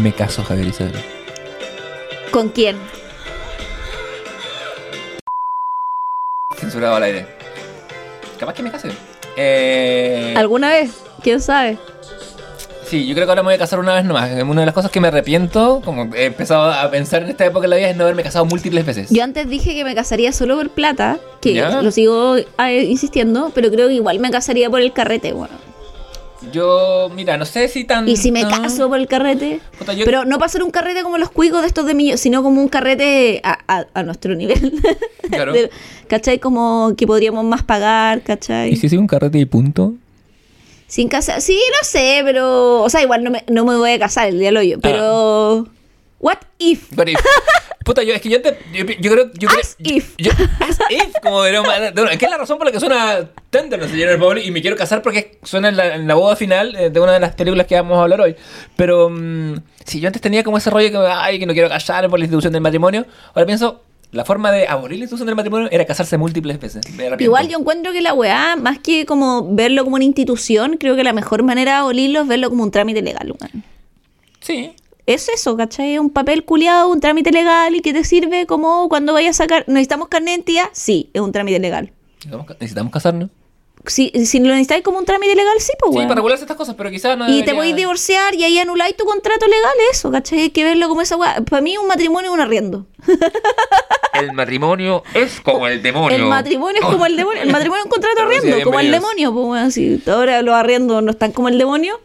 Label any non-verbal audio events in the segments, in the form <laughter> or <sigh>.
me caso, Javier Isabel. ¿Con quién? Censurado al aire. Capaz que me case. Eh, ¿Alguna vez? ¿Quién sabe? sí, yo creo que ahora me voy a casar una vez nomás. Una de las cosas que me arrepiento, como he empezado a pensar en esta época de la vida, es no haberme casado múltiples veces. Yo antes dije que me casaría solo por plata, que Ya. lo sigo eh, insistiendo, pero creo que igual me casaría por el carrete, bueno. Yo, mira, no sé si tan. Y si me no. caso por el carrete. Puta, yo- Pero no para ser un carrete como los cuicos de estos de millones, sino como un carrete a, a- a nuestro nivel. <laughs> Claro. De- ¿Cachai? Como que podríamos más pagar, ¿cachai? ¿Y si soy un carrete y punto? Sin casar. Sí, no sé, pero. O sea, igual no me, no me voy a casar el día del hoyo, pero. What if? But if- Puta, yo, es que yo, te, yo, yo creo. Yo creo As if. yo- as if, como de broma. Es la razón por la que suena Tender, no señor Pauli, y me quiero casar porque suena en la, en la boda final eh, de una de las películas que vamos a hablar hoy. Pero. mm, si yo antes tenía como ese rollo que, ay, que no quiero casar por la institución del matrimonio, ahora pienso. La forma de abolir la institución del matrimonio era casarse múltiples veces. Igual yo encuentro que la weá, más que como verlo como una institución, creo que la mejor manera de abolirlo es verlo como un trámite legal, weón. Sí. Es eso, ¿cachai? Es un papel culiado, un trámite legal y que te sirve como cuando vayas a sacar. ¿Necesitamos carnet de identidad? Sí, es un trámite legal. Necesitamos, casarnos. Si, si lo necesitáis como un trámite legal, sí, pues Sí, weón. para regularse estas cosas, pero quizás no. Y te debería- podéis divorciar y ahí anuláis tu contrato legal, eso, ¿cachai? Hay que verlo como esa weá. Para mí, un matrimonio es un arriendo. <laughs> El matrimonio es como el demonio. El matrimonio es como el demonio. El matrimonio es un contrato <laughs> sí, arriendo, como el demonio. Pues, weón, si ahora los arriendos no están como el demonio.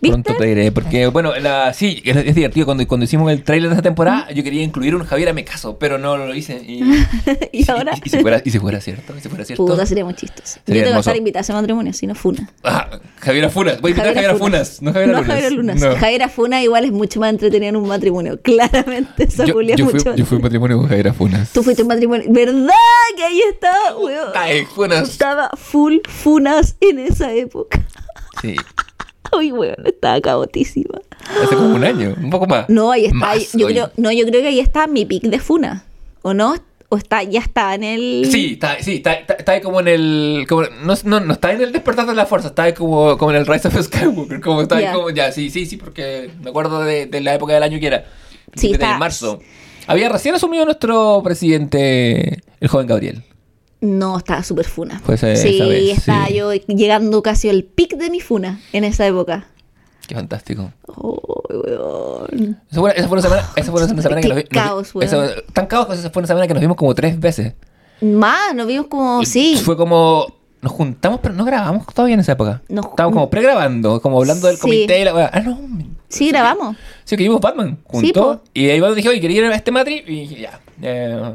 ¿Viste? Pronto te diré, porque bueno, la, sí, es, es divertido. Cuando, cuando hicimos el trailer de esta temporada, yo quería incluir un Javier a me caso, pero no lo hice. Y, <laughs> y ahora. y, si fuera, y si fuera cierto, y si fuera cierto. Puta, sería muy chistoso. Sería Yo tengo que hermoso. estar invitada a ese matrimonio, si no funa. Ah, Javier a Funas. Voy a invitar a Javier a Funas, no Javier a no Lunas. Javier Lunas. No. Javier a Funa igual es mucho más entretenido en un matrimonio. <laughs> Claramente esa Yo, Julia yo mucho fui, más yo fui a un matrimonio con Javier a Funas. Tú fuiste a un matrimonio. ¿Verdad? Que ahí estaba, weón. Ay, Funas. Estaba full funas en esa época. Sí, <laughs> Uy, weón, estaba cabotísima. hace como un año, un poco más. No, ahí está. Más, yo creo, no, yo creo que ahí está mi pick de funa. ¿O no? ¿O está, ya está en el. Sí, está, sí, está, está, está ahí como en el. Como, no, no, no está en el despertar de la fuerza, está ahí como, como en el Rise of Skywalker. Como está ahí como. Ya, sí, sí, sí, porque me acuerdo de, de la época del año que era. Sí, de marzo. Había recién asumido nuestro presidente, el joven Gabriel. No, estaba súper funa. Fue esa- sí, vez, estaba sí. yo llegando casi al pic de mi funa en esa época. Qué fantástico. Oh, weón. Esa fue, esa fue una semana, esa fue una semana que nos caos, weón. esa- Tan caos que esa fue una semana que nos vimos como tres veces. Más, nos vimos como. Sí. Fue como. Nos juntamos, pero no grabamos todavía en esa época. Nos- Estábamos como pre-grabando, como hablando del Sí. comité y la. Ah, no. Sí, grabamos. Sí, que vimos Batman juntos. y ahí Batman dijo, oye, quería ir a este matri. Y dije, ya. Eh,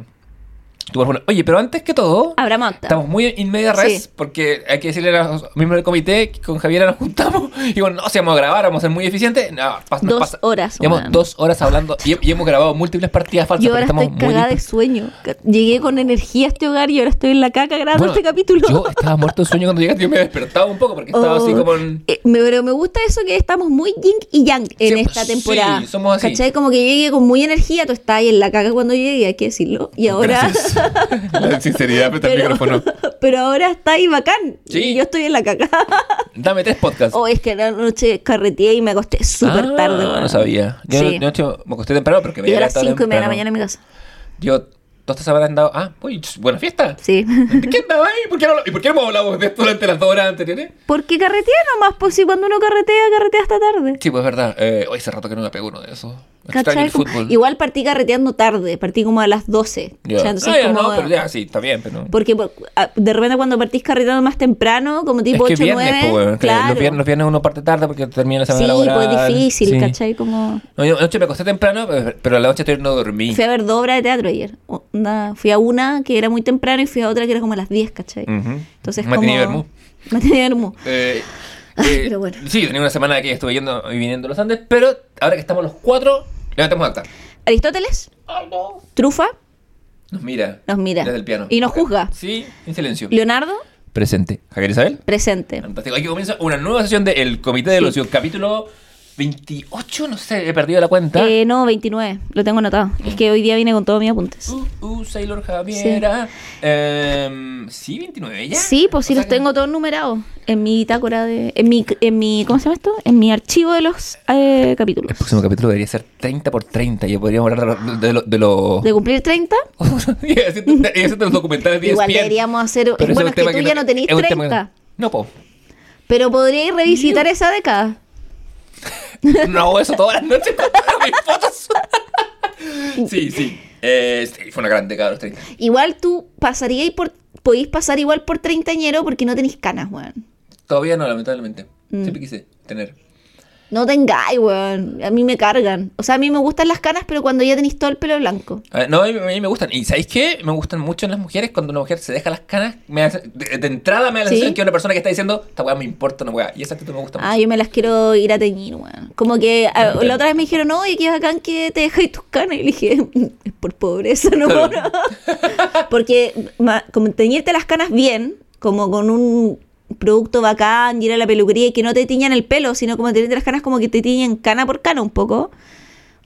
Oye, pero antes que todo, estamos muy in media res. Sí. Porque hay que decirle a los miembros del comité que con Javiera nos juntamos. <laughs> Y bueno, no, si vamos a grabar, vamos a ser muy eficientes. No, pas- nos Dos pasa- horas, Llevamos weón. dos horas hablando. Y, y hemos grabado múltiples partidas falsas. Yo porque ahora estamos estoy muy cagada de sueño. Ca- Llegué con energía a este hogar y ahora estoy en la caca grabando Bueno, este capítulo. Yo estaba muerto de sueño cuando llegaste. Yo me despertaba un poco porque estaba así Oh. como en. Eh, me- pero me gusta eso que estamos muy yin y yang en Sí, esta sí, temporada. somos así. ¿Cachai? Como que llegué con muy energía, tú estás ahí en la caca cuando llegué, hay que decirlo. Y ahora. Gracias. <laughs> La sinceridad al pero, micrófono. <laughs> pero ahora está ahí bacán. Sí. Y yo estoy en la caca. <laughs> Dame tres podcasts. oh, es que la noche carreteé y me acosté súper Ah, tarde. weón. No sabía. Yo Sí. no- hecho, me acosté temprano porque me Llegué a las levantado 5 y media de la mañana en mi casa. Yo todas estas he andado. Ah, uy, buena fiesta. Sí. ¿De qué andaba ahí? ¿Por qué no, ¿Y por qué no hemos hablado de esto durante las dos horas anteriores? Porque carretea nomás, pues si cuando uno carretea, carretea hasta tarde. Sí, pues es verdad. Eh, hoy hace rato que no me pego uno de esos. ¿Cachai? fútbol. Igual partí carreteando tarde, partí como a las 12. Ya. O sea, entonces Ah, ya, como- no, pero ya, sí, está bien, pero... Porque por- a- de repente cuando partís carreteando más temprano, como tipo es que 8 viernes, 9, pues, claro. los, viernes, los viernes uno parte tarde porque termina la sí, semana pues laboral. es difícil, Sí. ¿cachai? Como... No, yo anoche me acosté temprano, pero a la noche todavía no dormí. Fui a ver dos obras de teatro ayer. Onda, fui a una que era muy temprano y fui a otra que era como a las 10, ¿cachai? Ujú. Entonces Matinee como... vermú. <laughs> Vermú. Eh, Ay, eh, pero bueno. Sí, tenía una semana que estuve yendo y viniendo a los Andes, pero ahora que estamos los cuatro, levantemos acta. Aristóteles, Trufa, Nos mira. Nos mira. Desde el piano. Y nos juzga. Sí, en silencio. Leonardo, Presente. Javier Isabel. presente. Fantástico. Aquí comienza una nueva sesión de El Comité del Sí. Capítulo 28, no sé, he perdido la cuenta. Eh, no, 29. Lo tengo anotado. Es que hoy día vine con todos mis apuntes. Uh, uh, Sailor Javiera. Em, sí, 29 ya. Sí, pues sí los que- tengo todos numerados en mi bitácora de... En mi, en mi... ¿Cómo se llama esto? En mi archivo de los eh, capítulos. El próximo capítulo debería ser 30 por 30. Y podríamos hablar de, lo- de, lo- de los. ¿De cumplir 30? <laughs> y hacerte los documentales de Igual ESPN. deberíamos hacer... Pero bueno, es que tú ya no un tema 30. que- No, po. Pero podríais revisitar esa década. No hago eso todas las noches veo mis fotos. sí, sí. Eh, sí, fue una gran década los 30. Igual tú pasaríais por... Podéis pasar igual por treintañero porque no tenéis canas, weón. Todavía no, lamentablemente. Mm. Siempre quise tener. No tengáis, weón. A mí me cargan. O sea, a mí me gustan las canas, pero cuando ya tenéis todo el pelo blanco. No, a mí, a mí me gustan. ¿Y sabéis qué? Me gustan mucho en las mujeres cuando una mujer se deja las canas. Me hace- de, de entrada me da la ¿Sí? sensación que una persona que está diciendo, esta weá me importa, una weá. Y esa actitud me gusta Ah, mucho. yo me las quiero ir a teñir, weón. Como que ah, la otra vez me dijeron, oye, qué bacán que te dejáis tus canas. Y le dije, es por pobreza, no. <laughs> Porque ma- como teñirte las canas bien, como con un producto bacán, ir a la peluquería y que no te tiñan el pelo, sino como teñirte las canas como que te tiñen cana por cana un poco.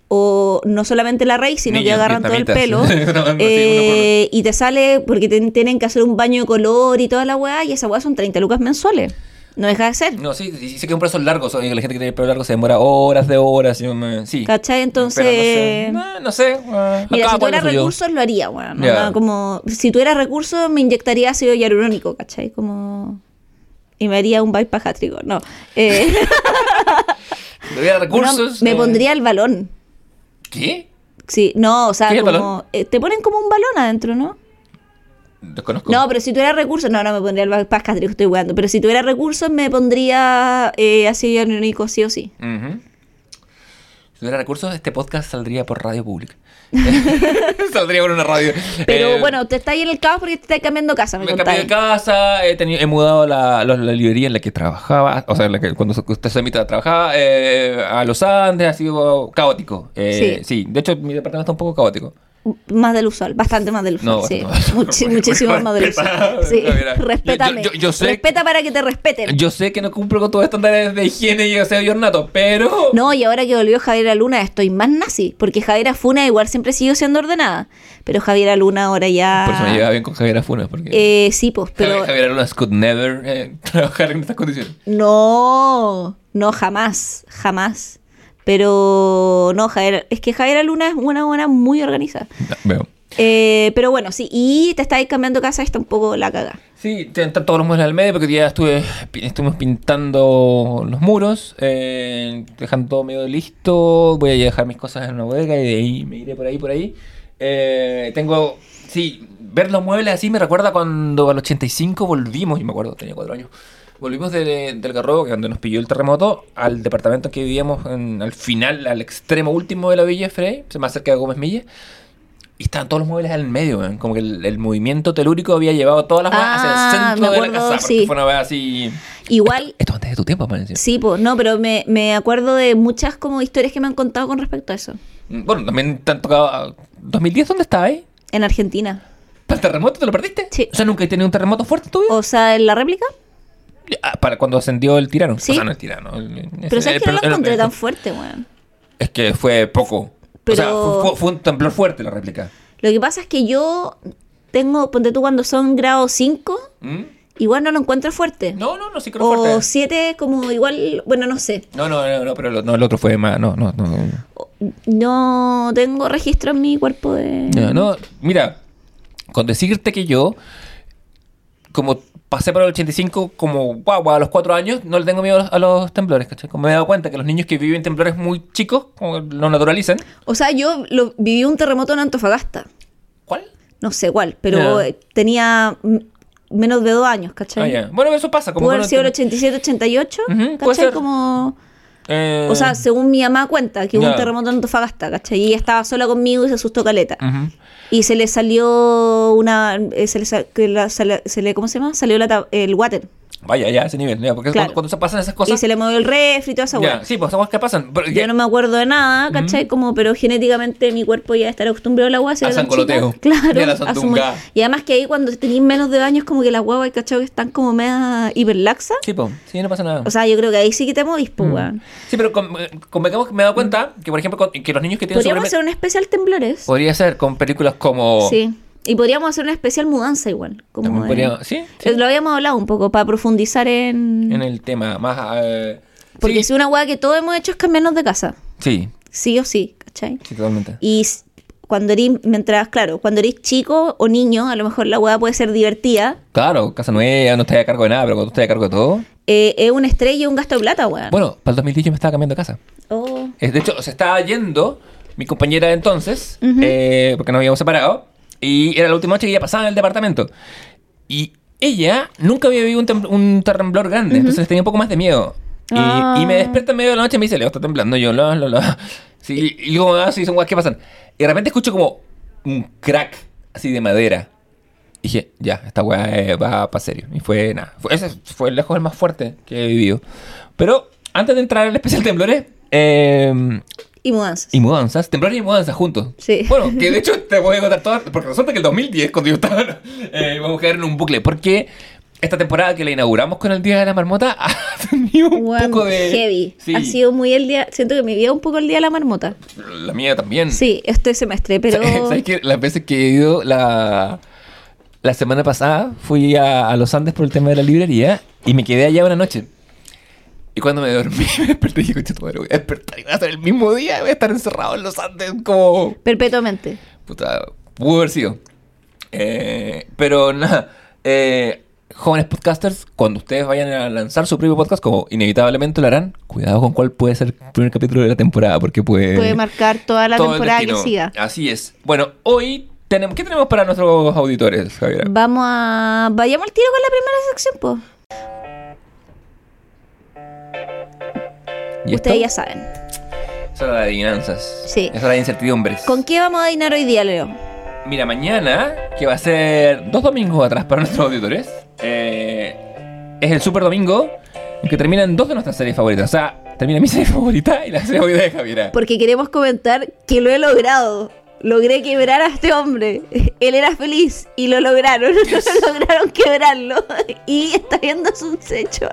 O no solamente la raíz, sino que Niños agarran todo el pelo. <laughs> No, no, eh, y te sale porque te- tienen que hacer un baño de color y toda la weá, y esa weá son 30 lucas mensuales. No deja de ser. No, sí, sí, sí que un proceso largo. La gente que tiene el pelo largo se demora horas de horas. Yo me- sí. ¿Cachai? Entonces. Pero no sé. No, no sé. eh, Mira, si cual tuviera lo suyo. recursos lo haría, weón. Ya. Onda, como, si tuviera recursos me inyectaría ácido hialurónico, ¿cachai? Como... Y me haría un bypass gástrico. No. Eh, <laughs> recursos. me eh, pondría el balón. ¿Qué? Sí, no, o sea, ¿Qué es el como... balón? eh, te ponen como un balón adentro, ¿no? Desconozco. No, pero si tuviera recursos... No, no me pondría el bypass gástrico, estoy jugando. Pero si tuviera recursos me pondría eh, ácido hialurónico sí o sí. Ujú. Si tuviera recursos, este podcast saldría por radio pública. <laughs> saldría por una radio. Pero Eh, bueno, te estás ahí en el caos porque te estás cambiando casa, me, Me cambié de casa, he, tenido, he mudado la, la, la librería en la que trabajaba, o sea, en la que cuando usted se emita trabajaba, eh, a Los Andes, ha sido caótico. Eh, sí. de hecho mi departamento está un poco caótico. Más del usual, bastante más del usual, No, sí. Muchi- muchísimo más del usual. Respeta. Sí, No, respétame. yo- yo- yo sé- Respeta para que te respeten. Yo sé que no cumplo con todos los estándares de higiene y aseo y ornato, pero... No, y ahora que volvió Javiera Luna estoy más nazi, porque Javiera Funa igual siempre siguió siendo ordenada, pero Javiera Luna ahora ya... Por eso me llevaba bien con Javier Funes, porque... Eh, sí, pues, pero... Javier, Javier Luna could never eh, <laughs> trabajar en estas condiciones. No, no, jamás, jamás. Pero no, Javiera, es que Javiera Luna es una buena muy organizada. No, veo. Eh, pero bueno, sí, y te estáis cambiando casa, está un poco la caga. Sí, te- están todos los muebles al medio porque ya estuve estuvimos pintando los muros, eh, dejando todo medio listo. Voy a dejar mis cosas en una bodega y de ahí me iré por ahí, por ahí. Eh, tengo, sí, ver los muebles así me recuerda cuando al 85 volvimos, yo me acuerdo, tenía cuatro años. Volvimos de- del Garrobo, que es donde nos pilló el terremoto, al departamento en que vivíamos en- al final, al extremo último de la Villa Frey, más cerca de Gómez Milla. Y estaban todos los muebles al medio, como que el, el movimiento telúrico había llevado todas las weas hacia Ah, el centro me de la acuerdo, casa. Sí. fue una wea así. Igual, Esto antes de tu tiempo, man. sí, pues, no, pero me, me acuerdo de muchas como historias que me han contado con respecto a eso. Bueno, también te han tocado. ¿2010 dónde estabas ahí? En Argentina. ¿Para el terremoto te lo perdiste? Sí. O sea, nunca he tenido un terremoto fuerte en tu vida. O sea, en la réplica. Ah, para cuando ascendió el tirano. Sí. O sea, no el tirano. el- Pero sabes el- que no lo encontré tan fuerte, weón. Es que fue poco. O sea, Pero- fue, fue- fue un temblor fuerte la réplica. Lo que pasa es que yo tengo, ponte tú cuando son grado 5, ¿Mm? igual no lo encuentro fuerte. No, no, no, sí creo o fuerte. 7 como igual, bueno, no sé. No, no, no, no, pero lo- no, el otro fue más. No, no, no. No tengo registro en mi cuerpo de... No, no, mira, con decirte que yo, como pasé por el 85 como guau, a los 4 años, no le tengo miedo a los, a los temblores, ¿cachai? Como me he dado cuenta que los niños que viven temblores muy chicos, como lo naturalizan. O sea, yo lo, viví un terremoto en Antofagasta. ¿Cuál? No sé cuál, pero tenía menos de dos años, Ah, ¿cachai? ya. Bueno, eso pasa. Como que haber sido el tiene- 87, 88, Ujú, puede ¿cachai? Como... Eh, O sea, según mi mamá cuenta que hubo un terremoto en Antofagasta, ¿cachai? Y ella estaba sola conmigo y se asustó caleta. Y se le salió una... eh, Se le, se le- ¿Cómo se llama? Salió la el water. Vaya, ya, ese nivel. ya, porque Claro. cuando, cuando se pasan esas Y cosas. se le movió el refri y toda esa weá. sí, pues esas que pasan. Pero, Yo no me acuerdo de nada, ¿cachai? Como, pero genéticamente mi cuerpo ya está acostumbrado a la agua. A sangoloteo. Claro. Y a la y además que ahí cuando tenéis menos de años, como que las guaguas, ¿cachai? Que están como media hiperlaxas. Sí, pues, sí, no pasa nada. O sea, yo creo que ahí sí que te movís, pues, weón. sí, pero con, con Beckham me he dado cuenta que, por ejemplo, con- que los niños que tienen Podríamos hacer un especial temblores. Podría ser con películas como. Sí. Y podríamos hacer un especial mudanza igual. Como de- podríamos- sí, sí. Lo habíamos hablado un poco para profundizar en... En el tema más. eh, Porque sí, si una weá que todos hemos hecho es cambiarnos de casa. sí, Sí o sí, ¿cachai? sí, totalmente. Y cuando eres, mientras, claro, cuando eres chico o niño, a lo mejor la weá puede ser divertida. Claro, casa nueva, no estás a cargo de nada, pero cuando estás a cargo de todo. Eh, es un estrella y un gasto de plata, weón. Bueno, para el 2010 yo me estaba cambiando de casa. Oh. De hecho, se estaba yendo mi compañera de entonces, eh, porque nos habíamos separado, y era la última noche que ella pasaba en el departamento. Y ella nunca había vivido un, un temblor grande, entonces les tenía un poco más de miedo. Y, Ah. y me despierta en medio de la noche y me dice, Leo, está temblando. Y yo, la, la, la. Sí, y como, ah, sí, son guas que pasan. Y de repente escucho como un crack así de madera. Y dije, ya, esta weá eh, va para serio. Y fue nada. Fue, ese fue lejos el más fuerte que he vivido. Pero antes de entrar al especial temblores, eh, Y mudanzas. y mudanzas, temblores y mudanzas juntos. Sí. Bueno, <laughs> que de hecho te voy a contar todas, porque resulta que el 2010, cuando yo estaba, <laughs> eh, vamos a caer en un bucle, porque esta temporada que la inauguramos con el Día de la Marmota <laughs> ha tenido un poco de... heavy. Sí, Ha sido muy el día. Siento que mi vida un poco el día de la marmota. la mía también. Sí, este semestre, pero. ¿Sabes qué? Las veces que he ido la, la semana pasada fui a, a los Andes por el tema de la librería y me quedé allá una noche. Y cuando me dormí, <laughs> me desperté y dije, "Concha tu madre, voy a despertar y va a ser el mismo día, voy a estar encerrado en los Andes como... Perpetuamente. Puta, pudo haber sido. Eh, pero nada, eh, jóvenes podcasters, cuando ustedes vayan a lanzar su propio podcast, como inevitablemente lo harán, cuidado con cuál puede ser el primer capítulo de la temporada, porque puede... Puede marcar toda la temporada que siga. Así es. Bueno, hoy tenemos... ¿Qué tenemos para nuestros auditores, Javier? Vamos a. Vayamos al tiro con la primera sección, pues. ¿Y esto? Ustedes ya saben. Es hora de adivinanzas. Sí. Es hora de incertidumbres. ¿Con qué vamos a dinar hoy día, Leo? Mira, mañana, que va a ser dos domingos atrás para nuestros auditores, eh, es el super domingo en que terminan dos de nuestras series favoritas. O sea, termina mi serie <laughs> favorita y la serie favorita de Javiera. Porque queremos comentar que lo he logrado. Logré quebrar a este hombre. Él era feliz y lo lograron. <laughs> lograron quebrarlo. <laughs> Y está viendo Succession.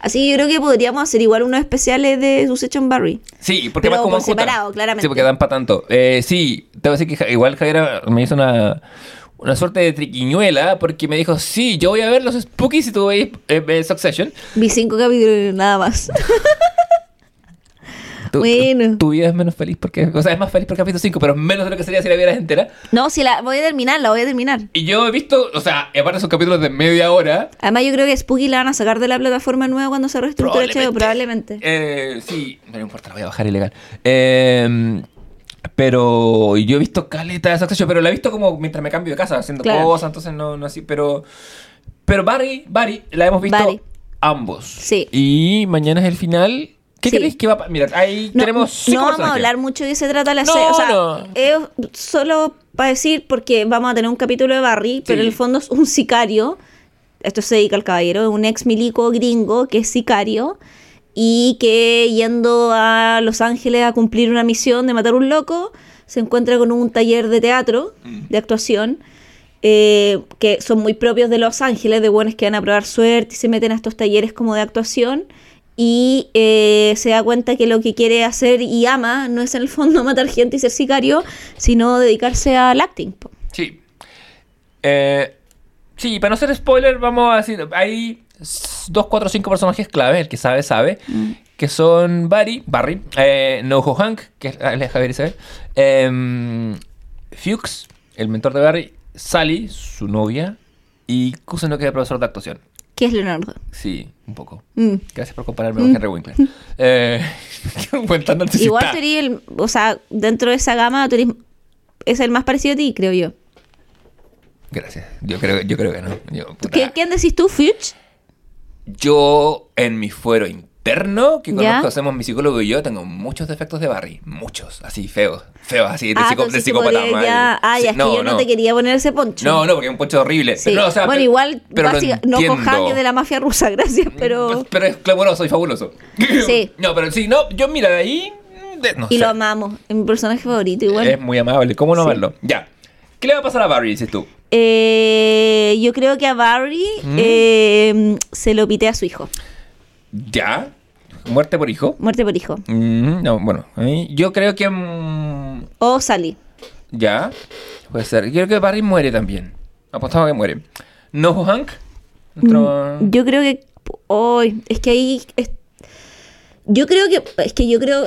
Así que yo creo que podríamos hacer igual unos especiales de Succession Barry. Sí, porque Pero va como por separado, claramente. Sí, porque dan para tanto. Eh, sí, te voy a decir que igual Javiera me hizo una, una suerte de triquiñuela porque me dijo, sí, yo voy a ver los Spookies si tú veis eh, Succession. Vi cinco capítulos nada más. <laughs> Tu, Bueno. tu, vida es menos feliz porque, o sea, es más feliz por capítulo 5, pero menos de lo que sería si la vieras entera. No, si la voy a terminar, la voy a terminar. Y yo he visto, o sea, aparte son capítulos de media hora. Además, yo creo que Spooky la van a sacar de la plataforma nueva cuando se reestructure HBO, probablemente. Eh, sí, no importa, la voy a bajar ilegal. Eh, pero yo he visto caleta de Succession, pero la he visto como mientras me cambio de casa, haciendo Claro. cosas, entonces no, no así, pero... Pero Barry, Barry, la hemos visto Barry. ambos. Sí. Y mañana es el final. ¿Qué Sí. creéis que va a Mira, ahí No, tenemos no vamos a hablar mucho de qué se trata la No, serie. O sea, no. es solo para decir, porque vamos a tener un capítulo de Barry, pero en el fondo es un sicario. Esto se dedica al caballero, es un ex milico gringo que es sicario y que yendo a Los Ángeles a cumplir una misión de matar un loco, se encuentra con un taller de teatro, Mm. de actuación, eh, que son muy propios de Los Ángeles, de buenos que van a probar suerte y se meten a estos talleres como de actuación y eh, se da cuenta que lo que quiere hacer y ama no es en el fondo <laughs> matar gente y ser sicario, sino dedicarse al acting. Sí. Eh, sí, para no ser spoiler, vamos a decir, hay dos, cuatro, cinco personajes clave, el que sabe, sabe, que son Barry, Barry, eh, Noho Hank, que es Javier Isabel, eh, Fuchs, el mentor de Barry, Sally, su novia, y Kusano, que es el profesor de actuación. ¿Qué es Leonardo? Sí, un poco. Mm. Gracias por compararme con Henry Winkler. Eh. <laughs> Igual tú eres el, o sea, dentro de esa gama tú eres, es el más parecido a ti, creo yo. Gracias. Yo creo, yo creo que no. Yo, puta. ¿Qué- ¿Quién decís tú, Fuchs? Yo, en mi fuero interno, interno que ¿Ya? conozco, hacemos mi psicólogo y yo, tengo muchos defectos de Barry. Muchos, así, feos. Feos, así, de, Ah, psico- de psicópata mal. ya- Ah, Sí, ya, es que yo no, te quería poner ese poncho. No, no, porque es un poncho horrible. Sí. No, o sea, bueno, pero- igual, pero básica- no Hank es de la mafia rusa, <laughs> gracias, pero... Pero es clamoroso y fabuloso. <laughs> Sí. <laughs> No, pero sí, no, yo mira, de ahí. de- no Y sé. lo amamos, es mi personaje favorito igual. Es muy amable. ¿Cómo no Sí. amarlo? Ya. ¿Qué le va a pasar a Barry, dices tú? Eh, yo creo que a Barry ¿Mm? eh, se lo pité a su hijo. ¿Ya? ¿Muerte por hijo? Muerte por hijo. Mm, no, bueno. Yo creo que. mm, O Sally. ya. Puede ser. Yo creo que Barry muere también. Apostamos que muere. ¿No Hank? Nuestro- Mm, Yo creo que. Hoy, es que ahí. es- yo creo que. Es que yo creo.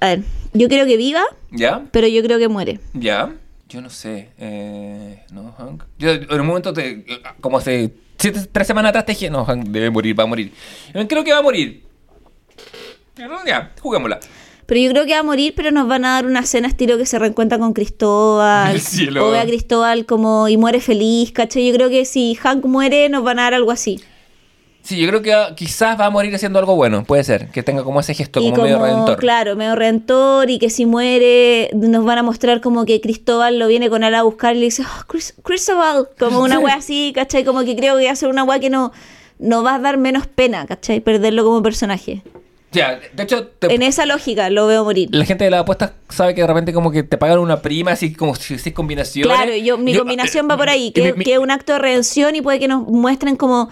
A ver, yo creo que viva, ¿Ya? pero yo creo que muere. ¿Ya? Yo no sé. Eh, ¿No Hank? Yo en un momento, te, como hace siete- tres semanas atrás, te dije: No, Hank debe morir, va a morir. Creo que va a morir. Ya, juguémosla. Pero yo creo que va a morir, pero nos van a dar una cena estilo que se reencuentra con Cristóbal. <laughs> O ve a Cristóbal como y muere feliz, ¿cachai? Yo creo que si Hank muere, nos van a dar algo así. Sí, yo creo que ah, quizás va a morir haciendo algo bueno. Puede ser. Que tenga como ese gesto, como, medio redentor. claro, medio redentor, y que si muere, nos van a mostrar como que Cristóbal lo viene con él a buscar y le dice, oh, Cris- Cristóbal, como una wea así, <laughs> ¿cachai? Como que creo que va a ser una wea que no, no va a dar menos pena, ¿cachai? Perderlo como personaje. Ya, de hecho, te- En esa lógica lo veo morir. la gente de las apuestas sabe que de repente como que te pagan una prima, así como si hiciste combinaciones. Claro, yo, mi combinación va por ahí, y que, mi- mi- que es un acto de redención y puede que nos muestren como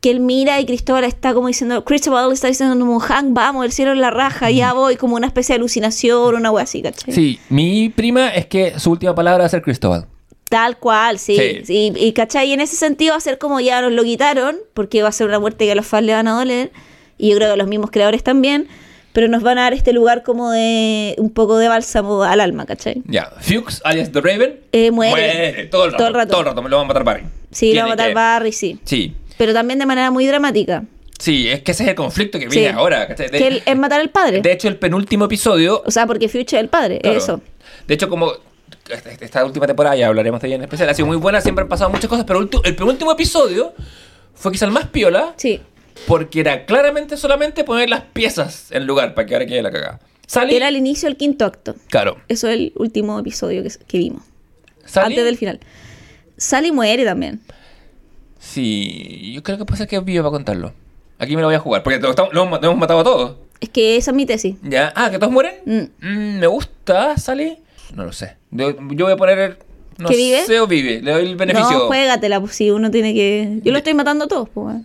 que él mira y Cristóbal está como diciendo, Cristóbal está diciendo como, Hank, vamos, el cielo es la raja, ya voy, como una especie de alucinación, una wea así, ¿cachai? Sí, mi prima es que su última palabra va a ser Cristóbal. Tal cual, sí. Sí. sí. Y, ¿cachai? Y en ese sentido va a ser como ya nos lo quitaron, porque va a ser una muerte que a los fans le van a doler, y yo creo que a los mismos creadores también, pero nos van a dar este lugar como de un poco de bálsamo al alma, ¿cachai? Ya, Fuchs, alias The Raven. Eh, muere. Todo el rato. Todo el rato. Todo el rato, me lo va a matar Barry. Sí, lo va a matar que- Barry, sí. Sí. Pero también de manera muy dramática. Sí, es que ese es el conflicto que Sí. viene ahora. es matar al padre. de hecho, el penúltimo episodio. o sea, porque Future es el padre, claro, eso. De hecho, como esta, esta última temporada, ya hablaremos de ella en especial, ha sido muy buena, siempre han pasado muchas cosas, pero el, penúltimo episodio fue quizá el más piola, Sí. porque era claramente solamente poner las piezas en lugar para que ahora quede la cagada. Sally, Era el inicio del quinto acto. claro. Eso es el último episodio que, que vimos. Sally, Antes del final. Sally muere también. Sí, yo creo que ser que vivo para contarlo. Aquí me lo voy a jugar, porque lo, estamos- lo hemos, matado a todos. Es que esa es mi tesis. ¿Ya? Ah, ¿que todos mueren? Mm. Mm, me gusta, Sally. No lo sé. Yo, yo voy a poner el. No ¿Que vive? sé o vive. Le doy el beneficio. No, juégatela, pues si uno tiene que. Yo lo estoy matando a todos, pues.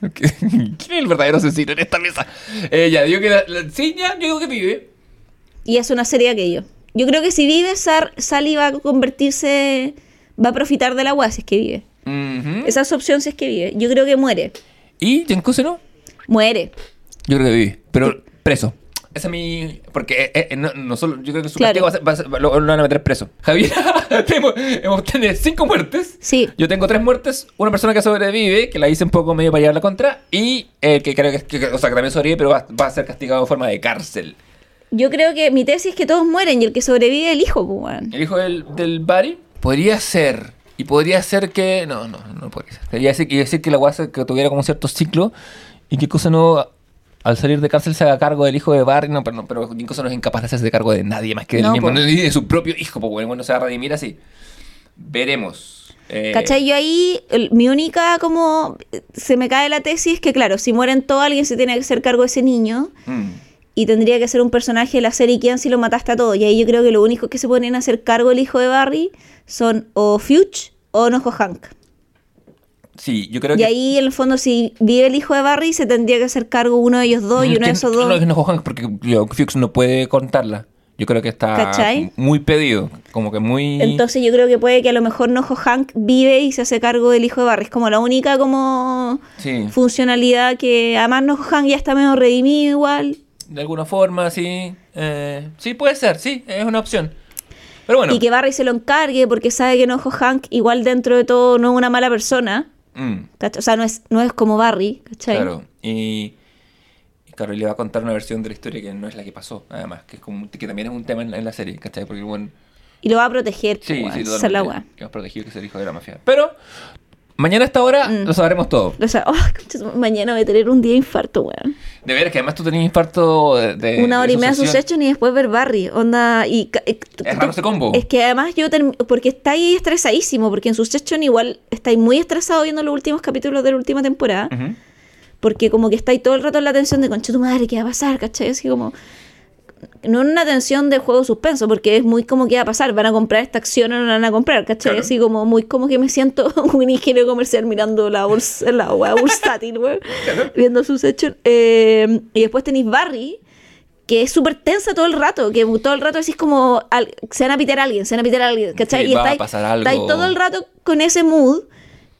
<laughs> ¿Quién es el verdadero asesino en esta mesa? Eh, ya, digo que. la- la- sí, ya, yo digo que vive. Y es una serie aquello. Yo creo que si vive, Sar, Sally va a convertirse. Va a profitar de la agua si es que vive. Ujú. Esa es opción si es que vive. Yo creo que muere. ¿Y Jenkuse no? Muere. Yo creo que vive. Pero preso. Esa es mi. Porque eh, eh, no, no solo. Yo creo que su Claro. castigo va a ser- va a ser- lo, lo van a meter preso. <laughs> Javier, <laughs> hemos tenido cinco muertes. Sí. Yo tengo tres muertes. Una persona que sobrevive, que la hice un poco medio para llevar la contra. Y el que creo que, que- o sea, que también sobrevive, pero va, va a ser castigado en forma de cárcel. Yo creo que mi tesis es que todos mueren y el que sobrevive es el hijo, pues. El hijo del, del Barry podría ser. Y podría ser que. No, no, no podría ser. Quería decir, que la guasa que tuviera como cierto ciclo. Y que cosa no. Al salir de cárcel se haga cargo del hijo de Barry. No, pero, no, pero cosa no es incapaz de hacerse cargo de nadie más que del No, mismo. de su propio hijo. Pues bueno, no se va a redimir así. Veremos. Eh, ¿Cachai? Yo ahí, el- mi única como se me cae la tesis que claro, si mueren todos, alguien se tiene que hacer cargo de ese niño mm, y tendría que ser un personaje de la serie quién si lo mataste a todos. Y ahí yo creo que lo único que se ponen a hacer cargo el hijo de Barry son o Fuchs o Nojo Hank. sí, yo creo Y que. ahí en el fondo si vive el hijo de Barry se tendría que hacer cargo uno de ellos dos y Mm, uno de esos dos. No, no Johan, porque yo, Fuchs no puede contarla. Yo creo que está ¿Cachai? muy pedido. Como que muy. Entonces yo creo que puede que a lo mejor Nojo Hank vive y se hace cargo del hijo de Barry. Es como la única como Sí. funcionalidad que además Nojo Hank ya está medio redimido igual. De alguna forma, sí. Eh, sí, puede ser, sí, es una opción. Pero bueno. Y que Barry se lo encargue porque sabe que Nojo Hank igual dentro de todo no es una mala persona. mm. O sea, no es, no es como Barry, ¿cachai? claro. Y, y claro, le va a contar una versión de la historia que no es la que pasó, además, que, es como, que también es un tema en la, en la serie, ¿cachai? Porque, bueno, Y lo va a proteger. sí, sí. Esa es la totalmente. weá. Que hemos protegido que es el hijo de la mafia. Pero, mañana a esta hora Mm. lo sabremos todo. O sea, oh, mañana voy a tener un día de infarto, weón. De veras que además tú tenías infarto de. de- Una de hora y media. Succession y después ver Barry. Onda. Y, eh, Es raro ese combo. Es que además yo. Porque estáis estresadísimo. Porque en Succession igual estáis muy estresado viendo los últimos capítulos de la última temporada. Porque como que estáis todo el rato en la tensión de concha tu madre, ¿qué va a pasar? ¿Cachai? Así como. No en una tensión de juego suspenso, porque es muy como qué va a pasar, van a comprar esta acción o no la van a comprar, ¿cachai? Claro. Así como muy como que me siento <laughs> un ingeniero comercial mirando la bolsa, la wea bursátil, weón, viendo sus hechos. Eh, y después tenéis Barry, que es súper tensa todo el rato, que todo el rato decís como, al- se van a pitear a alguien, se van a pitear a alguien, ¿cachai? Sí, y estáis, estáis todo el rato con ese mood,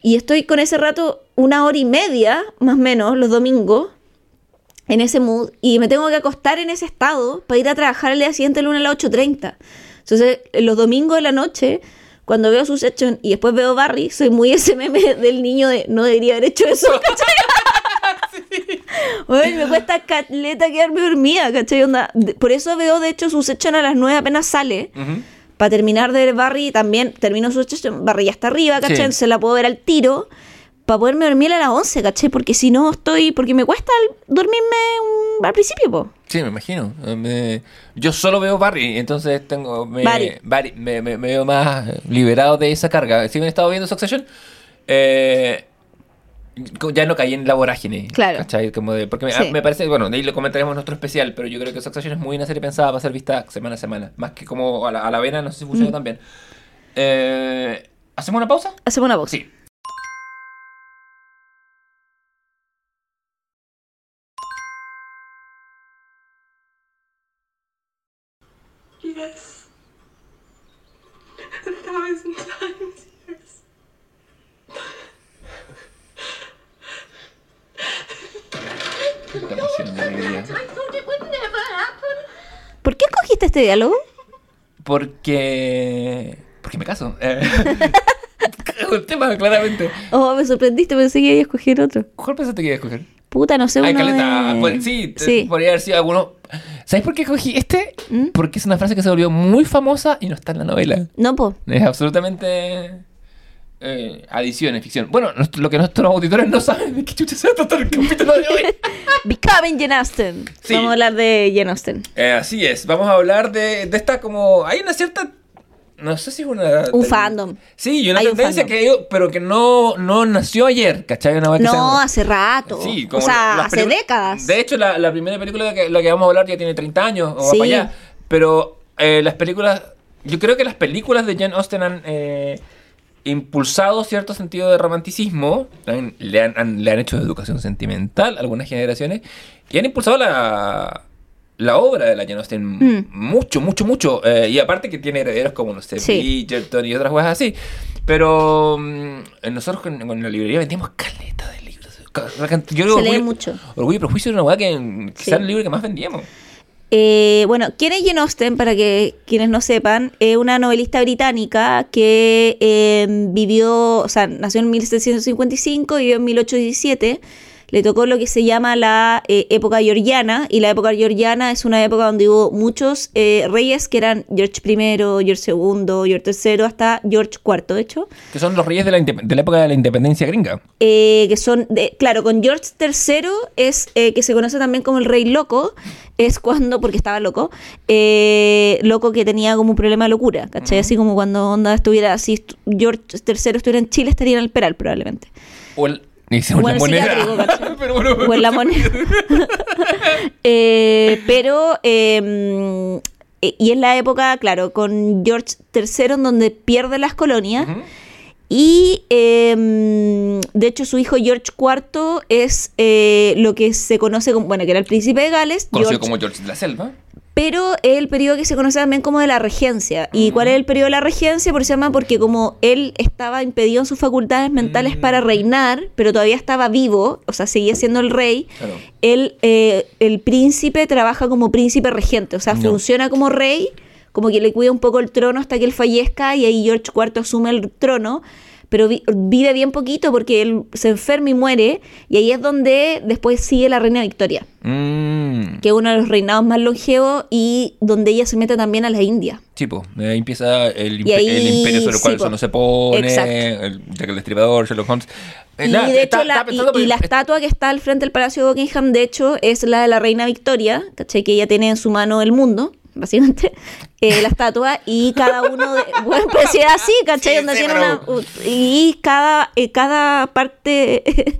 y estoy con ese rato una hora y media, más o menos, los domingos, en ese mood, y me tengo que acostar en ese estado para ir a trabajar el día siguiente, el lunes a las 8.30. Entonces, los domingos de la noche, cuando veo sus hechos y después veo Barry, soy muy <laughs> ese meme del niño de no debería haber hecho eso, <laughs> ¿cachai? Ay, me cuesta caleta quedarme dormida, ¿cachai? Onda, por eso veo, de hecho, sus hechos a las 9 apenas sale. Ujú. Para terminar de ver Barry, también termino sus hechos, Barry ya está arriba, ¿cachai? Sí. Se la puedo ver al tiro. Para poderme dormir a las 11, ¿cachai? Porque si no estoy. Porque me cuesta dormirme un- al principio, po. Sí, me imagino. Me- yo solo veo Barry, entonces tengo. Me, Barry. Barry, me, me- me veo más liberado de esa carga. Si bien he estado viendo Succession, eh, ya no caí en la vorágine. Claro. ¿cachai? Como de- porque me, Sí. me parece, bueno, de ahí lo comentaremos en nuestro especial, pero yo creo que Succession es muy una serie pensada para ser vista semana a semana. Más que como a la, a la vena, no sé si funciona Mm. tan bien. Eh, ¿Hacemos una pausa? Hacemos una pausa. Sí. Este diálogo? Porque. Porque me caso. Eh, <laughs> un tema, claramente. Oh, me sorprendiste, pensé que iba a escoger otro. ¿Cuál pensaste que iba a escoger? Puta, no sé, uno Ay, caleta. de- pues, sí, Sí. podría haber sido alguno. ¿Sabes por qué escogí este? ¿Mm? Porque es una frase que se volvió muy famosa y no está en la novela. No, po. Es absolutamente. Eh, adición, es ficción. Bueno, nuestro- lo que nuestros auditores no saben de qué chucha se va a tratar el capítulo de hoy. <laughs> Becoming Jen Austen. Sí. Vamos a hablar de Jen Austen. Eh, así es, vamos a hablar de, de esta como... Hay una cierta... No sé si es una... Un fandom. Sí, y una Hay un tendencia fandom. que hay, pero que no, no nació ayer, ¿cachai? Una vez que No, sea- hace rato. Sí, o como sea, las hace películas- décadas. De hecho, la, la primera película de que, la que vamos a hablar ya tiene 30 años o va Sí. para allá. Pero eh, las películas... Yo creo que las películas de Jane Austen han eh, impulsado cierto sentido de romanticismo. le, han, han- le han hecho educación sentimental a algunas generaciones. Y han impulsado la... La obra de la Jane Austen Mm. mucho, mucho, mucho. Eh, y aparte que tiene herederos como, no sé, Sí. Bridgerton y otras cosas así. Pero mm, nosotros con, con la librería vendíamos caleta de libros. Yo Se lee Orgullo- mucho. Orgullo y Prejuicio era una weá que mm, quizá Sí. el libro que más vendíamos. Eh, bueno, ¿quién es Jane Austen? Para que quienes no sepan, es una novelista británica que eh, vivió, o sea, nació en 1755 y vivió en 1817. Le tocó lo que se llama la eh, época georgiana, y la época georgiana es una época donde hubo muchos eh, reyes que eran George I, George II, George III, hasta George IV, de hecho. Que son los reyes de la, de la época de la independencia gringa. eh, que son, de, claro, con George III es eh, que se conoce también como el rey loco, es cuando, porque estaba loco, loco que tenía como un problema de locura, ¿cachai? Así como cuando onda estuviera, si George III estuviera en Chile, estaría en el Peral probablemente. O el. Dice, O la moneda. <laughs> ¿cachai? Pero bueno, la moneda. <laughs> Eh, pero, eh, eh, y es la época, claro, con George III en donde pierde las colonias. Y eh, de hecho su hijo George IV es eh, lo que se conoce como, bueno, que era el príncipe de Gales, Conocido George, como George de la Selva. Pero es el periodo que se conoce también como de la regencia. ¿Y cuál es el periodo de la regencia? Por se llama porque como él estaba impedido en sus facultades mentales Mm. para reinar, pero todavía estaba vivo, o sea, seguía siendo el rey, Claro. él, eh, el príncipe trabaja como príncipe regente, o sea, No. funciona como rey, como que le cuida un poco el trono hasta que él fallezca y ahí George IV asume el trono, pero vi- vive bien poquito porque él se enferma y muere, y ahí es donde después sigue la reina Victoria, Mm. que es uno de los reinados más longevos y donde ella se mete también a la India. Sí, pues, ahí empieza el, Y impe- ahí, el imperio sobre el cual sí, eso no se pone, Exacto. el Jack el Destripador, Sherlock Holmes. Eh, Y nada, de está- hecho, la, estaba y, y la estatua que está al frente del Palacio de Buckingham, de hecho, es la de la reina Victoria, ¿cachai? Que ella tiene en su mano el mundo, básicamente, eh, la estatua, y cada uno de... <laughs> Bueno, pues sí, es así, ¿cachai? Sí, Donde tiene una- y cada, eh, cada parte... <laughs>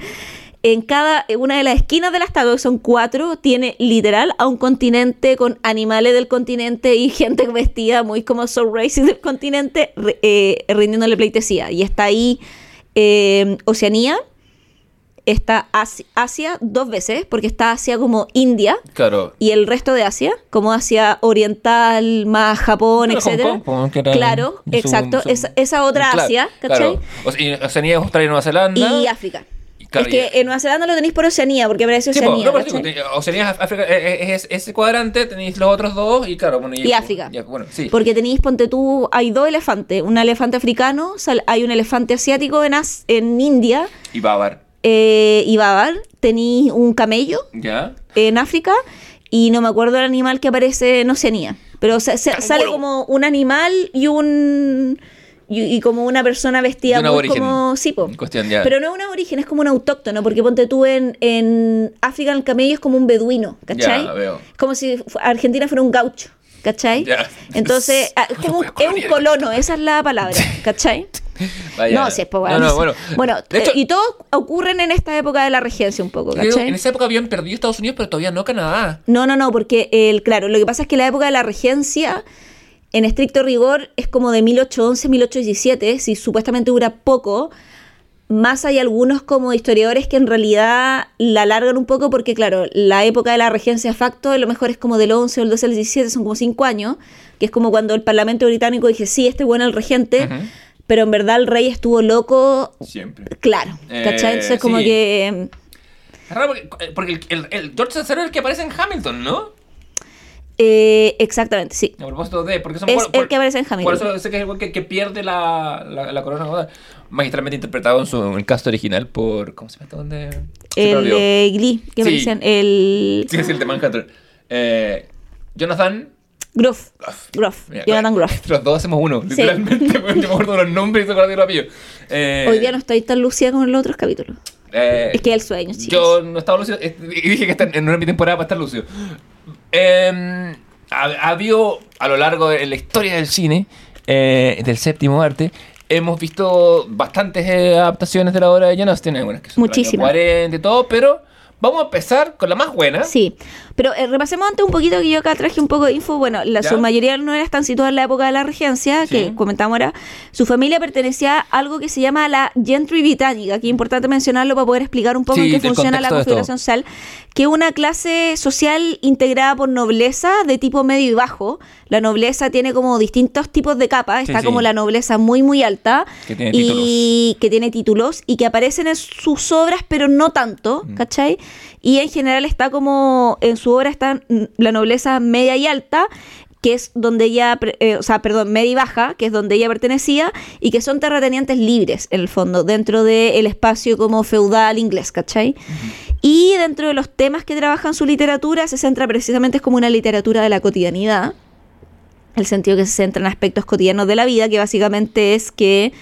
En cada una de las esquinas de la estatua, que son cuatro, tiene literal a un continente con animales del continente y gente vestida muy como Soul Racing del continente, eh, rindiéndole pleitesía. Y está ahí eh, Oceanía, está Asi- Asia dos veces, porque está Asia como India Claro. y el resto de Asia, como Asia Oriental, más Japón, Hong etcétera. Kong, Claro, su- exacto. su- esa, esa otra Claro, Asia, claro. ¿cachai? O sea, y Oceanía, Australia y Nueva Zelanda. Y África. Y claro, es que y- en Nueva Zelanda lo tenéis por Oceanía, porque aparece Sí, po, Oceanía. no, pero sí, Oceanía, África, eh, eh, es ese cuadrante, tenéis los otros dos y claro, bueno, Y África. ya, bueno, sí. Porque tenéis, ponte tú, hay dos elefantes. Un elefante africano, sal- hay un elefante asiático en, As- en India Y Bávar, eh, y Babar. Tenéis un camello ¿ya? en África y no me acuerdo el animal que aparece en Oceanía. Pero se- se- sale como un animal y un... Y, y como una persona vestida un muy aborigen. como... Sí, po. En cuestión, ya. Pero no es un aborigen, es como un autóctono, porque ponte tú en, en África el camello es como un beduino, ¿cachai? Ya, veo. Como si Argentina fuera un gaucho, ¿cachai? Ya. Entonces, <laughs> ah, es como un, es colono, esa es la palabra, ¿cachai? <laughs> Vaya. No, si es po- No, no, bueno. Bueno, hecho, eh, y todos ocurren en esta época de la regencia un poco, ¿cachai? en esa época habían perdido Estados Unidos, pero todavía no Canadá. No, no, no, porque el, claro, lo que pasa es que la época de la regencia, en estricto rigor, es como de 1811, 1817, si supuestamente dura poco. Más hay algunos como historiadores que en realidad la alargan un poco porque, claro, la época de la regencia facto a lo mejor es como del 11 o el 12 al 17, son como 5 años, que es como cuando el Parlamento británico dije, sí, este bueno es el regente, pero en verdad el rey estuvo loco, Siempre. claro, ¿cachai? Eh, Entonces como sí. que... Es raro porque, eh, porque el, el, el George III es el que aparece en Hamilton, ¿no? eh, exactamente, sí. A propósito de. Porque son Es por- el por- que aparece en Hamilton. Por eso sé que es el que, que pierde la, la, la corona. Magistralmente interpretado en, su, en el cast original por. ¿Cómo se llama? este ¿Dónde? Me El de Glee, que Sí. me decían, el Sí, sí, el de Manhattan. Eh, Jonathan. Groff. Groff. Jonathan eh, Groff. <laughs> Los dos hacemos uno, Sí. literalmente. <laughs> bueno, Yo me acuerdo los nombres y se acuerdo de los apellidos. Eh, Hoy día no estoy tan lucida como en los otros capítulos. eh, Es que el sueño, chicos. Yo no estaba lúcido eh, y dije que era mi temporada para estar lúcido. Eh, ha habido a lo largo de la historia del cine, eh, del séptimo arte, hemos visto bastantes eh, adaptaciones de la obra de Jane Austen, algunas que son Muchísimas. 40 y todo, pero vamos a empezar con la más buena. Sí, pero eh, repasemos antes un poquito que yo acá traje un poco de info. Bueno, la, Ya. su mayoría no era tan situada en la época de la regencia, Sí. que comentamos ahora. Su familia pertenecía a algo que se llama la Gentry Británica, que es importante mencionarlo para poder explicar un poco Sí, en qué funciona la configuración social, que es una clase social integrada por nobleza de tipo medio y bajo. La nobleza tiene como distintos tipos de capas. Está sí. como la nobleza muy, muy alta. Que tiene y que tiene títulos y que aparecen en sus obras, pero no tanto, Mm. ¿cachai? Y en general está como, en su obra está la nobleza media y alta, que es donde ella, eh, o sea, perdón, media y baja, que es donde ella pertenecía, y que son terratenientes libres, en el fondo, dentro del espacio como feudal inglés, ¿cachai? Y dentro de los temas que trabaja en su literatura, se centra precisamente es como una literatura de la cotidianidad, el sentido que se centra en aspectos cotidianos de la vida, que básicamente es que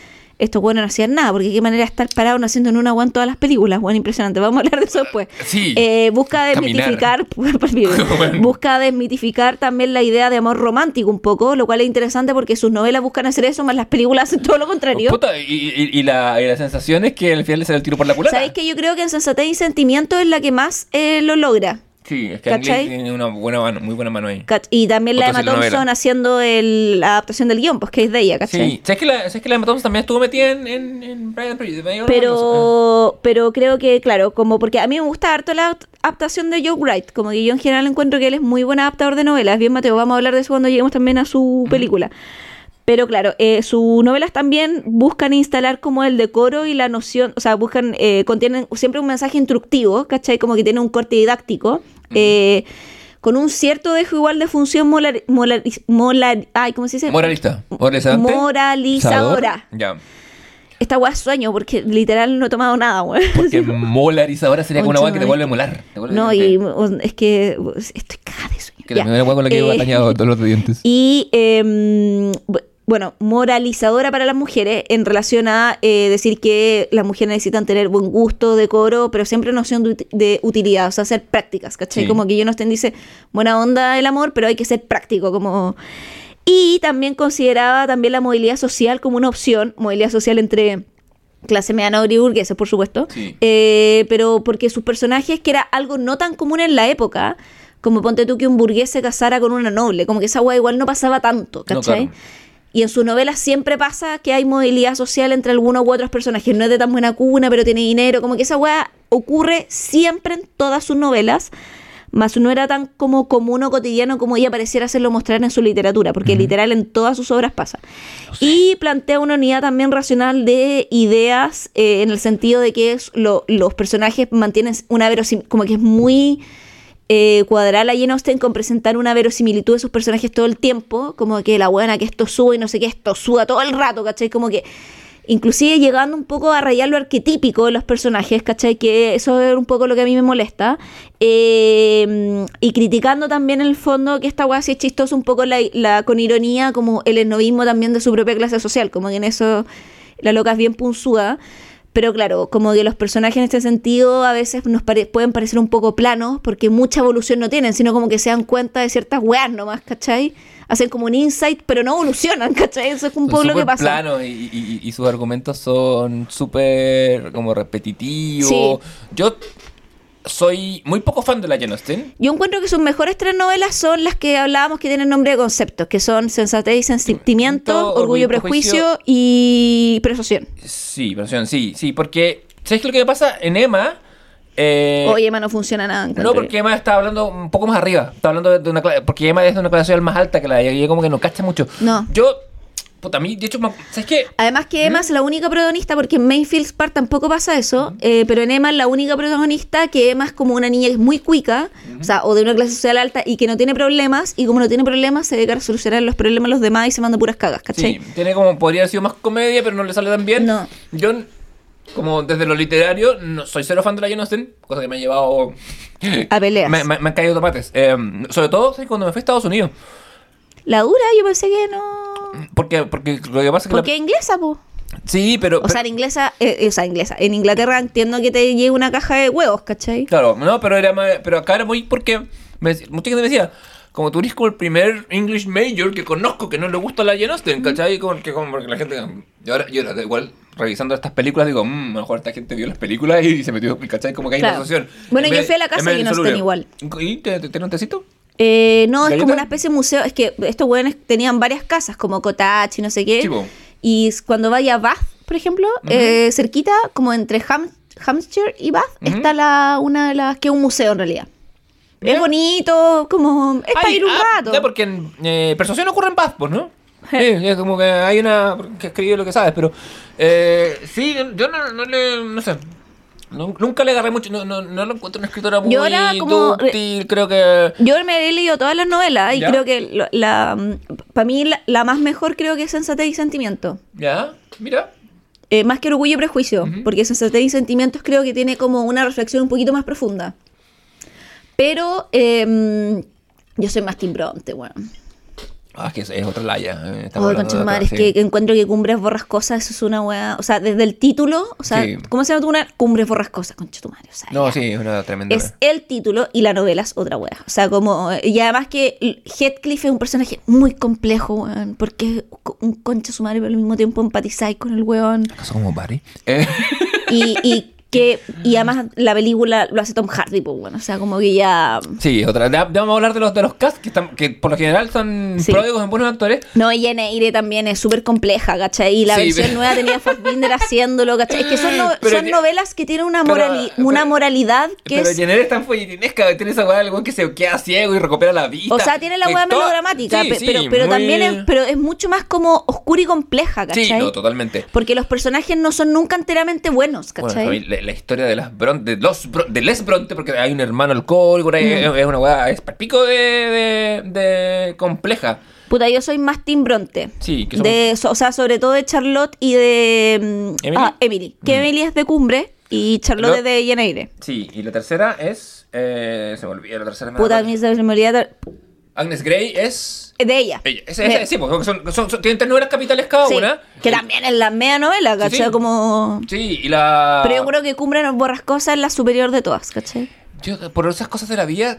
estos buenos no hacían nada, porque qué manera de estar parados no haciendo en una en todas las películas, bueno, impresionante, vamos a hablar de eso después. Sí. Eh, busca desmitificar, <laughs> <laughs> busca desmitificar también la idea de amor romántico un poco, lo cual es interesante porque sus novelas buscan hacer eso, más las películas hacen todo lo contrario. Puta, y, y- y la, y la sensación es que al final le sale el tiro por la culata. ¿Sabéis que yo creo que en Sensatez y Sentimiento es la que más eh, lo logra? Sí, es que Ang tiene una buena mano, muy buena mano ahí. Y también la Otra Emma Thompson haciendo el- la adaptación del guion, pues que es de ella, ¿cachai? Sí, ¿sabes que la, ¿sabes que la Emma Thompson también estuvo metida en, en, en dio una cosa. Pero, pero creo que, claro, como porque a mí me gusta harto la apt- adaptación de Joe Wright, como que yo en general encuentro que él es muy buen adaptador de novelas. Bien, Mateo, vamos a hablar de eso cuando lleguemos también a su película. Pero claro, eh, sus novelas también buscan instalar como el decoro y la noción, o sea, buscan, eh, contienen siempre un mensaje instructivo, ¿cachai? Como que tiene un corte didáctico, eh, con un cierto dejo igual de función molar, molar- molar- ay, ¿cómo se dice? Moralista. Moralizante. Moralizadora. Ya. Esta weá sueño, porque literal no he tomado nada, weón. Porque <laughs> molarizadora sería como una weá que te vuelve a molar. No, y es que estoy cagada de sueño. Que la primera weá con la que he Eh, batallado <laughs> todos los dientes. Y, eh, bu- bueno, moralizadora para las mujeres en relación a eh, decir que las mujeres necesitan tener buen gusto, decoro, pero siempre noción de, de utilidad, o sea, ser prácticas, ¿cachai? Sí. Como que yo no estén dice buena onda el amor, pero hay que ser práctico, como... Y también consideraba también la movilidad social como una opción, movilidad social entre clase mediana y burguesa, por supuesto, Sí. eh, pero porque sus personajes, que era algo no tan común en la época, como ponte tú que un burgués se casara con una noble, como que esa weá igual no pasaba tanto, No, ¿cachai? claro. Y en sus novelas siempre pasa que hay movilidad social entre algunos u otros personajes. No es de tan buena cuna, pero tiene dinero. Como que esa weá ocurre siempre en todas sus novelas. Más no era tan como común o cotidiano como ella pareciera hacerlo mostrar en su literatura, porque literal en todas sus obras pasa. Y plantea una unidad también racional de ideas eh, en el sentido de que es lo- los personajes mantienen una verosimilitud, como que es muy eh, cuadrar a Jane Austen con presentar una verosimilitud de sus personajes todo el tiempo, como que la buena que esto sube y no sé qué, esto suda todo el rato, ¿cachai? Como que inclusive llegando un poco a rayar lo arquetípico de los personajes, ¿cachai? Que eso es un poco lo que a mí me molesta. Eh, y criticando también en el fondo que esta weá sí es chistoso un poco la, con ironía, como el esnovismo también de su propia clase social, como que en eso la loca es bien punzúa. Pero claro, como que los personajes en este sentido a veces nos pare- pueden parecer un poco planos porque mucha evolución no tienen, sino como que se dan cuenta de ciertas weas nomás, ¿cachai? Hacen como un insight, pero no evolucionan, <laughs> ¿cachai? Eso es un poco lo que pasa. planos y, y- y sus argumentos son súper como repetitivos. Sí. Yo soy muy poco fan de la Jane Austen. Yo encuentro que sus mejores tres novelas son las que hablábamos que tienen nombre de conceptos, que son Sensatez y Sentimiento, Orgullo Orgullo Prejuicio. Prejuicio y Persuasión. Sí, versión, sí, sí, porque ¿sabes qué es lo que me pasa en Emma? Eh, Oye, Emma no funciona nada. no, encuentro porque. Emma está hablando un poco más arriba. Está hablando de, una clase, porque Emma es de una clase social más alta que la de ella, y ella como que no cacha mucho. No. Yo, puta, a mí, de hecho, ¿sabes qué? Además que Emma es la única protagonista, porque en Mayfield Park tampoco pasa eso, eh, pero en Emma es la única protagonista que Emma es como una niña que es muy cuica, o sea, o de una clase social alta y que no tiene problemas, y como no tiene problemas, se dedica a solucionar los problemas de los demás y se manda puras cagas, ¿cachai? Sí, tiene como, podría haber sido más comedia, pero no le sale tan bien. No. Yo, como desde lo literario, no soy cero fan de la Jane Austen, cosa que me ha llevado... A peleas. <laughs> Me, me- me han caído tomates. Eh, sobre todo, ¿sabes? cuando me fui a Estados Unidos. La dura, yo pensé que no... Porque, porque lo que pasa es que... la- Porque es inglesa, po. Sí, pero... O sea, en inglesa, eh, o sea, inglesa. En Inglaterra entiendo que te llegue una caja de huevos, ¿cachai? Claro, no, pero era más- pero acá era muy porque me, mucha gente me decía, como tú eres como el primer English major que conozco que no le gusta la Jane Austen, ¿cachai? Como que como porque la gente yo ahora, yo ahora igual revisando estas películas digo, mmm, a lo mejor esta gente vio las películas y se metió, ¿cachai? Como que hay Claro. una asociación. Bueno, En yo vez- fui a la casa de Jane Austen igual. ¿Y te, te, te un tecito? Eh, no, es como una especie de museo. Es que estos hueones tenían varias casas, como Cottage y no sé qué. Y cuando vaya a Bath, por ejemplo, eh, cerquita, como entre Ham- Hampshire y Bath, está la, una de las que es un museo en realidad. Mira. Es bonito, como. Es para ir un ah, rato. Ya, porque en eh, Persuasión ocurre en paz, pues, ¿no? <laughs> Sí, es como que hay una que escribe lo que sabes, pero eh, sí, yo- yo no, no le, no sé, nu- nunca le agarré mucho, no, no, no lo encuentro una escritora muy Yo ahora como- dúctil, creo que... Yo me he leído todas las novelas y ¿Ya? creo que lo- la, para mí la, la más mejor creo que es Sensatez y Sentimiento. Ya, mira. Eh, más que Orgullo y Prejuicio, Ujú. porque Sensatez y Sentimientos creo que tiene como una reflexión un poquito más profunda. Pero eh, yo soy más Tim Bronte, bueno. Ah, es que es, otra laya. eh, estamos Oh, de de madre, otra, es que, encuentro que Cumbres Borrascosas eso es una weá. O sea, desde el título, o sea, Sí. ¿cómo se llama tu una? Cumbres Borrascosas, concha tu madre. O sea, No, ya. sí, es una tremenda... Es el título y la novela es otra weá. O sea, como. Y además que Heathcliff es un personaje muy complejo, weón. Porque es un concha su madre, pero al mismo tiempo empatizáis con el weón. ¿Acaso como Barry? Eh, Y, y que. Y además la película lo hace Tom Hardy, pues bueno. O sea, como que ya. sí, otra. Ya, ya vamos a hablar de los, de los cast, que, están, que por lo general son Sí. pródigos en buenos actores. No, y Eire también es súper compleja, ¿cachai? Y la Sí, versión pero- nueva tenía <laughs> Fassbinder haciéndolo, ¿cachai? Es que son, no- Pero son que- novelas que tienen una, pero- morali- pero- una moralidad que Pero es... Jenner es tan folletinesca, tiene esa weá weón que se queda ciego y recupera la vista. O sea, tiene la todo- melodramática, Sí, pero, pero muy- también es, pero es mucho más como oscura y compleja, ¿cachai? Sí, no, totalmente. Porque los personajes no son nunca enteramente buenos, Bueno, ¿cachai? De la historia de las Bronte, de los Bron- de Les Bronte, porque hay un hermano alcohólico, ahí, es, una weá, es pico de, de, de compleja. Puta, yo soy más Team Bronte. Sí, que son- de, o sea, sobre todo de Charlotte y de mm, ¿Emily? ah, Emily. Que Mm. Emily es de Cumbre y Charlotte Lo- es de Lleneire. Sí, y la tercera es. eh, se me olvidó, la tercera me Puta, a acuerdo. mí se me olvidó Agnes Grey es. de ella. Ella. Esa- esa- sí, porque son, son- son- tienen tres novelas capitales cada Sí, una. que Y- también es la media novela, Sí, ¿cachai? sí. Como... Sí, y la. Pero yo creo que Cumbre borrascosa es la superior de todas, ¿cachai? Yo, por esas cosas de la vida,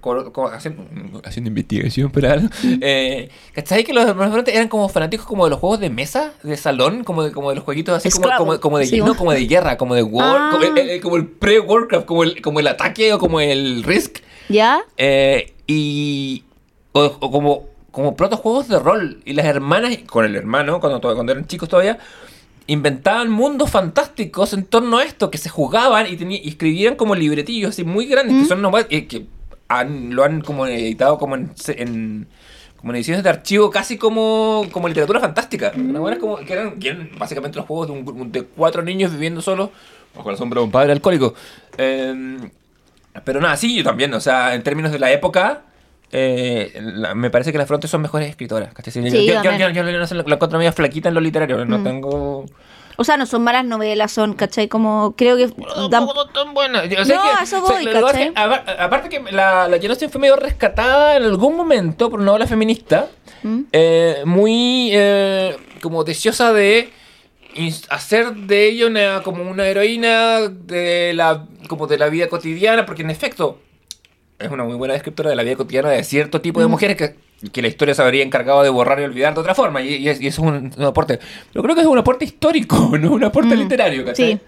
por- por- haciendo, haciendo investigación, pero algo, <laughs> eh, ¿cachai? Que los hermanos eran como fanáticos como de los juegos de mesa, de salón, como de, como de los jueguitos así, como, como, como de, sí, no, como de guerra, como de war, Ah. como, el, el pre-Warcraft, como el, como el ataque o como el Risk. ¿Ya? Eh, y. O, o como, como protojuegos de rol. Y las hermanas, con el hermano, cuando, cuando eran chicos todavía, inventaban mundos fantásticos en torno a esto, que se jugaban y, y escribían como libretillos así muy grandes, que son nomás. eh, que han, lo han como editado como en. en como en ediciones de archivo, casi como, como literatura fantástica. Una buena es como que eran, que eran básicamente los juegos de, un de cuatro niños viviendo solos bajo la sombra de un padre alcohólico. Eh, pero nada, sí, yo también, o sea, en términos de la época, eh, la- me parece que las Frontes son mejores escritoras. Sí, yo, yo, yo- yo no la encuentro media flaquita en lo literario, no Mm. tengo... O sea, no son malas novelas, son, ¿cachai? Como creo que dan- Tampoco tan buena. O sea, No, que- eso o sea, voy, es ¿cachai? aparte que la, la Jane fue medio rescatada en algún momento por una ola feminista, ¿Mm? eh, muy eh, como deseosa de hacer de ella una, como una heroína de la, como de la vida cotidiana, porque en efecto es una muy buena descriptora de la vida cotidiana de cierto tipo de Mm. mujeres que, que la historia se habría encargado de borrar y olvidar de otra forma, y, y es- y eso es un, un aporte. Pero creo que es un aporte histórico, <laughs> no un aporte Mm, literario, ¿cachai? sí.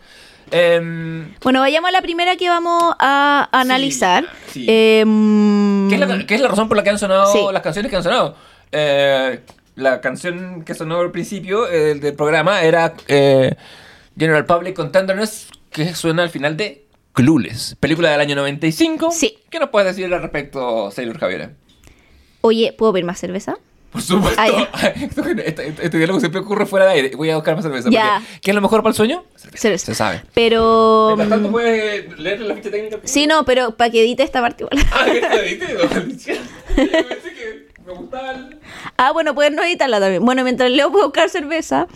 Em, Bueno, vayamos a la primera que vamos a analizar. sí. Em, ¿Qué es, la, qué es la razón por la que han sonado Sí. las canciones que han sonado? Eh, la canción que sonó al principio eh, del programa era eh, General Public con Tenderness, que suena al final de Clueless, película del año 95. Sí. ¿Qué nos puedes decir al respecto, Sailor Javier? Oye, ¿puedo pedir más cerveza? Por supuesto. Este, este diálogo siempre ocurre fuera de aire. Voy a buscar más cerveza. Ya. porque ¿Qué es lo mejor para el sueño? Cerveza. Se sabe. Pero... Mientras tanto, puedes leer la ficha técnica. Sí, no, pero para que edite esta parte igual. Ah, ¿qué te diste? No, maldición. Yo pensé que me gustaba el... Ah, bueno, pueden no editarla también. Bueno, mientras Leo puede buscar cerveza,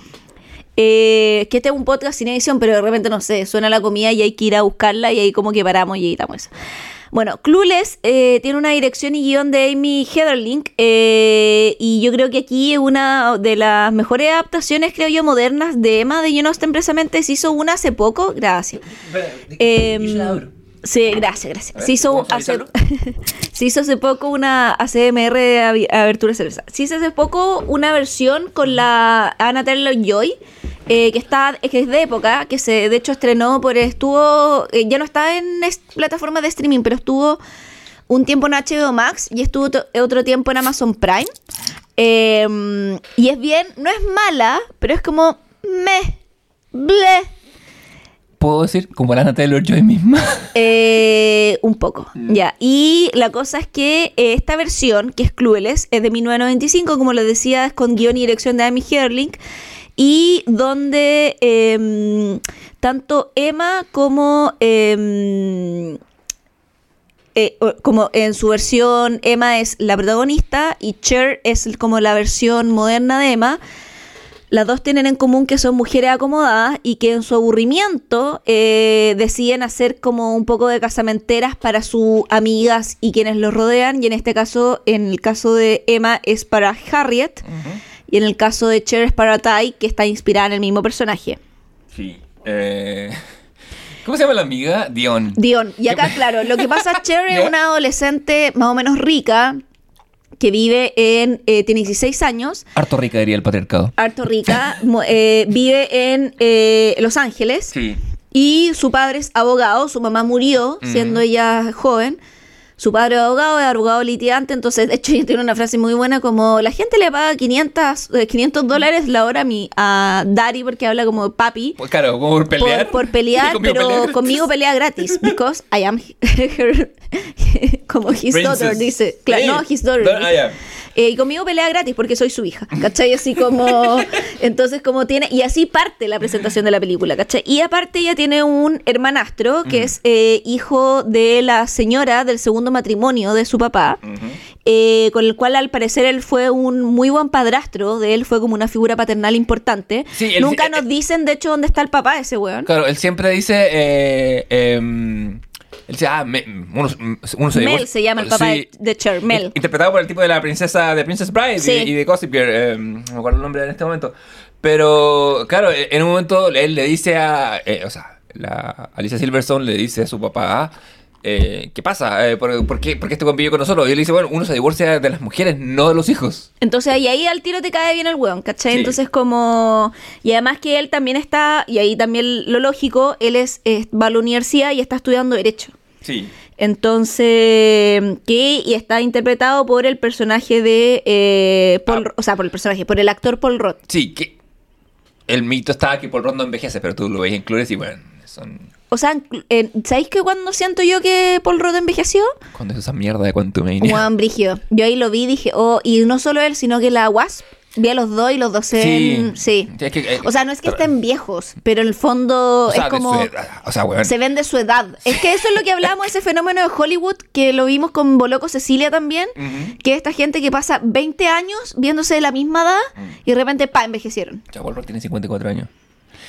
eh, que este es un podcast sin edición, pero de repente, no sé, suena la comida y hay que ir a buscarla y ahí como que paramos y editamos eso. Bueno, Clueless eh, tiene una dirección y guion de Amy Heatherling eh, y yo creo que aquí es una de las mejores adaptaciones, creo yo, modernas de Emma de Jane Austen precisamente. Se hizo una hace poco, gracias. Em, sí, gracias, gracias. Ver, Se hizo, ¿vamos a hace, <laughs> se hizo hace poco una ACMR de abertura cerveza. Se hizo hace poco una versión con la Anna Taylor Joy, eh, que está que es de época, que se de hecho estrenó por estuvo eh, ya no está en plataformas de streaming, pero estuvo un tiempo en HBO Max y estuvo otro tiempo en Amazon Prime. Eh, y es bien, no es mala, pero es como me, ble. ¿Puedo decir como la Taylor Joy misma? <laughs> Eh, un poco, ya. Y la cosa es que eh, esta versión, que es Clueless, es de 1995, como les decía, es con guion y dirección de Amy Herling, y donde em, tanto Emma como... em, eh, como en su versión Emma es la protagonista y Cher es como la versión moderna de Emma. Las dos tienen en común que son mujeres acomodadas y que en su aburrimiento eh, deciden hacer como un poco de casamenteras para sus amigas y quienes los rodean. Y en este caso, en el caso de Emma es para Harriet y en el caso de Cher es para Ty, que está inspirada en el mismo personaje. Sí. Eh... ¿Cómo se llama la amiga? Dion. Dion. Y acá, claro, lo que pasa <laughs> Cher es una adolescente más o menos rica que vive en... eh, tiene 16 años, Harto rica diría el patriarcado. harto rica, <laughs> eh, vive en eh, Los Ángeles Sí. y su padre es abogado, su mamá murió siendo ella joven. Su padre es abogado, es abogado litigante, entonces, de hecho, <laughs> ella tiene una frase muy buena como, la gente le paga 500, eh, 500 dólares la hora a, mi, a Daddy porque habla como papi. Pues claro, como por pelear. Por, por pelear, <laughs> Conmigo pero pelea conmigo pelea gratis. <laughs> Because I am her, como his Princess. daughter, dice. Claro, no, his daughter. Ah. Eh, y conmigo pelea gratis porque soy su hija, ¿cachai? Así como, entonces como tiene, y así parte la presentación de la película, ¿cachai? Y aparte ella tiene un hermanastro que es eh, hijo de la señora del segundo matrimonio de su papá, eh, con el cual al parecer él fue un muy buen padrastro, de él fue como una figura paternal importante. Sí, él- Nunca eh, nos dicen, de hecho, dónde está el papá de ese weón. Claro, él siempre dice. Eh, em, él dice, ah, me- uno, uno se Mel se llama el papá Sí. de, Cher, Mel. In- Interpretado por el tipo de la princesa de Princess Bride Sí. y, y de Gossip Girl. eh, no me acuerdo el nombre en este momento. Pero, claro, en un momento él le dice a. eh, o sea, la Alicia Silverstone le dice a su papá. Eh, ¿Qué pasa? Eh, ¿por, por qué, por qué este convive con nosotros? Y él dice, bueno, uno se divorcia de las mujeres, no de los hijos. Entonces ahí, ahí al tiro te cae bien el weón, ¿cachai? Sí. Entonces como... Y además que él también está, y ahí también lo lógico, él es, es- va a la universidad y está estudiando Derecho. Sí. Entonces, que y está interpretado por el personaje de eh, Paul, Ah. o sea, por el personaje, por el actor Paul Roth. Sí, que el mito está que Paul Rudd no envejece, pero tú lo ves en Clueless y bueno, son... O sea, en- ¿sabéis que cuando siento yo que Paul Roth envejeció? Cuando es esa mierda de Quantumania. Juan Brigio. Yo ahí lo vi y dije, oh, y no solo él, sino que la Wasp. Vi a los dos y los dos se ven- sí. Es que, eh, O sea, no es que estén viejos, pero en el fondo o sea, es como... o sea. Se ven de su edad. Es que eso es lo que hablábamos, ese fenómeno de Hollywood, que lo vimos con Boloco Cecilia también, Ujú. que esta gente que pasa 20 años viéndose de la misma edad y de repente, pa, envejecieron. Rudd tiene 54 años.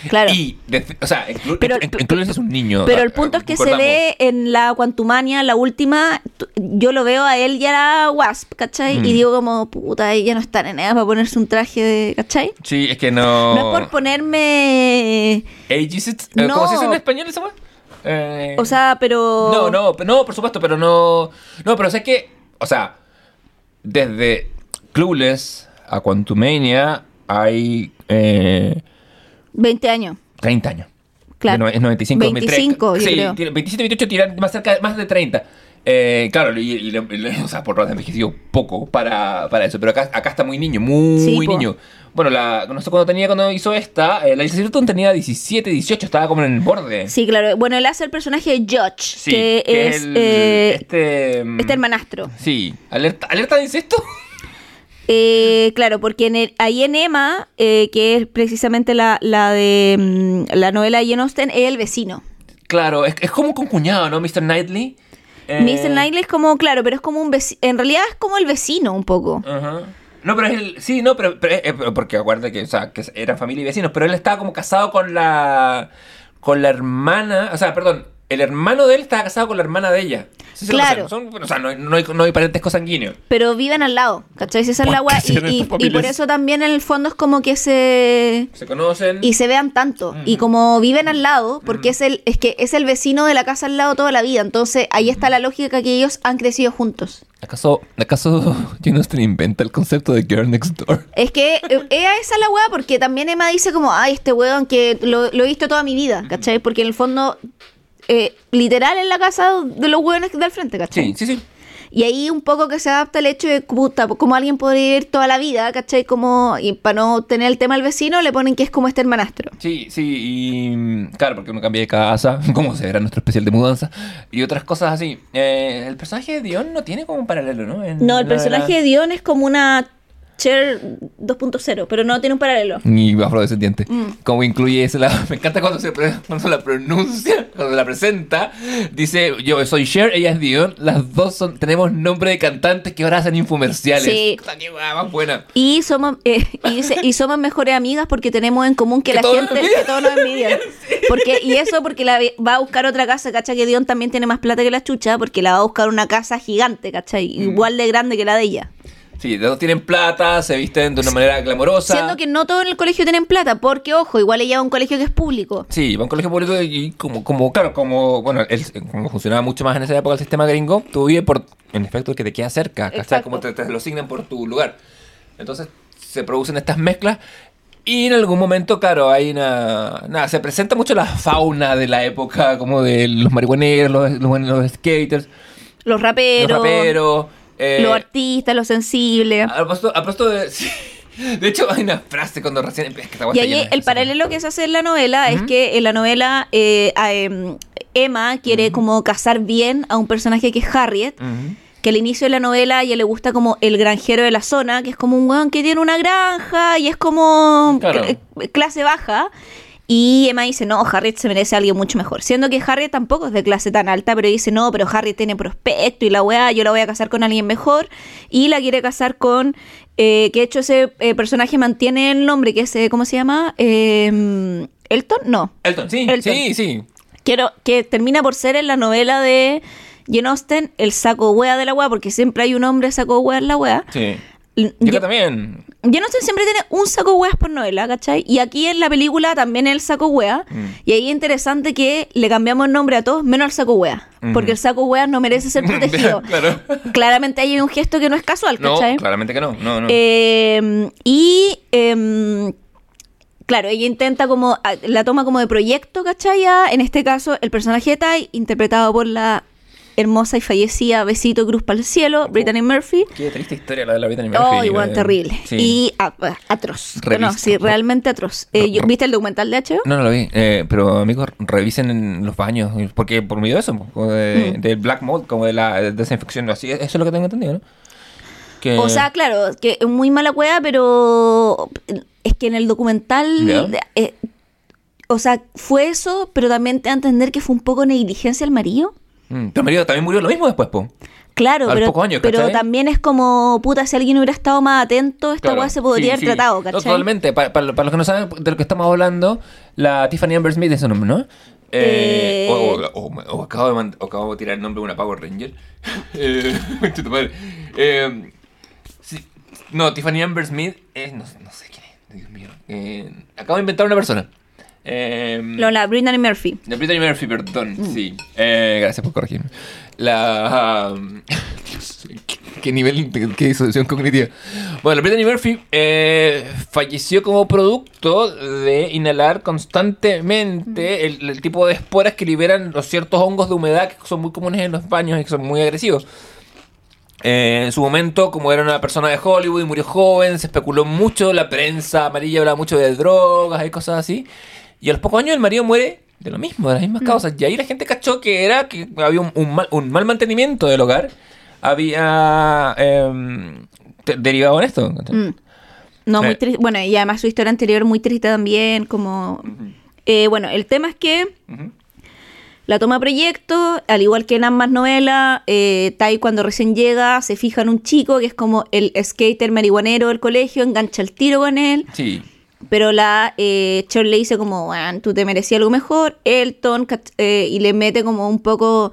Claro. Y, de- o sea, Pero- en- es un niño. Pero ah, el punto es que se ve en la Quantumania, la última, yo lo veo a él y a la Wasp, ¿cachai? Mm. Y digo como, puta, ella no está en edad para ponerse un traje de, ¿cachai? Sí, es que no... No es por ponerme... Ageist, eh, No. ¿Cómo se dice en español esa? Eh, O sea, pero... No, no, no, por supuesto, pero no... No, pero sé que... O sea, desde Clueless a Quantumania hay... Eh, 20 años. 30 años. Claro. Es 95, 25, 2003. yo sí, creo. tiene 27, 28 tiran más cerca, más de 30. Eh, claro, y, y- y- o sea, por ha envejecido poco para, para eso, pero acá, acá está muy niño, muy, Sí, muy po. niño. Bueno, la, no sé cuándo tenía cuando hizo esta, eh, la Lisa Silverton tenía 17, 18, estaba como en el borde. Sí, claro. Bueno, él hace el personaje de Judge, Sí, que, es el- eh, este, este hermanastro. Sí, alerta, alerta de incesto. Eh, claro, porque en el- ahí en Emma, eh, que es precisamente la, la de mm, la novela de Jane Austen, es el vecino. Claro, es, es como con cuñado, ¿no? Mr. Knightley. Eh, Mr. Knightley es como, claro, pero es como un vecino. En realidad es como el vecino un poco. Ajá. No, pero es el. Sí, no, pero. pero, porque acuérdate que, o sea, que eran familia y vecinos, pero él estaba como casado con la. Con la hermana. O sea, perdón. El hermano de él estaba casado con la hermana de ella. Sí, sí, Claro. O sea, no son- o sea, no, hay- no hay, no hay parentesco sanguíneo. Pero viven al lado, ¿cachai? Si esa es ¿Por la weá. Y, por eso también en el fondo es como que se. Se conocen. Y se vean tanto. Y como viven al lado, porque es el, es que es el vecino de la casa al lado toda la vida. Entonces ahí está la lógica que ellos han crecido juntos. ¿Acaso, ¿Acaso <laughs> Austen inventa el concepto de Girl Next Door? Es que eh, ella esa es la weá, porque también Emma dice como, ay, este weón que lo, lo he visto toda mi vida, ¿cachai? Porque en el fondo, eh, literal en la casa de los weones del frente, ¿cachai? Sí, sí, sí. Y ahí un poco que se adapta el hecho de, puta, como alguien podría ir toda la vida, ¿cachai? Como, y para no tener el tema del vecino, le ponen que es como este hermanastro. Sí, sí, y claro, porque uno cambia de casa, <laughs> como se verá nuestro especial de mudanza, y otras cosas así. Eh, el personaje de Dion no tiene como un paralelo, ¿no? En No, el la- personaje de Dion es como una Cher 2.0, pero no tiene un paralelo. Y afrodescendiente. Mm. Como incluye ese la <laughs> Me encanta cuando se, cuando se la pronuncia, cuando la presenta. Dice, yo soy Cher, ella es Dion. Las dos son, tenemos nombre de cantantes que ahora hacen infomerciales. Sí. Qué más buena. Y somos, eh, y, dice, y somos mejores amigas porque tenemos en común que, Que la gente, que todos nos envidian. <laughs> Porque, y eso porque la va a buscar otra casa, ¿cachai? Que Dion también tiene más plata que la chucha, porque la va a buscar una casa gigante, ¿cachai? Mm. Igual de grande que la de ella. Sí, los dos tienen plata, se visten de una manera glamorosa. Siendo que no todos en el colegio tienen plata, porque ojo, igual ella va a un colegio que es público. Sí, va a un colegio público y como, como claro, como, bueno, él, como funcionaba mucho más en esa época el sistema gringo, tú vives por, en efecto, el que te queda cerca, ¿cachai? Como te, te lo asignan por tu lugar. Entonces, se producen estas mezclas y en algún momento, claro, hay una... Nada, se presenta mucho la fauna de la época, como de los marihuaneros, los, los, los skaters. Los raperos, los raperos. Eh, los artistas, los sensibles. a propósito, de. <laughs> sí. De hecho, hay una frase cuando recién empieza. es que Y ahí llena el paralelo que se hace en la novela es que en la novela eh, a, em, Emma quiere como casar bien a un personaje que es Harriet. Que al inicio de la novela a ella le gusta como el granjero de la zona, que es como un weón que tiene una granja y es como Claro. clase baja. Y Emma dice, no, Harriet se merece a alguien mucho mejor. Siendo que Harriet tampoco es de clase tan alta, pero dice, no, pero Harriet tiene prospecto y la weá, yo la voy a casar con alguien mejor. Y la quiere casar con, eh, que de hecho ese eh, personaje mantiene el nombre, que es, eh, ¿cómo se llama? Eh, Elton, no. Elton, sí, Elton. sí, sí. Quiero, que termina por ser en la novela de Jane Austen el saco wea de la wea, porque siempre hay un hombre saco wea en la wea. Sí. Yo Ye- también. Austen siempre tiene un saco weas por novela, ¿cachai? Y aquí en la película también el saco wea. Mm. Y ahí es interesante que le cambiamos el nombre a todos, menos al saco. Ujú. Porque el saco wea no merece ser <laughs> protegido. <laughs> claro. Claramente hay un gesto que no es casual, No, ¿cachai? claramente que no. No, no. Eh, y em, claro, ella intenta como, la toma como de proyecto, ¿cachai? En este caso, el personaje de Tai, interpretado por la hermosa y fallecida Besito Cruz para el Cielo, Brittany Murphy. Qué triste historia la de la Brittany Oh, Murphy. igual eh, terrible. Sí. Y a- a- atroz. Revista. No, sí, realmente atroz. Eh, yo-. ¿Viste el documental de HBO? No, no lo vi. Eh, pero, amigos, revisen en los baños. Porque por medio de eso, como de, Mm. del black mold, como de la desinfección. Así, eso es lo que tengo entendido, ¿no? Que, O sea, claro, que es muy mala cueva, pero es que en el documental, eh, o sea, fue eso, pero también te da a entender que fue un poco negligencia al marido. Mm, tu marido también murió lo mismo después, po. Claro, pero, también es como, puta, si alguien hubiera estado más atento, esta Claro, weá se podría sí, haber sí. tratado, No, ¿cachai? totalmente. Para, para- para los que no saben de lo que estamos hablando, la Tiffany Amber Smith es su nombre, ¿no? Eh, Eh, o, o- o- o acabo, de mand- o acabo de tirar el nombre de una Power Ranger. <laughs> eh. <laughs> Eh, sí, no, Tiffany Amber Smith es. No, no sé quién es, Dios mío. Eh, acabo de inventar una persona. Eh, No, la Brittany Murphy. de Brittany Murphy, perdón, Mm. sí. Eh, gracias por corregirme. La. um, ¿qué, <laughs> qué nivel de qué disolución cognitiva? Bueno, la Brittany Murphy eh, falleció como producto de inhalar constantemente el, el tipo de esporas que liberan los ciertos hongos de humedad que son muy comunes en los baños y que son muy agresivos. Eh, en su momento, como era una persona de Hollywood y murió joven, se especuló mucho, la prensa amarilla hablaba mucho de drogas y cosas así. Y a los pocos años el marido muere de lo mismo, de las mismas causas. Y ahí la gente cachó que era que había un, un mal, un mal mantenimiento del hogar. Había em, derivado en esto. Mm. No, muy Eh. triste. Bueno, y además su historia anterior muy triste también, como... Eh, bueno, el tema es que la toma proyecto, al igual que en ambas novelas, eh, Tai cuando recién llega se fija en un chico que es como el skater marihuanero del colegio, engancha el tiro con él. Sí. Pero la eh, le dice como, "Weón, tú te merecías algo mejor. Elton, eh, y le mete como un poco...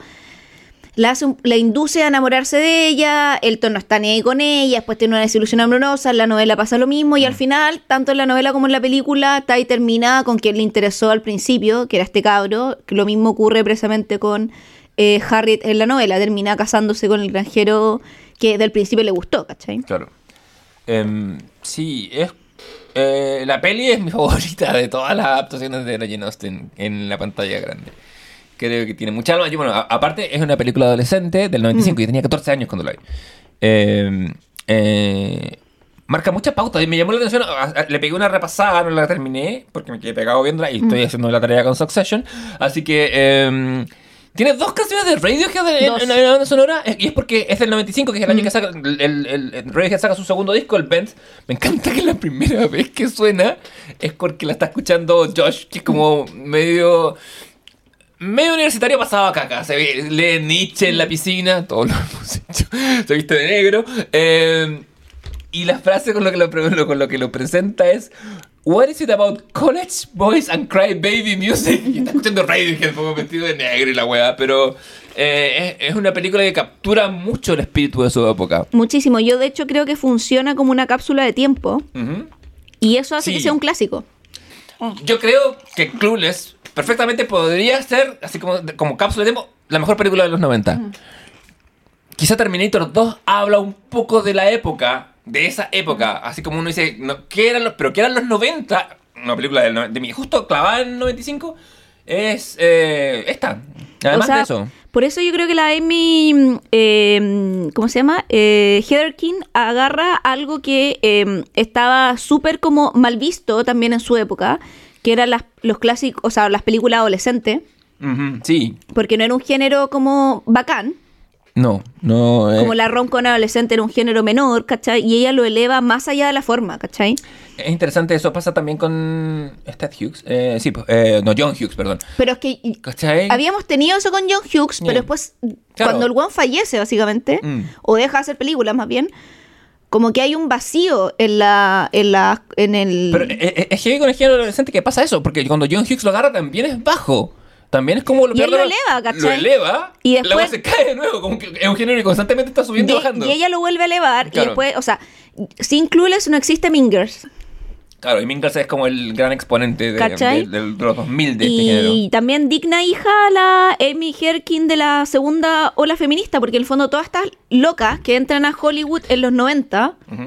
La, hace un- la induce a enamorarse de ella, Elton no está ni ahí con ella, después tiene una desilusión amorosa, en la novela pasa lo mismo, y Mm. al final, tanto en la novela como en la película, Tai termina con quien le interesó al principio, que era este cabro, que lo mismo ocurre precisamente con eh, Harriet en la novela, termina casándose con el granjero que del principio le gustó, ¿cachai? Claro. Em, sí, es. Eh, la peli es mi <laughs> favorita de todas las adaptaciones de Jane Austen en la pantalla grande. Creo que tiene mucha alma. Yo, bueno, a- aparte es una película adolescente del 95. Yo tenía 14 años cuando la vi. Em, eh, marca muchas pautas y me llamó la atención. a- a- Le pegué una repasada, no la terminé porque me quedé pegado viéndola y estoy haciendo la tarea con Succession. Así que. Em, tiene dos canciones de Radiohead en, en la banda sonora eh, y es porque es del 95, que es el año que saca el, el, el- Radiohead saca su segundo disco, el Bend. Me encanta que la primera <laughs> vez que suena es porque la está escuchando Josh, que es como medio medio universitario pasado a caca. Se ve- lee Nietzsche en la piscina, todos lo <laughs> hemos hecho. Se viste de negro. eh, y la frase con lo, que lo- con lo que lo presenta es What is it about college boys and cry baby music? Y <laughs> está escuchando Radiohead como vestido de negro y la weá, pero eh, es, es una película que captura mucho el espíritu de su época. Muchísimo. Yo, de hecho, creo que funciona como una cápsula de tiempo. Y eso hace Sí. que sea un clásico. Yo creo que Clueless perfectamente podría ser, así como, como cápsula de tiempo, la mejor película de los 90. Quizá Terminator 2 habla un poco de la época, de esa época, así como uno dice, no, ¿qué eran los, pero ¿qué eran los 90? Una película del, de mi justo clavada en 95 es eh, esta. Además O sea, de eso. Por eso yo creo que la Amy, mm, eh, ¿cómo se llama? Eh, Heather King agarra algo que eh, estaba súper como mal visto también en su época, que eran las, los clásicos, o sea, las películas adolescentes, Sí. porque no era un género como bacán, No, no. eh, como la rom con adolescente era un género menor, ¿cachai? Y ella lo eleva más allá de la forma, ¿cachai? Es interesante, eso pasa también con. Stat Hughes. Eh, sí, eh, no, John Hughes, perdón. Pero es que ¿Cachai? habíamos tenido eso con John Hughes, pero después, Claro. cuando el one fallece, básicamente, Mm. o deja de hacer películas más bien, como que hay un vacío en la, en la, en el... Pero eh, eh, es que con el género adolescente que pasa eso, porque cuando John Hughes lo agarra también es bajo. También es como lo Y él lo eleva, ¿cachai? Lo eleva Y la después- voz se cae de nuevo, como que es un género que constantemente está subiendo y bajando. y ella lo vuelve a elevar, Claro. y después, o sea, sin Clueless no existe Mingers. Claro, y Mingles es como el gran exponente de, ¿Cachai? de- de- de los 2000 de este género. Y también digna hija la Amy Herkin de la segunda ola feminista, porque en el fondo todas estas locas que entran a Hollywood en los 90, Ujú.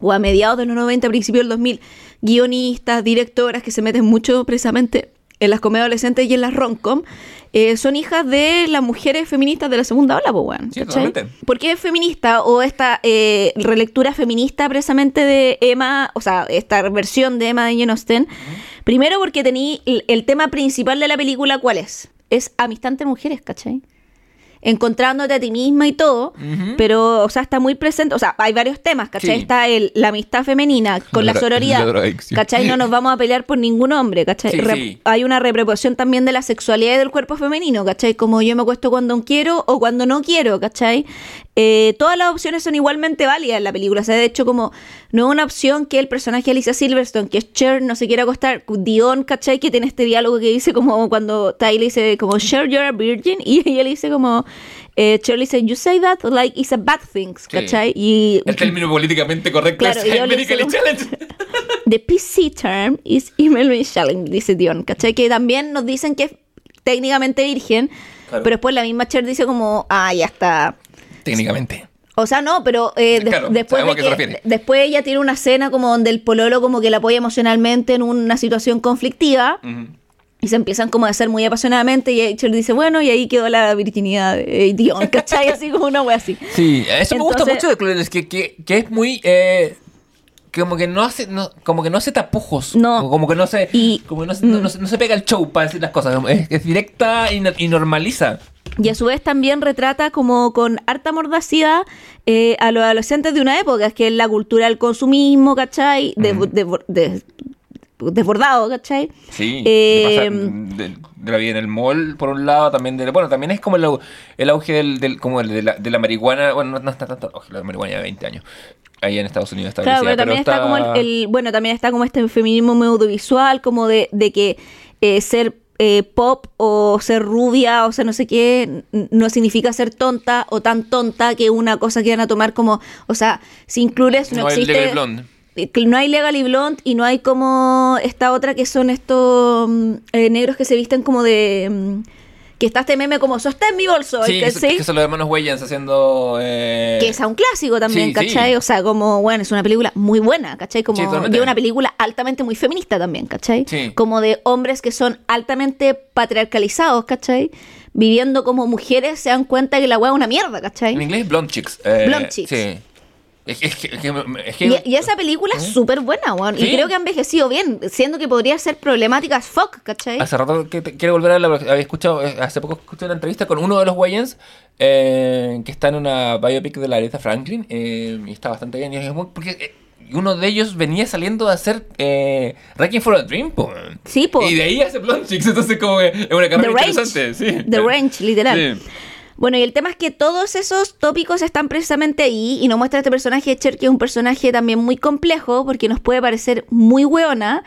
o a mediados de los 90, principios del 2000, guionistas, directoras que se meten mucho precisamente en las comedias adolescentes y en las romcom, eh, son hijas de las mujeres feministas de la segunda ola, pues, Sí. ¿Por qué es feminista o esta eh, relectura feminista precisamente de Emma, o sea, esta versión de Emma de Jane Austen? Primero porque tení el, el tema principal de la película, ¿cuál es? Es amistad entre mujeres, ¿cachai? Encontrándote a ti misma y todo, pero, o sea, está muy presente, o sea, hay varios temas, ¿cachai? Sí. Está el, la amistad femenina con la, La sororidad, la. ¿cachai? No nos vamos a pelear por ningún hombre, ¿cachai? Sí, Re- sí. Hay una reproporción también de la sexualidad y del cuerpo femenino, ¿cachai? Como yo me acuesto cuando quiero o cuando no quiero, ¿cachai? Eh, todas las opciones son igualmente válidas en la película, o sea, de hecho, como no es una opción que el personaje de Alicia Silverstone, que es Cher, no se quiera acostar, Dion, ¿cachai? Que tiene este diálogo que dice como cuando Ty le dice como, Cher, you're a virgin, <laughs> y ella le dice como, eh, Cher le dice, you say that like it's a bad thing, ¿cachai? Y El <laughs> término políticamente correcto Claro, es hice- Challenge. <laughs> the PC term is Emily Shelling, dice Dion, ¿cachai? Que también nos dicen que es técnicamente virgen, Claro. pero después la misma Cher dice como, ah, ya está. Técnicamente. O sea, no, pero eh, de- Claro, después, de que- después ella tiene una escena como donde el pololo como que la apoya emocionalmente en una situación conflictiva y se empiezan como a hacer muy apasionadamente y Cher dice, bueno, y ahí quedó la virginidad de Dion, <laughs> ¿cachai? Así como una wea así. Sí, eso me gusta mucho de Clueless, que, que, que es muy... eh, como que no hace no, como que no hace tapujos No. Como que no se Y- como que no, se- no- no se- pega el show para decir las cosas es, es directa y, no- y normaliza Y a su vez también retrata como con harta mordacidad eh, a los adolescentes de una época, que es la cultura del consumismo, ¿cachai? De, de- de- desbordado, ¿cachai? Sí, Eh, de, de, de la vida en el mall, por un lado, también de, bueno, también es como el, el auge del, del- como el de, la, de la marihuana, bueno, no, no está tanto auge la marihuana ya 20 años, ahí en Estados Unidos establecida, Claro, pero también está, como el, el- bueno, también está como este feminismo audiovisual, como de, de que eh, ser eh, pop o ser rubia o ser no sé qué no significa ser tonta o tan tonta que una cosa que van a tomar como, o sea, si incluyes no, No, existe Legally Blonde. eh, no hay Legally Blonde y no hay como esta otra que son estos mm, eh, negros que se visten como de mm, que está este meme como sostén mi bolso Sí, que, son- que son los hermanos Wayans haciendo... Eh, que es a un clásico también, Sí, ¿cachai? sí. O sea, como, bueno, es una película muy buena, ¿cachai? Como, Sí, y una película altamente muy feminista también, ¿cachai? Sí. Como de hombres que son altamente patriarcalizados, ¿cachai? Viviendo como mujeres se dan cuenta que la weá es una mierda, En ¿cachai? inglés, Blonde Chicks. eh, Blonde Chicks. Sí. Es, que- es que- es que- es que- Y, y esa película es súper buena, weón. Y creo que ha envejecido bien, siendo que podría ser problemática as fuck, ¿cachai? Hace rato que quiero volver a la. Había escuchado, eh, hace poco escuché una entrevista con uno de los Wayans eh, que está en una biopic de la Aretha Franklin eh, y está bastante bien. Y es muy- porque eh, uno de ellos venía saliendo a hacer eh, Wrecking for a Dream, po. Sí, po. Y de ahí hace Chicks, <laughs> entonces como es una The carrera Range. interesante. Sí. The Range, literal. Sí. Bueno, y el tema es que todos esos tópicos están precisamente ahí y nos muestra este personaje de Cher, que es un personaje también muy complejo porque nos puede parecer muy weona.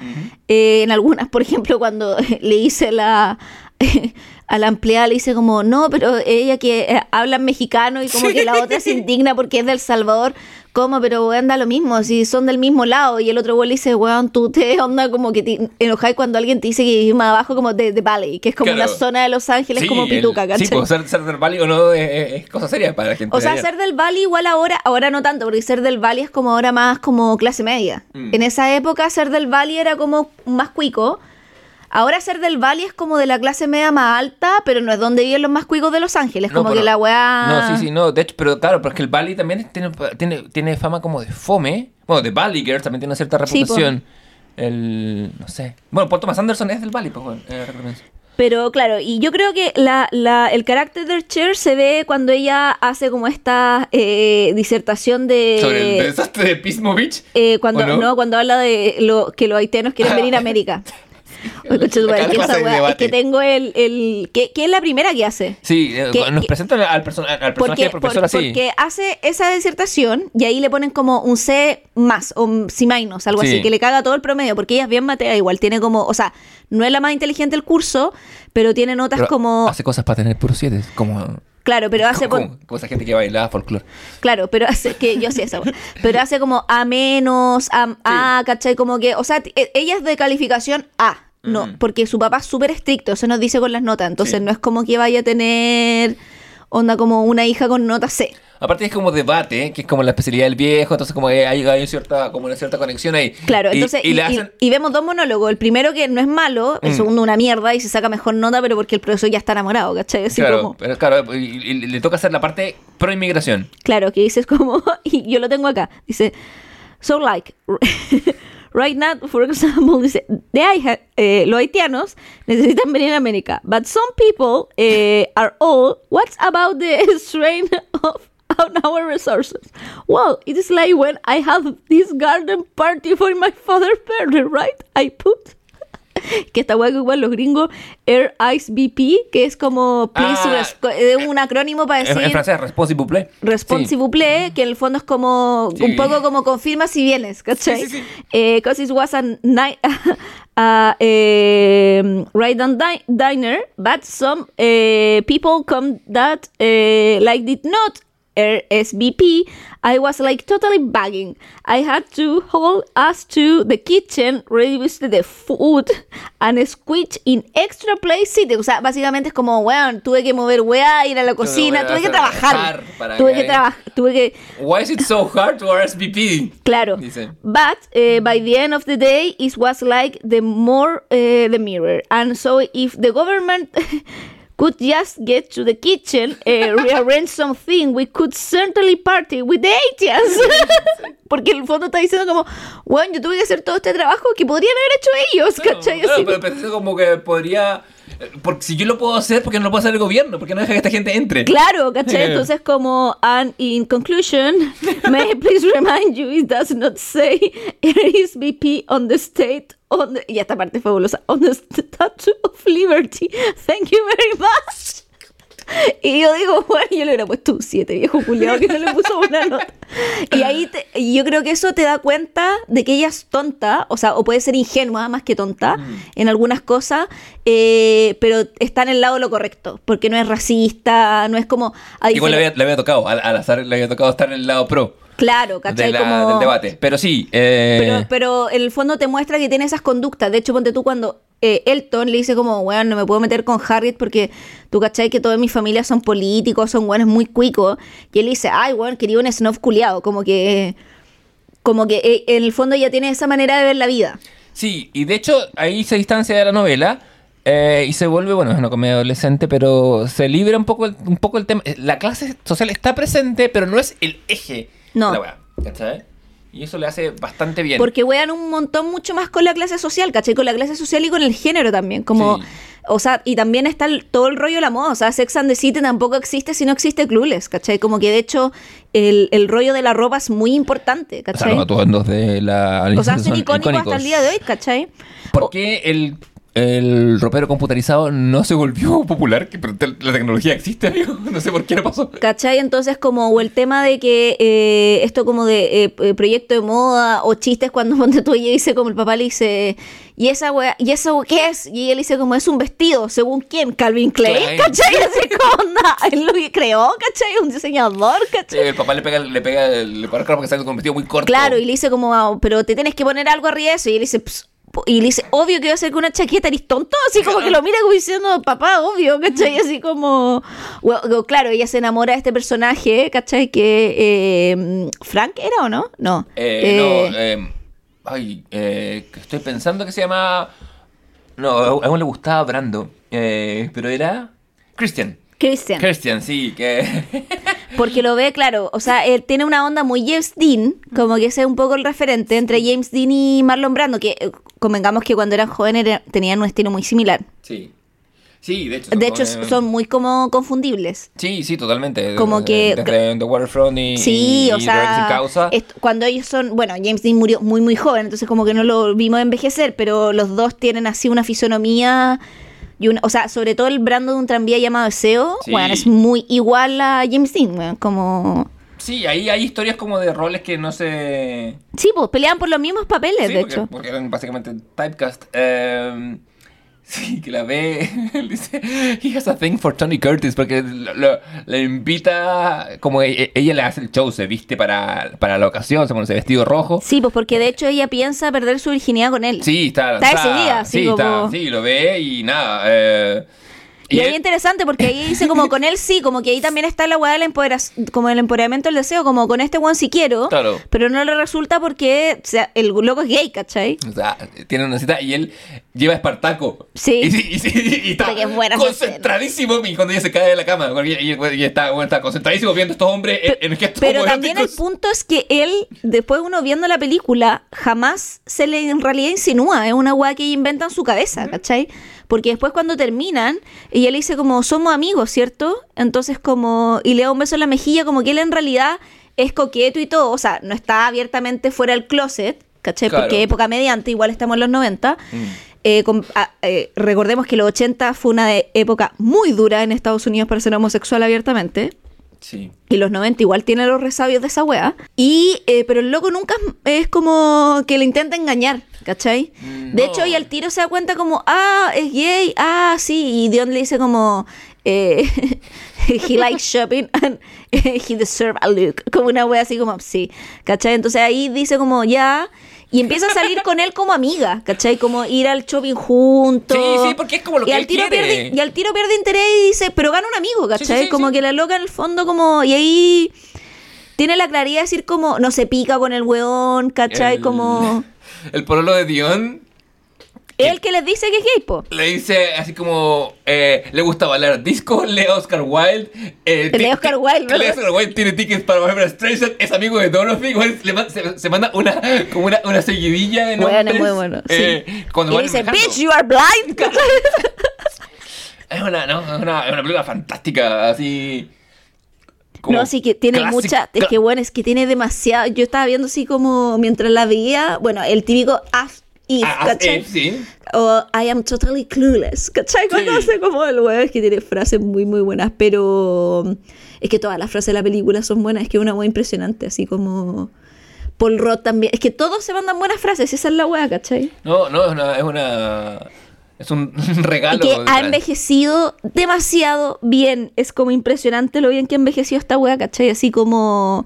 Eh, en algunas, por ejemplo, cuando <laughs> le hice la... <laughs> a la empleada le dice como, no, pero ella que eh, habla en mexicano y como que la otra se indigna porque es del Salvador. ¿Cómo? Pero weón, da lo mismo, si son del mismo lado. Y el otro weón le dice, weón, tú te <laughs> onda como que te enojáis cuando alguien te dice que vivís más abajo como de, de Valley, que es como Claro. una zona de Los Ángeles como el- pituca, ¿cachai? Sí, pues ser, ser del Valley o no es, es- es cosa seria para la gente. O sea, ser del Valle igual ahora, ahora no tanto, porque ser del Valle es como ahora más como clase media. Mm. En esa época ser del Valle era como más cuico. Ahora ser del Valley es como de la clase media más alta, pero no es donde viven los más cuicos de Los Ángeles. No, como pero- que la weá. No, sí, sí, no. De hecho, pero claro, porque el Bali también tiene, tiene, tiene fama como de fome. Bueno, de Bali Girls también tiene una cierta Sí, reputación. el. No sé. Bueno, Paul Thomas Anderson es del Bali, pues eh. Pero claro, y yo creo que la, la- el carácter de Cher se ve cuando ella hace como esta eh, disertación de. Sobre el desastre de Pismo Beach. eh, cuando no? cuando habla de lo que los haitianos quieren venir a América. <laughs> Es que tengo el, el que, que es la primera que hace. Sí, eh, Que- nos presentan al, person- al personaje Porque, del profesor por- así. porque hace esa disertación y ahí le ponen como un C más o un C minus, algo Sí. así, que le caga todo el promedio, porque ella es bien matea, igual tiene como, o sea, no es la más inteligente del curso, pero tiene notas Pero como, Hace cosas para tener puros siete. Como. claro, pero hace, como, como esa gente que bailaba folclore. claro, pero hace, que yo sí esa, wea. pero hace como A menos, A, A, ¿cachai? Como que, o sea, e- ella es de calificación A. No, Ujú. porque su papá es súper estricto, eso nos dice con las notas. Entonces Sí. no es como que vaya a tener onda como una hija con nota C. Aparte es como debate, que es como la especialidad del viejo, entonces como que hay, hay cierta, como una cierta conexión ahí. Claro, Y- entonces, y, y, le y- hacen... y vemos dos monólogos. El primero que no es malo, el Mm. segundo una mierda y se saca mejor nota, pero porque el profesor ya está enamorado, ¿cachai? Así claro, como, pero claro, y, y le toca hacer la parte pro inmigración. claro, que dices como, <laughs> y yo lo tengo acá, dice, so like, right now, for example, <laughs> the eh, los haitianos necesitan venir a América, but some people eh, are all, what's about the <laughs> strain of on our resources? Well, it is like when I have this garden party for my father's <laughs> birthday, right? I put <laughs> que esta weá que igual los gringos Air Ice BP, que es como please Ah, es un acrónimo para decir en francés, responsible plaît. responsive play, que en el fondo es como Sí. un poco como confirma si vienes, ¿cachai? Sí, sí, sí. Eh, cause it was a night <laughs> a eh, right on di- diner, but some eh, people come that eh, like did not RSVP. I was like totally bugging. I had to hold us to the kitchen, with the food, and squeeze in extra place seat. O sea, básicamente es como, weón, tuve que mover weá, ir a la cocina, tuve que trabajar. Tuve que trabajar, tuve que, Why is it so hard to RSVP? Claro. Dice. But uh, by the end of the day, it was like the more uh, the mirror. And so if the government <laughs> could just get to the kitchen, uh, <laughs> rearrange something, we could certainly party with the Haitians. Porque en el fondo está diciendo como, bueno, yo tuve que hacer todo este trabajo que podrían haber hecho ellos, ¿cachai? Claro, pero pensé como que podría... eh, Porque si yo lo puedo hacer, ¿por qué no lo puede hacer el gobierno? ¿Por qué no deja que esta gente entre? Claro, ¿cachai? Eh. Entonces como, and in conclusion, may I please remind you, it does not say <laughs> RSVP on the state, on the, y esta parte es fabulosa, on the Statue of Liberty. Thank you very much. Y yo digo, bueno, yo le hubiera puesto un 7, viejo culiado, que no le puso buena nota. Y ahí te- y yo creo que eso te da cuenta de que ella es tonta, o sea, o puede ser ingenua más que tonta en algunas cosas, eh, pero está en el lado de lo correcto, porque no es racista, no es como... Igual le había, le había tocado, al, al azar le había tocado estar en el lado pro Claro, ¿cachai? de la- como... del debate. Pero sí, eh, Pero, pero en el fondo te muestra que tiene esas conductas. De hecho, ponte tú cuando eh, Elton le dice como, weón, no me puedo meter con Harriet porque tú cachai que toda mi familia son políticos, son weones muy cuicos. Y él dice, ay, weón, quería un snob culiado. Como que, como que eh, en el fondo ya tiene esa manera de ver la vida. Sí, y de hecho ahí se distancia de la novela eh, y se vuelve, bueno, es una comedia adolescente, pero se libra un poco el, un poco el tema. La clase social está presente, pero no es el eje No. la weá, ¿cachai? Y eso le hace bastante bien. Porque wean un montón mucho más con la clase social, ¿cachai? Con la clase social y con el género también. Como, Sí. o sea, y también está el- todo el rollo de la moda. O sea, Sex and the City tampoco existe si no existe Clueless, ¿cachai? Como que de hecho el, el rollo de la ropa es muy importante, o sea, ¿cachai? los atuendos de la O sea, son son icónicos, hasta el día de hoy, ¿cachai? ¿Por qué el, el ropero computarizado no se volvió <laughs> popular? Que la tecnología existe, amigo. <laughs> No sé por qué no pasó. ¿Cachai? Entonces, como, o el tema de que eh, esto como de eh, eh, proyecto de moda o chistes cuando <laughs> ponte tú y ella dice como el papá le dice, ¿y esa wea, ¿y eso qué es? Y ella le dice como, es un vestido, ¿según quién? Calvin Klein, Klein. ¿cachai? Así onda, él lo creó, ¿cachai? Un diseñador, Sí, ¿cachai? el papá le pega, le pega, le para porque está con un vestido muy corto. Claro, y le dice como, pero te tienes que poner algo arriba de eso. Y él dice, "Ps", po- y le dice, obvio que voy a hacer con una chaqueta, eres tonto. Así como que lo mira como diciendo, papá, obvio, ¿cachai? Así como, bueno, claro, ella se enamora de este personaje, ¿cachai? Que eh, Frank era o no? No. Eh, Eh, no, eh, ay, eh, estoy pensando que se llama No, a aún le gustaba Brando. eh, pero era. Christian. Christian. Christian, sí, que. <laughs> Porque lo ve, claro, o sea, él tiene una onda muy James Dean, como que ese es un poco el referente entre James Dean y Marlon Brando, que eh, convengamos que cuando eran jóvenes era- tenían un estilo muy similar. sí. Sí, de hecho. De hecho, son, eh, son muy como confundibles. Sí, sí, totalmente. Como que- Desde The Waterfront y. Sí, y o Drogas sin sea, causa. cuando ellos son, bueno, James Dean murió muy muy joven, entonces como que no lo vimos envejecer, pero los dos tienen así una fisonomía y una, o sea, sobre todo el Brando de un tranvía llamado Deseo, Sí. bueno, es muy igual a James Dean, como Sí, ahí hay historias como de roles que no se. sí, pues peleaban por los mismos papeles, Sí, de porque, hecho. porque eran básicamente typecast. Eh, sí, que la ve. <laughs> él dice, he has a thing for Tony Curtis, porque lo, lo- le invita. Como e- ella le hace el show, se viste para, para la ocasión, se pone ese vestido rojo. Sí, pues porque de hecho ella piensa perder su virginidad con él. Sí, está. Está decidida, así sí, como- está, sí, lo ve y nada. eh, Y, ahí él- interesante porque ahí dice como con él sí, como que ahí también está la weá del como el empoderamiento del deseo, como con este one sí quiero, Claro. pero no le resulta porque o sea, el loco es gay, ¿cachai? O sea, tiene una cita y él lleva a Espartaco. Sí. Y, y- y- y está concentradísimo y cuando ella se cae de la cama. Y, está, bueno, está concentradísimo viendo a estos hombres en, en gestos Pero también el punto es que él, después uno viendo la película, jamás se le en realidad insinúa, es una weá que ella inventa en su cabeza, ¿cachai? Porque después cuando terminan, ella le dice como, somos amigos, ¿cierto? Entonces como, y le da un beso en la mejilla, como que él en realidad es coqueto y todo, o sea, no está abiertamente fuera del closet, ¿cachai? Claro. Porque época mediante, igual estamos en los 90. Mm. Eh, con- ah, eh, recordemos que los 80 fue una de- época muy dura en Estados Unidos para ser homosexual abiertamente. Sí. Y los 90 igual tiene los resabios de esa wea. Y, eh, pero el loco nunca es como que le intenta engañar, ¿cachai? Mm, De hecho, y al tiro se da cuenta como, ah, es gay, ah, sí. Y Dion le dice como, eh, <laughs> he likes shopping and <laughs> he deserves a look. Como una wea así como, sí, ¿cachai? Entonces ahí dice como, ya. Y empieza a salir con él como amiga, ¿cachai? Como ir al shopping juntos. Sí, sí, porque es como lo y que al él tiro quiere. Pierde, y al tiro pierde interés y dice, pero gana un amigo, Sí, sí, ¿cachai? sí, como que la loca en el fondo como... Y ahí tiene la claridad de decir como, no se pica con el weón, ¿cachai? El- Como... <laughs> El pololo de Dion Él que les dice que es gay, po. le dice así como eh, le gusta bailar disco, <laughs> lee Oscar Wilde. Eh, Lee Oscar Wilde, lee Oscar Wilde tiene tickets para Barbara Streisand, es amigo de Dorothy. igual le se, se manda una, como una, una seguidilla de Bueno, nombres. muy bueno, sí. eh, cuando Y van dice, manejando. bitch, you are blind. <laughs> Es una, no, es una, es una película fantástica, así. como No, sí que tiene clásica- mucha... Es que bueno, es que tiene demasiado... Yo estaba viendo así como mientras la veía, bueno, el típico as if, Ah, ah, ¿cachai? eh, sí. O I am totally clueless, ¿cachai? Cuando Sí. hace como el weón es que tiene frases muy, muy buenas, pero es que todas las frases de la película son buenas, es que es una weá impresionante, así como Paul Roth también. Es que todos se mandan buenas frases, esa es la weá, ¿cachai? No, no, es una. Es, una, es un <laughs> regalo. Y que ha envejecido demasiado bien. Es como impresionante lo bien que ha envejecido esta weá, ¿cachai? Así como.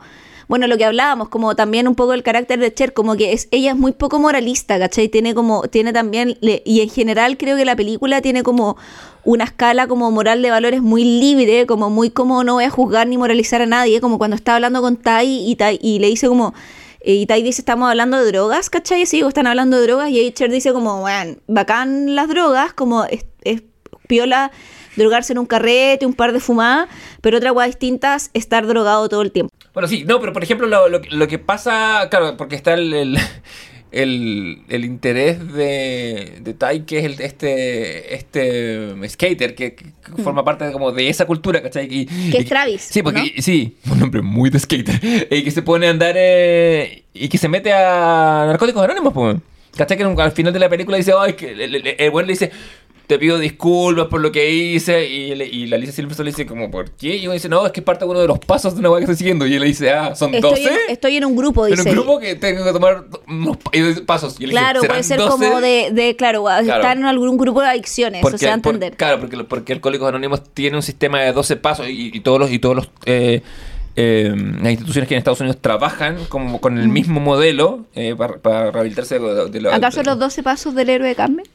Bueno, lo que hablábamos, como también un poco el carácter de Cher, como que es, ella es muy poco moralista, ¿cachai? Tiene como, tiene también, y en general creo que la película tiene como una escala como moral de valores muy libre, como muy como no voy a juzgar ni moralizar a nadie, como cuando está hablando con Tai y, Tai, y le dice como, eh, y Tai dice, estamos hablando de drogas, ¿cachai? Sí, o están hablando de drogas, y ahí Cher dice como, bueno, bacán las drogas, como es, es piola drogarse en un carrete, un par de fumadas, pero otra cosa distinta es estar drogado todo el tiempo. Bueno, sí, no, pero por ejemplo, lo, lo, lo que pasa, claro, porque está el, el, <laughs> el, el interés de, de Tai, que es el, este, este skater, que, que forma parte de, como de esa cultura, ¿cachai? Y-. Que es Travis, Sí, porque, ¿no? sí, un nombre muy de skater. <laughs> Y que se pone a andar eh, y que se mete a Narcóticos Anónimos, pues. ¿Cachai? Que al final de la película dice, ay, que le- el bueno le dice, te pido disculpas por lo que hice. Y, le- y la Alicia Silverstone le dice, como, ¿por qué? Y uno dice, no, es que es parte de uno de los pasos de una weá que estoy siguiendo. Y él le dice, ah, son Estoy 12. en, estoy en un grupo, En dice. un grupo que tengo que tomar unos pasos. Y dice, Claro, "¿Serán puede ser 12?". como de, de claro, estar en algún grupo de adicciones, eso se va a por- entender. claro, porque, porque Alcohólicos Anónimos tiene un sistema de 12 pasos y, y todos los, y todos los eh, eh, las instituciones que en Estados Unidos trabajan como con el mismo modelo eh, para, para rehabilitarse de, de la- ¿Acaso los 12 pasos del héroe de Carmen?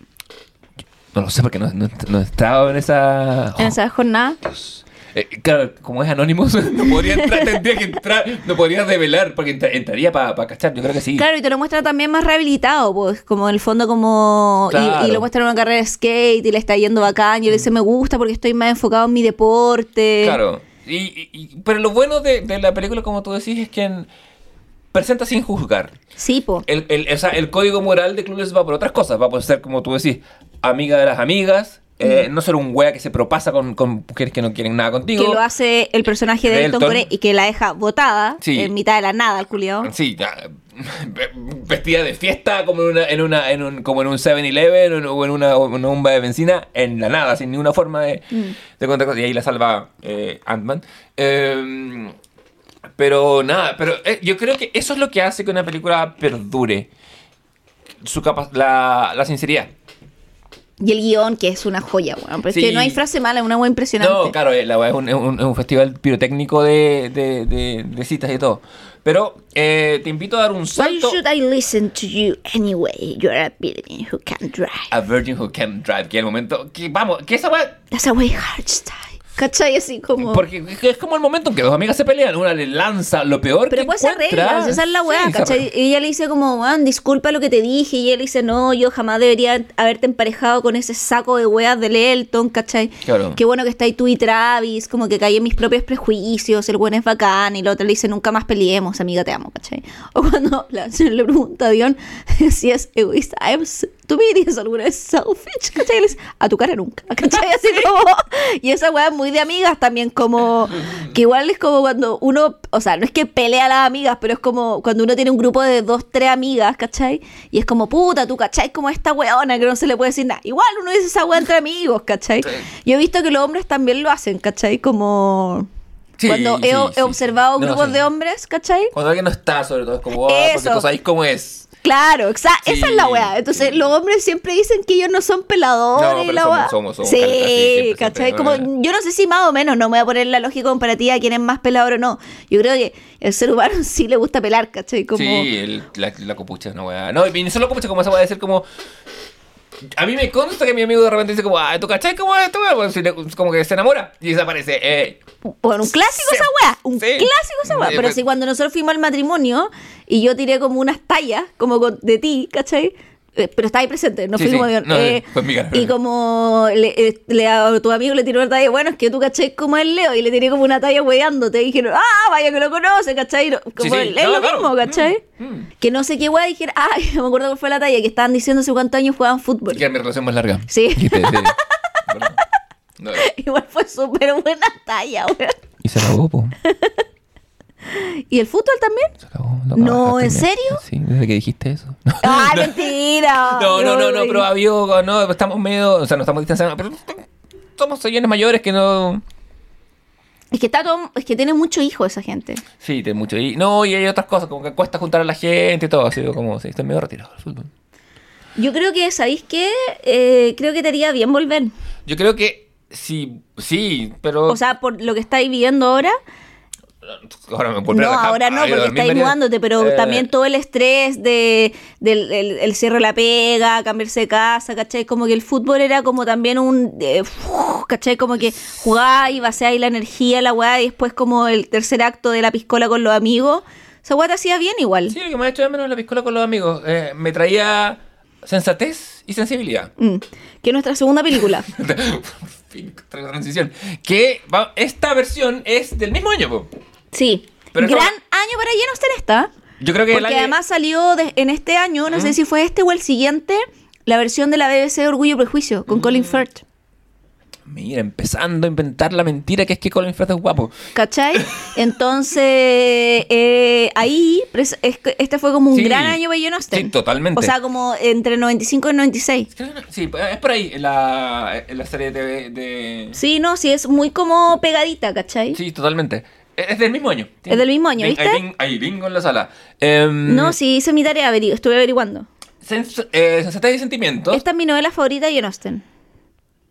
No lo sé porque no, no, no he estado en esa... En esa jornada. Dios. Eh, claro, como es Anonymous, <laughs> no podría entrar, tendría que entrar, no podría revelar, porque entra- entraría para cachar, yo creo que sí. Claro, y te lo muestra también más rehabilitado, pues, como en el fondo como... y- lo muestra en una carrera de skate y le está yendo bacán, y él dice, me gusta porque estoy más enfocado en mi deporte. Claro. Y, y- y- pero lo bueno de, de la película, como tú decís, es que en- presenta sin juzgar. Sí, po. El, el, o sea, el código moral de Clueless va por otras cosas. Va por ser, como tú decís, amiga de las amigas. eh, No ser un wea que se propasa con, con mujeres que no quieren nada contigo. Que lo hace el personaje de Elton Elton. Y que la deja botada Sí. en mitad de la nada, el culiao. Sí, ya, <laughs> vestida de fiesta como en una, en una, en un, como en un 7-Eleven o en una, bomba de benzina, en la nada, sin ninguna forma de, de contacto. Y ahí la salva eh, Ant-Man. Eh, pero nada, pero eh, yo creo que eso es lo que hace que una película perdure. Su capa- la, la sinceridad. Y el guion, que es una joya, weón. Pero Sí. es que no hay frase mala, es una wea impresionante. No, claro, eh, la es un, un- un festival pirotécnico de, de, de- de citas y todo. Pero eh, te invito a dar un Why salto. should I listen to you anyway? You're a villain who can't drive. A Virgin Who Can Drive, que el momento. Que, vamos, que esa weá. That's a way hard style. ¿Cachai? Así como... Porque es como el momento en que dos amigas se pelean. Una le lanza lo peor Pero que pues encuentra. esa es la weá, Sí, ¿cachai? Y ella le dice como, weón, disculpa lo que te dije. Y él dice, no, yo jamás debería haberte emparejado con ese saco de weas del Elton, ¿cachai? Claro. Qué bueno que está ahí tú y Travis, como que caí en mis propios prejuicios, el buen es bacán. Y la otra le dice, nunca más peleemos, amiga, te amo, ¿cachai? <laughs> O cuando la señora le pregunta a Dion <laughs> si es egoísta, I am s- ¿tú me dirías alguna vez selfish? ¿cachai? A tu cara nunca, <laughs> ¿cachai? Así como... Y esa weá es muy de amigas también, como... Que igual es como cuando uno... O sea, no es que pelea a las amigas, pero es como cuando uno tiene un grupo de dos, tres amigas, ¿cachai? Y es como, puta, tú, ¿cachai? Como esta weona que no se le puede decir nada. Igual uno dice esa weá entre amigos, ¿cachai? Yo he visto que los hombres también lo hacen, ¿cachai? Como... Sí, cuando he, sí, he sí. observado No, grupos sí. de hombres, ¿cachai? Cuando alguien no está, sobre todo, es como, ah, porque tú sabes cómo es. Claro, exa- Sí, esa es la weá. Entonces, los hombres siempre dicen que ellos no son peladores No, la somos- weá. somos- somos sí, caleta, sí, siempre, ¿cachai? siempre, Como, ¿no? yo no sé si más o menos, no me voy a poner la lógica comparativa de quién es más pelador o no. Yo creo que el ser humano <laughs> sí le gusta pelar, ¿cachai? Como, Sí, el- la, la copucha es una weá. No, y no solo copucha, como esa weá de ser como. A mí me consta que mi amigo de repente dice como, ah, ¿tú cachai cómo es esto? Bueno, como que se enamora y desaparece. Eh, Bueno, un clásico Sí. esa weá, un Sí. clásico esa weá. Pero pues- si cuando nosotros fuimos al matrimonio y yo tiré como unas tallas, como de ti, ¿cachai? Eh, Pero estaba ahí presente, no Sí, fui sí. como No, eh. Y como le, eh, le- a tu amigo le tiró una talla, bueno, es que tú cachai como el Leo, y le tiré como una talla hueándote, y dijeron, ah, vaya que lo conoce, ¿cachai? Como sí. el- es No, lo claro. mismo, ¿cachai? Mm, mm. Que no sé qué weá, dijeron, <laughs> ay, no me acuerdo cuál fue la talla, que estaban diciendo hace cuántos años jugaban fútbol. que era mi relación más larga. Sí. <laughs> <laughs> No, Igual fue súper buena talla, weón. y se acabó, po. ¿Y el fútbol también? Lo No, ¿en serio? Sí, desde que dijiste eso. ¡Ah, <laughs> mentira! No, no, no, no, pero había, no, estamos medio, o sea, no estamos distanciando, pero somos señores mayores que no... Es que está todo, es que tiene mucho hijo esa gente. Sí, tiene mucho. Y, no, y hay otras cosas, como que cuesta juntar a la gente y todo, así como, sí, estoy medio retirado del fútbol. Yo creo que, ¿sabéis qué? Eh, creo que te haría bien volver. Yo creo que sí, sí, pero... O sea, por lo que estáis viviendo ahora. Ahora me No, ahora no, porque media- mudándote, pero Eh, también todo el estrés de, del el, el cierre de la pega, cambiarse de casa, ¿cachai? Como que el fútbol era como también un, eh, ¿cachai? Como que jugáis, vaciáis la energía, la weá, y después como el tercer acto de la piscola con los amigos. Esa weá te hacía bien igual. Sí, lo que me ha hecho de menos la piscola con los amigos. eh, me traía sensatez y sensibilidad. Mm. Que nuestra segunda película. <laughs> transición. Que va- esta versión es del mismo año, po. Sí. Pero Gran año para Austen está. Yo creo que el Porque año- además salió de- en este año, no sé si fue este o el siguiente, la versión de la BBC de Orgullo y Prejuicio con Colin Firth. Mira, empezando a inventar la mentira que es que Colin Firth es guapo. ¿Cachai? Entonces, <laughs> eh, ahí, es este fue como un Sí. gran año para Jane Austen. Sí, totalmente. O sea, como entre 95 y 96. Creo que no- Sí, es por ahí, en la, la serie de, de... Sí, no, sí, es muy como pegadita, ¿cachai? Sí, totalmente. Es del mismo año. Es del mismo año, Bing- ¿viste? Hay, bing- hay bingo en la sala. Em, No, sí, hice mi tarea, estuve averiguando. sens- eh, Sensatez y sentimientos. Esta es mi novela favorita de Jane Austen.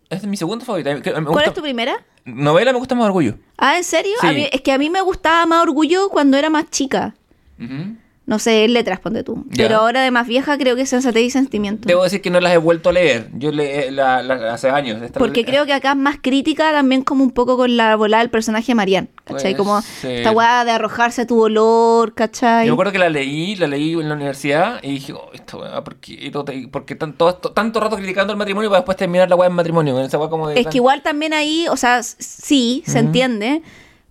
Esta es mi segunda favorita. Me ¿Cuál es tu primera? Novela me gusta más Orgullo. Ah, ¿en serio? Sí. A mí- es que a mí me gustaba más Orgullo cuando era más chica. Ujú. No sé, letras, ponte tú. Pero ahora de más vieja creo que es sensatez y sentimiento. Debo decir que no las he vuelto a leer. Yo le, la, la- hace años. Esta Porque creo que acá es más crítica también como un poco con la volada del personaje de Marianne, ¿cachai? Puede Como esta weá de arrojarse a tu dolor, ¿cachai? Yo me acuerdo que la leí, la leí en la universidad y dije, oh, esta weá, ¿por qué, por qué tanto, tanto rato criticando el matrimonio para después terminar la weá en matrimonio? Esa weá como de Es tan- que igual también ahí, o sea, sí, se entiende,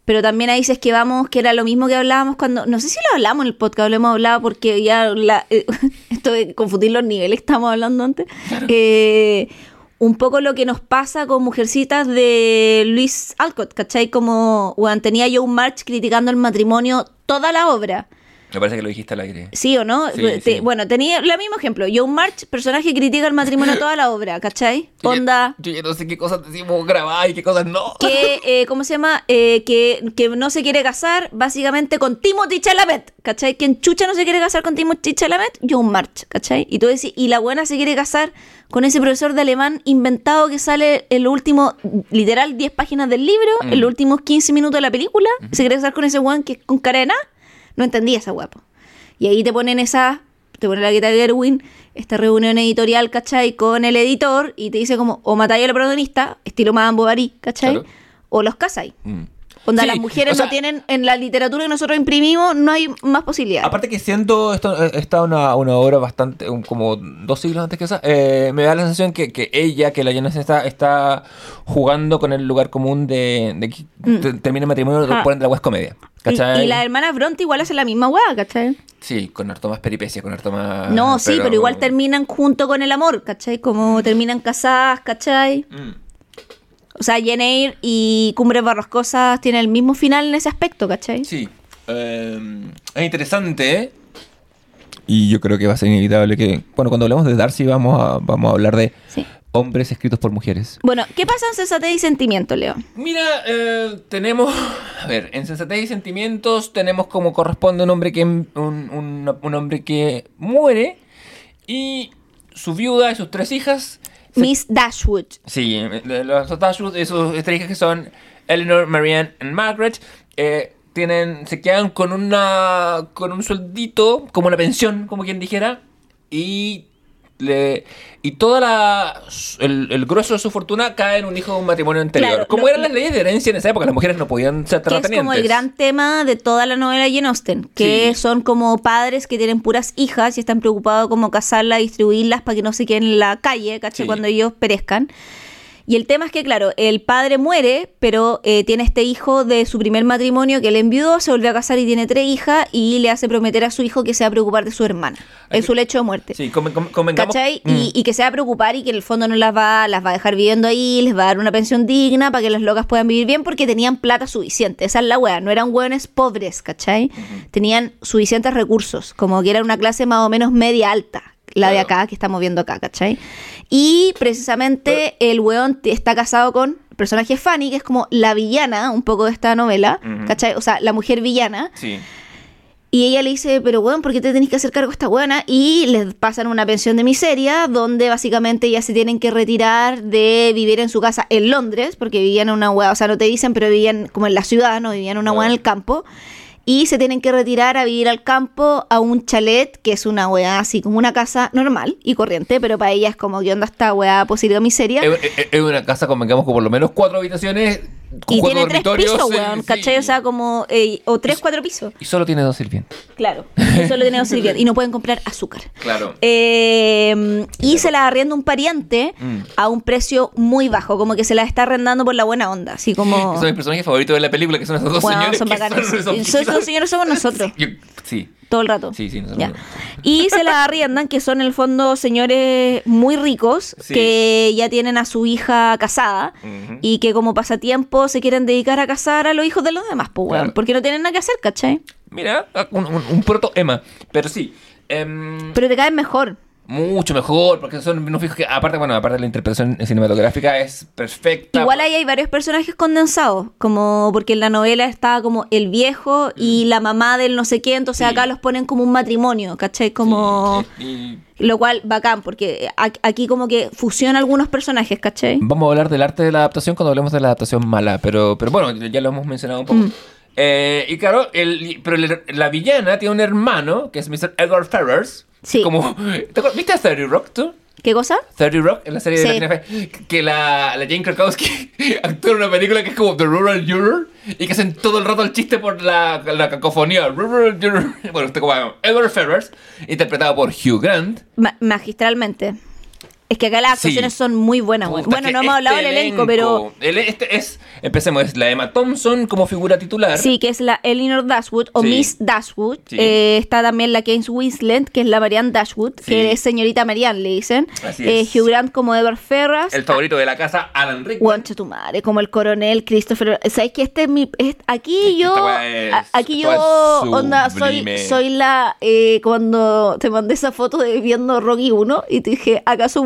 pero también ahí si es que vamos, que era lo mismo que hablábamos cuando, no sé si lo hablamos en el podcast, lo hemos hablado porque ya la, eh, <laughs> esto de confundir los niveles que estábamos hablando antes, eh, un poco lo que nos pasa con Mujercitas de Luis Alcott, ¿cachai? Como, bueno, tenía yo un March criticando el matrimonio toda la obra. Me parece que lo dijiste al aire. ¿Sí o no? Sí, Te- sí. Bueno, tenía el mismo ejemplo. John March, personaje que critica el matrimonio toda la obra, ¿cachai? Yo ya- Yo ya no sé qué cosas decimos grabar y qué cosas no. que, eh, ¿cómo se llama? Eh, que, que no se quiere casar básicamente con Timothy Chalamet, ¿cachai? Quien chucha no se quiere casar con Timothy Chalamet, John March, ¿cachai? Y tú decís, y la buena se quiere casar con ese profesor de alemán inventado que sale en los últimos, literal, 10 páginas del libro, Mm. en los últimos 15 minutos de la película, se quiere casar con ese weón que es con cara de nada. No entendí esa guapo. Y ahí te ponen esa, te ponen la guita de Erwin, esta reunión editorial, ¿cachai? Con el editor y te dice como, o matáis al protagonista, estilo Madame Bovary, ¿cachai? Claro. O los casáis. Mm. Onda, Sí, las mujeres o sea- no tienen, en la literatura que nosotros imprimimos, no hay más posibilidades. Aparte que siendo esto eh, esta una, una obra bastante, como dos siglos antes que esa, eh, me da la sensación que, que ella, que la Jonas está, está jugando con el lugar común de, de que te- termina el matrimonio Ah. por entre la web comedia. Y, ¿Cachai? y las hermanas Bronte igual hacen la misma hueá, ¿cachai? Sí, con harto más peripecia, con harto más... no, sí, pero... igual terminan junto con el amor, ¿cachai? Como terminan casadas, ¿cachai? Mm. O sea, Jane Eyre y Cumbres Barroscosas tienen el mismo final en ese aspecto, ¿cachai? Sí. eh, es interesante, ¿eh? Y yo creo que va a ser inevitable que... Bueno, cuando hablemos de Darcy vamos a, vamos a hablar de Sí. hombres escritos por mujeres. Bueno, ¿qué pasa en Sensatez y Sentimiento, Leo? Mira, eh, tenemos, a ver, en Sensatez y Sentimientos tenemos como corresponde un hombre que un, un- un hombre que muere y su viuda y sus tres hijas. Miss Dashwood. Sí, los Dashwood y sus hijas que son Eleanor, Marianne y Margaret. eh, tienen, se quedan con una con un sueldito, como una pensión, como quien dijera, y le y toda la el, el grueso de su fortuna cae en un hijo de un matrimonio anterior. Claro, como lo- eran las leyes de herencia en esa época, las mujeres no podían ser Que es como terratenientes. el gran tema de toda la novela Jane Austen, que Sí. son como padres que tienen puras hijas y están preocupados como casarlas, distribuirlas para que no se queden en la calle, ¿cachai? Sí. Cuando ellos perezcan. Y el tema es que, claro, el padre muere, pero eh, tiene este hijo de su primer matrimonio que le enviudó, se volvió a casar y tiene tres hijas y le hace prometer a su hijo que se va a preocupar de su hermana en su lecho de muerte. Sí, ¿Cachai? Mm. Y, y que se va a preocupar y que en el fondo no las va, las va a dejar viviendo ahí, les va a dar una pensión digna para que las locas puedan vivir bien porque tenían plata suficiente. Esa es la wea, no eran hueones pobres, ¿cachai? Tenían suficientes recursos, como que era una clase más o menos media alta, la de acá, que estamos viendo acá, ¿cachai? Y precisamente el weón está casado con el personaje Fanny, que es como la villana un poco de esta novela, Ujú. ¿cachai? O sea, la mujer villana. Sí. Y ella le dice, pero weón, ¿por qué te tenés que hacer cargo de esta buena? Y les pasan una pensión de miseria, donde básicamente ya se tienen que retirar de vivir en su casa en Londres, porque vivían en una weá, o sea, no te dicen, pero vivían como en la ciudad, no vivían en una weá en el campo. Y se tienen que retirar a vivir al campo a un chalet, que es una weá así como una casa normal y corriente, pero para ella es como, ¿qué onda esta weá posible miseria? Es, una casa, con por lo menos cuatro habitaciones, y tiene tres pisos, sí, weón, sí. ¿cachai? O sea, como, eh, o tres, cuatro pisos. Y solo tiene dos sirvientes. Claro, eso lo tenemos que Y no pueden comprar azúcar. Claro. Eh, y se la arrienda un pariente Mm. a un precio muy bajo, como que se la está arrendando por la buena onda, así como... Que son mis personajes favoritos de la película, que son esos dos Bueno, señores. son bacanes. son- son- Y esos dos señores somos nosotros, <laughs> Yo- sí. Todo el rato. Sí, sí, nosotros. Y se la arriendan, que son en el fondo señores muy ricos, Sí. que ya tienen a su hija casada y que como pasatiempo se quieren dedicar a casar a los hijos de los demás, pues, Claro. porque no tienen nada que hacer, ¿cachai? Mira, un, un- un proto Emma. Pero sí. em, Pero te caen mejor. Mucho mejor, porque son unos fijos que, aparte, bueno, aparte de la interpretación cinematográfica, es perfecta. Igual ahí hay varios personajes condensados, como porque en la novela está como el viejo y la mamá del no sé qué, entonces Mm. Sí. acá los ponen como un matrimonio, ¿cachai? Como... Sí, y- Lo cual, bacán, porque aquí como que fusiona algunos personajes, ¿cachai? Vamos a hablar del arte de la adaptación cuando hablemos de la adaptación mala, pero, pero bueno, ya lo hemos mencionado un poco. Mm. Eh, y claro, el, pero el- la villana tiene un hermano que es Mr. Edward Ferrars. Sí. Como. ¿Viste a 30 Rock tú? ¿Qué cosa? 30 Rock, en la serie Sí. de Latina Fe, que la, la Jane Krakowski <laughs> actúa en una película que es como The Rural Juror y que hacen todo el rato el chiste por la, la cacofonía. Rural Juror. <laughs> Bueno, este como Edward Ferrars, interpretado por Hugh Grant. Ma- magistralmente. Es que acá las Sí. actuaciones son muy buenas. Bueno, no hemos hablado del elenco, pero el- este es, empecemos, es la Emma Thompson como figura titular. sí, que es la Elinor Dashwood o Sí. Miss Dashwood. Sí. Eh, está también la Kate Winslet, que es la Marianne Dashwood, que es señorita Marianne, le dicen. Así Eh, es. Hugh Grant como Edward Ferras. El favorito de la casa, Alan Rickman. Guancho tu madre, como el coronel Christopher. ¿Sabes que este es mi. es- aquí yo. es- aquí yo. soy, soy la. eh, cuando te mandé esa foto de viendo Rocky 1 y te dije, ¿acaso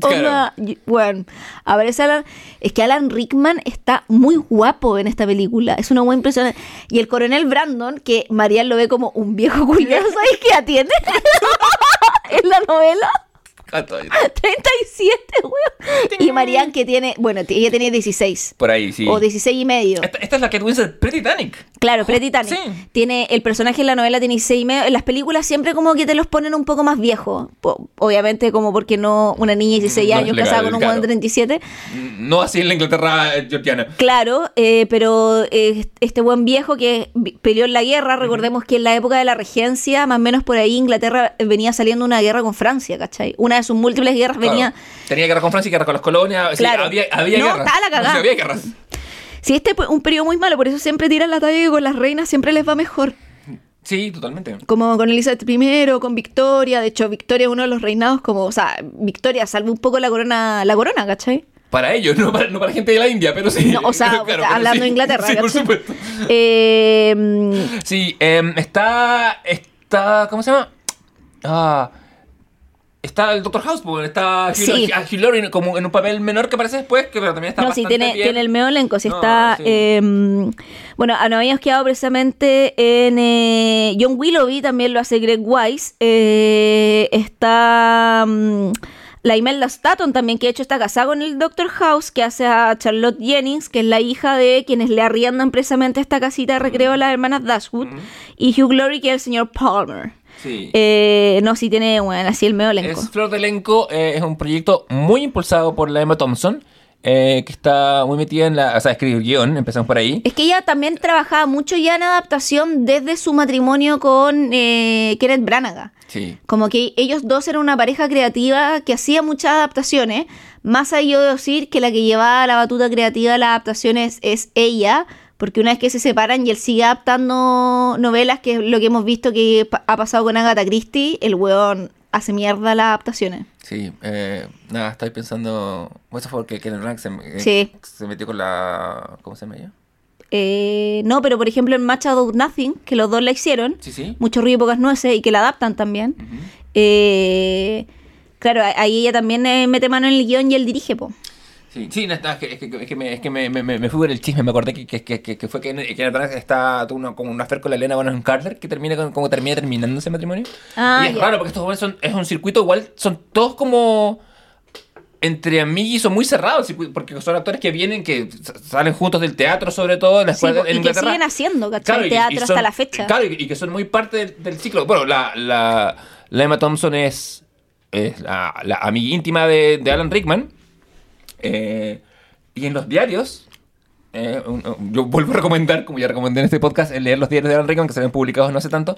Claro. Bueno, aparece Alan. Es que Alan Rickman está muy guapo en esta película. Es una buena impresionante. Y el coronel Brandon, que Marian lo ve como un viejo culiado, <laughs> ¿sabes qué edad tiene? <laughs> en la novela. Ah, todavía. 37, weón. Y Marianne que tiene, bueno, ella tenía 16. Por ahí, sí. O 16 y medio. Esta, esta es la Kate Winslet pre-Titanic. Claro, pre-Titanic. Sí. Tiene, el personaje en la novela tiene 16 y medio. En las películas siempre como que te los ponen un poco más viejos. Obviamente como porque no una niña de 16 No es años legal, casada con un claro. de 37. No así en la Inglaterra eh, georgiana. Claro, eh, pero eh, este buen viejo que peleó en la guerra, recordemos que en la época de la regencia, más o menos por ahí, Inglaterra venía saliendo una guerra con Francia, ¿cachai? Una sus múltiples guerras venía... Claro. Tenía guerra con Francia y guerra con las colonias. sí, Claro. había, había No, guerras. la cagada. Sí, <laughs> había guerras. Sí, este es un periodo muy malo, por eso siempre tiran la talla que con las reinas siempre les va mejor. Sí, totalmente. Como con Elizabeth I, con Victoria. De hecho, Victoria es uno de los reinados como, o sea, Victoria salva un poco la corona, la corona, ¿cachai? Para ellos, no para, no para gente de la India, pero sí. No, o sea, <laughs> Claro, hablando sí. de Inglaterra, <laughs> Sí, por supuesto. Eh, mm, Sí, em, está. Está. ¿Cómo se llama? Ah. Está el Doctor House, porque está Hugh, Sí. a Hugh Laurie como en un papel menor que aparece después, que pero también está no, sí, bastante tiene, bien. tiene el medio elenco. Sí, No, está. sí. eh, bueno, nos habíamos quedado precisamente en. eh, John Willoughby también lo hace Greg Wise. eh, está. mm, la Imelda Staton también, que de hecho está casada con el Doctor House, que hace a Charlotte Jennings, que es la hija de quienes le arriendan precisamente esta casita de recreo a las hermanas Dashwood. Y Hugh Laurie, que es el señor Palmer. Sí. Eh, no, sí tiene, bueno, así el medio elenco. Es Flor de Elenco, eh, es un proyecto muy impulsado por la Emma Thompson, eh, que está muy metida en la. O sea, escribir guion, empezamos por ahí. Es que ella también trabajaba mucho ya en adaptación desde su matrimonio con eh, Kenneth Branagh. Sí. Como que ellos dos eran una pareja creativa que hacía muchas adaptaciones. Más allá de decir que la que llevaba la batuta creativa de las adaptaciones es ella, porque una vez que se separan y él sigue adaptando novelas, que es lo que hemos visto que ha pasado con Agatha Christie, el weón hace mierda las adaptaciones. Sí, eh, nada, estoy pensando. Eso fue porque Kenneth Branagh se, eh, Sí. se metió con la. ¿Cómo se llama ella? Eh, no, pero por ejemplo en Match About Nothing, que los dos la hicieron, Sí, sí. mucho ruido y pocas nueces, y que la adaptan también. eh, claro, ahí ella también eh, mete mano en el guion y él dirige, po. Sí, sí, no, está, es que, es que, es que me, es que me, me, me- me fui por el chisme, me acordé que, que, que, que- que fue que Kenneth Branagh está tuvo una, como una con la Elena Bonham Carter que termina con, como termina terminando ese matrimonio. Ah, y es raro porque estos jóvenes son, es un circuito igual, son todos como entre amigos son muy cerrados, porque son actores que vienen, que salen juntos del teatro sobre todo, en la escuela en y que Inglaterra. siguen haciendo, ¿cachai? Claro, y- y Teatro hasta la fecha. Claro, y, y que son muy parte del, del ciclo. Bueno, la, la, la Emma Thompson es, es la, la amiga íntima de, de Alan Rickman. Eh, y en los diarios, eh, un- un- yo vuelvo a recomendar, como ya recomendé en este podcast, leer los diarios de Alan Rickman, que se ven publicados no hace tanto.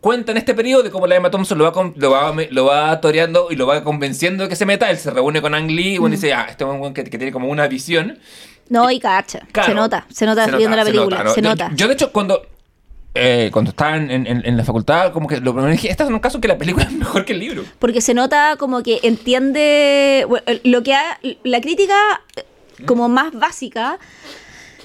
Cuentan este periodo de cómo la Emma Thompson lo va, lo va, lo va toreando y lo va convenciendo de que se meta. Él se reúne con Ang Lee y bueno, dice, ah, este es un que, que tiene como una visión. No, y cacha. Claro. se nota, se nota viendo la se película, ¿no? se Yo- nota. Yo, de hecho, cuando, eh, cuando estaba en, en- en la facultad, como que lo primero dije, este es un caso que la película es <laughs> mejor que el libro. Porque se nota como que entiende bueno, lo que ha, la crítica eh, como más básica.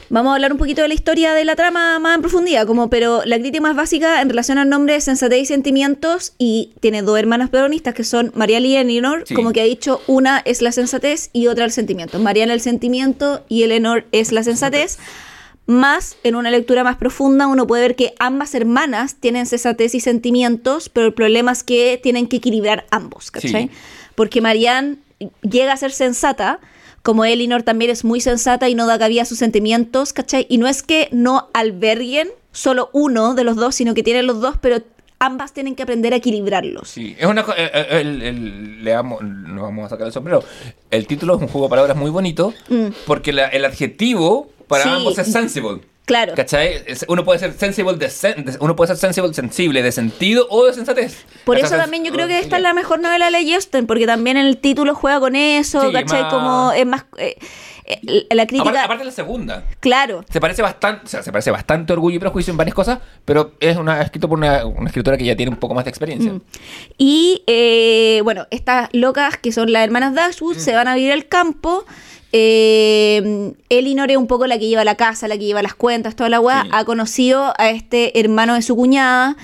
Vamos a hablar un poquito de la historia de la trama más en profundidad, como pero la crítica más básica en relación al nombre es Sensatez y Sentimientos y tiene dos hermanas protagonistas que son Mariana y Eleanor, Sí. como que ha dicho una es la sensatez y otra el sentimiento. Mariana el sentimiento y Eleanor es la sensatez. Más, en una lectura más profunda, uno puede ver que ambas hermanas tienen sensatez y sentimientos, pero el problema es que tienen que equilibrar ambos, ¿cachai? Sí. Porque Marianne llega a ser sensata como Elinor también es muy sensata y no da cabida a sus sentimientos, ¿cachai? Y no es que no alberguen solo uno de los dos, sino que tienen los dos, pero ambas tienen que aprender a equilibrarlos. Sí, es una co- eh, eh, el- el- le damos- nos vamos a sacar el sombrero. El título es un juego de palabras muy bonito porque la- el adjetivo para Mm. Sí. ambos es sensible. Claro. ¿Cachai? Uno puede ser sensible de, sen- de- uno puede ser sensible, sensible, de sentido o de sensatez. Por eso también yo creo que oh, esta es la mejor novela de Austen, porque también el título juega con eso, Sí, ¿cachai? más- Como es más... eh, eh, la crítica... Aparte, aparte de la segunda. Claro. Se parece bastante, o sea, se parece bastante a Orgullo y Prejuicio en varias cosas, pero es una escrito por una, una escritora que ya tiene un poco más de experiencia. Mm. Y eh, bueno, estas locas que son las hermanas Dashwood se van a vivir al campo. Eh, Elinor es un poco la que lleva la casa, la que lleva las cuentas, toda la weá. Sí. Ha conocido a este hermano de su cuñada.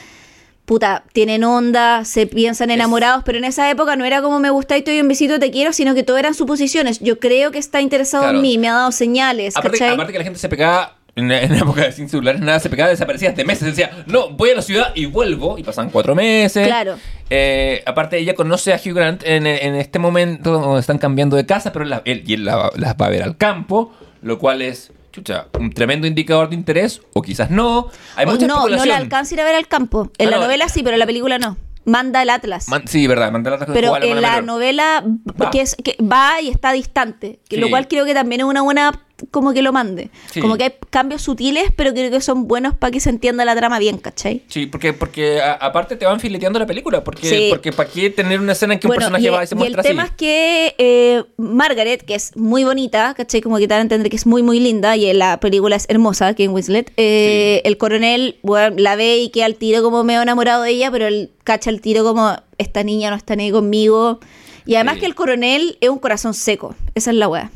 Puta, tienen onda, se piensan Es- enamorados, pero en esa época no era como me gusta y te doy un besito, te quiero, sino que todo eran suposiciones. Yo creo que está interesado Claro. en mí, me ha dado señales, Aparte, ¿cachai? aparte que la gente se pegaba, en, en época de sin celulares, nada, se pegaba, desaparecía de meses. Decía, no, voy a la ciudad y vuelvo. Y pasan cuatro meses. Claro. Eh, aparte, ella conoce a Hugh Grant en, en este momento donde están cambiando de casa, pero la- él, y él la- las va a ver al campo, lo cual es, chucha, un tremendo indicador de interés, o quizás no. Hay mucha no, no la alcanza ir a ver al campo. En Ah, la no. novela sí, pero en la película no. Manda el Atlas. Man- sí, verdad, mandar la Pero jugar a en la novela Va. que es que va y está distante, Sí. lo cual creo que también es una buena como que lo mande. Sí. Como que hay cambios sutiles, pero creo que son buenos para que se entienda la trama bien, ¿cachai? Sí, porque, porque a- aparte te van fileteando la película. Porque, Sí. porque ¿para qué tener una escena en que Bueno, un personaje y, va y se y el muestra tema así? es que eh, Margaret, que es muy bonita, ¿cachai? Como que te dan a entender que es muy, muy linda y la película es hermosa, Kate Winslet. eh, El coronel bueno, la ve y queda al tiro como medio enamorado de ella, pero él cacha el tiro como esta niña no está ni conmigo. Y además que el coronel es un corazón seco, esa es la weá.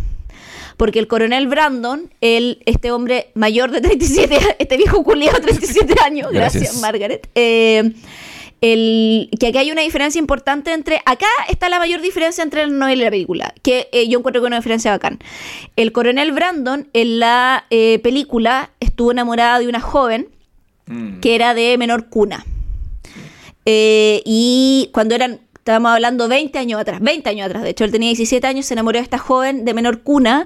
Porque el coronel Brandon, él, este hombre mayor de 37, este viejo culiado de 37 años, gracias, Gracias. Margaret, eh, el, que aquí hay una diferencia importante entre. Acá está la mayor diferencia entre la novela y la película, que eh, yo encuentro que es una diferencia bacán. El coronel Brandon en la eh, película estuvo enamorada de una joven Mm. que era de menor cuna. Eh, y cuando eran, estábamos hablando 20 años atrás, 20 años atrás, de hecho él tenía 17 años, se enamoró de esta joven de menor cuna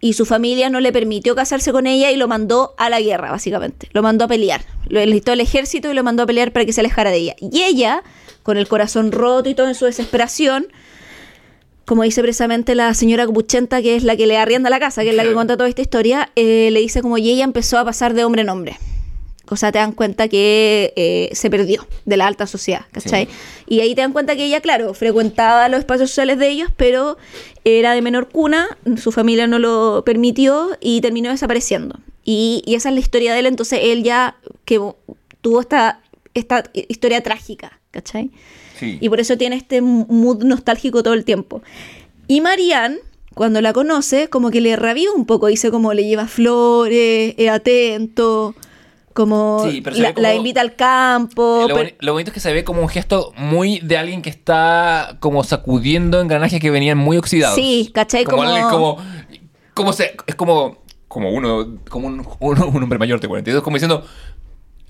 y su familia no le permitió casarse con ella y lo mandó a la guerra, básicamente. Lo mandó a pelear. Lo enlistó al ejército y lo mandó a pelear para que se alejara de ella. Y ella, con el corazón roto y todo en su desesperación, como dice precisamente la señora Buchenta, que es la que le arrienda la casa, que es la que cuenta toda esta historia, eh, le dice como y ella empezó a pasar de hombre en hombre. O sea, te dan cuenta que eh, se perdió de la alta sociedad, ¿cachai? Sí. Y ahí te dan cuenta que ella, claro, frecuentaba los espacios sociales de ellos, pero era de menor cuna, su familia no lo permitió y terminó desapareciendo. Y, y esa es la historia de él, entonces él ya que tuvo esta, esta historia trágica, ¿cachai? Sí. Y por eso tiene este mood nostálgico todo el tiempo. Y Marianne, cuando la conoce, como que le reviva un poco, dice como le lleva flores, es atento, como, Sí, la, como- la invita al campo. Lo, pero- boni- lo bonito es que se ve como un gesto muy de alguien que está como sacudiendo engranajes que venían muy oxidados. Sí, ¿cachai? Como, Como- alguien como, como se, es como, como uno, como un, hombre mayor de 42, como diciendo,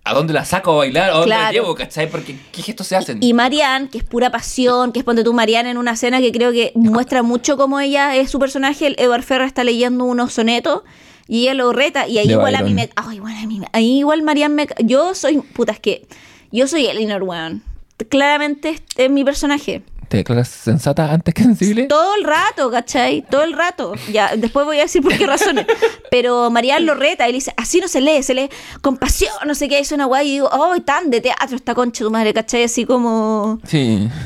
¿a dónde la saco a bailar? ¿A dónde la Claro. llevo? ¿Cachai? Porque ¿qué gestos se hacen? Y Marianne, que es pura pasión, que es ponte tú Marianne en una escena que creo que muestra mucho cómo ella es su personaje. El Edward Ferrer está leyendo unos sonetos y ella lo reta. Y ahí De igual a mí me. Ay, igual a mí me- Ahí igual Marianne me. Yo soy. Puta, es que. Yo soy Elinor Weón. Claramente este es mi personaje. ¿Te declaras sensata antes que sensible? Todo el rato, ¿cachai? Todo el rato. Ya, después voy a decir por qué <laughs> razones. Pero Marianne lo reta y le dice, así no se lee, se lee con pasión, no sé qué, es una guay. Y digo, oh, tan de teatro esta concha tu madre, ¿cachai? Así como... Sí. <laughs>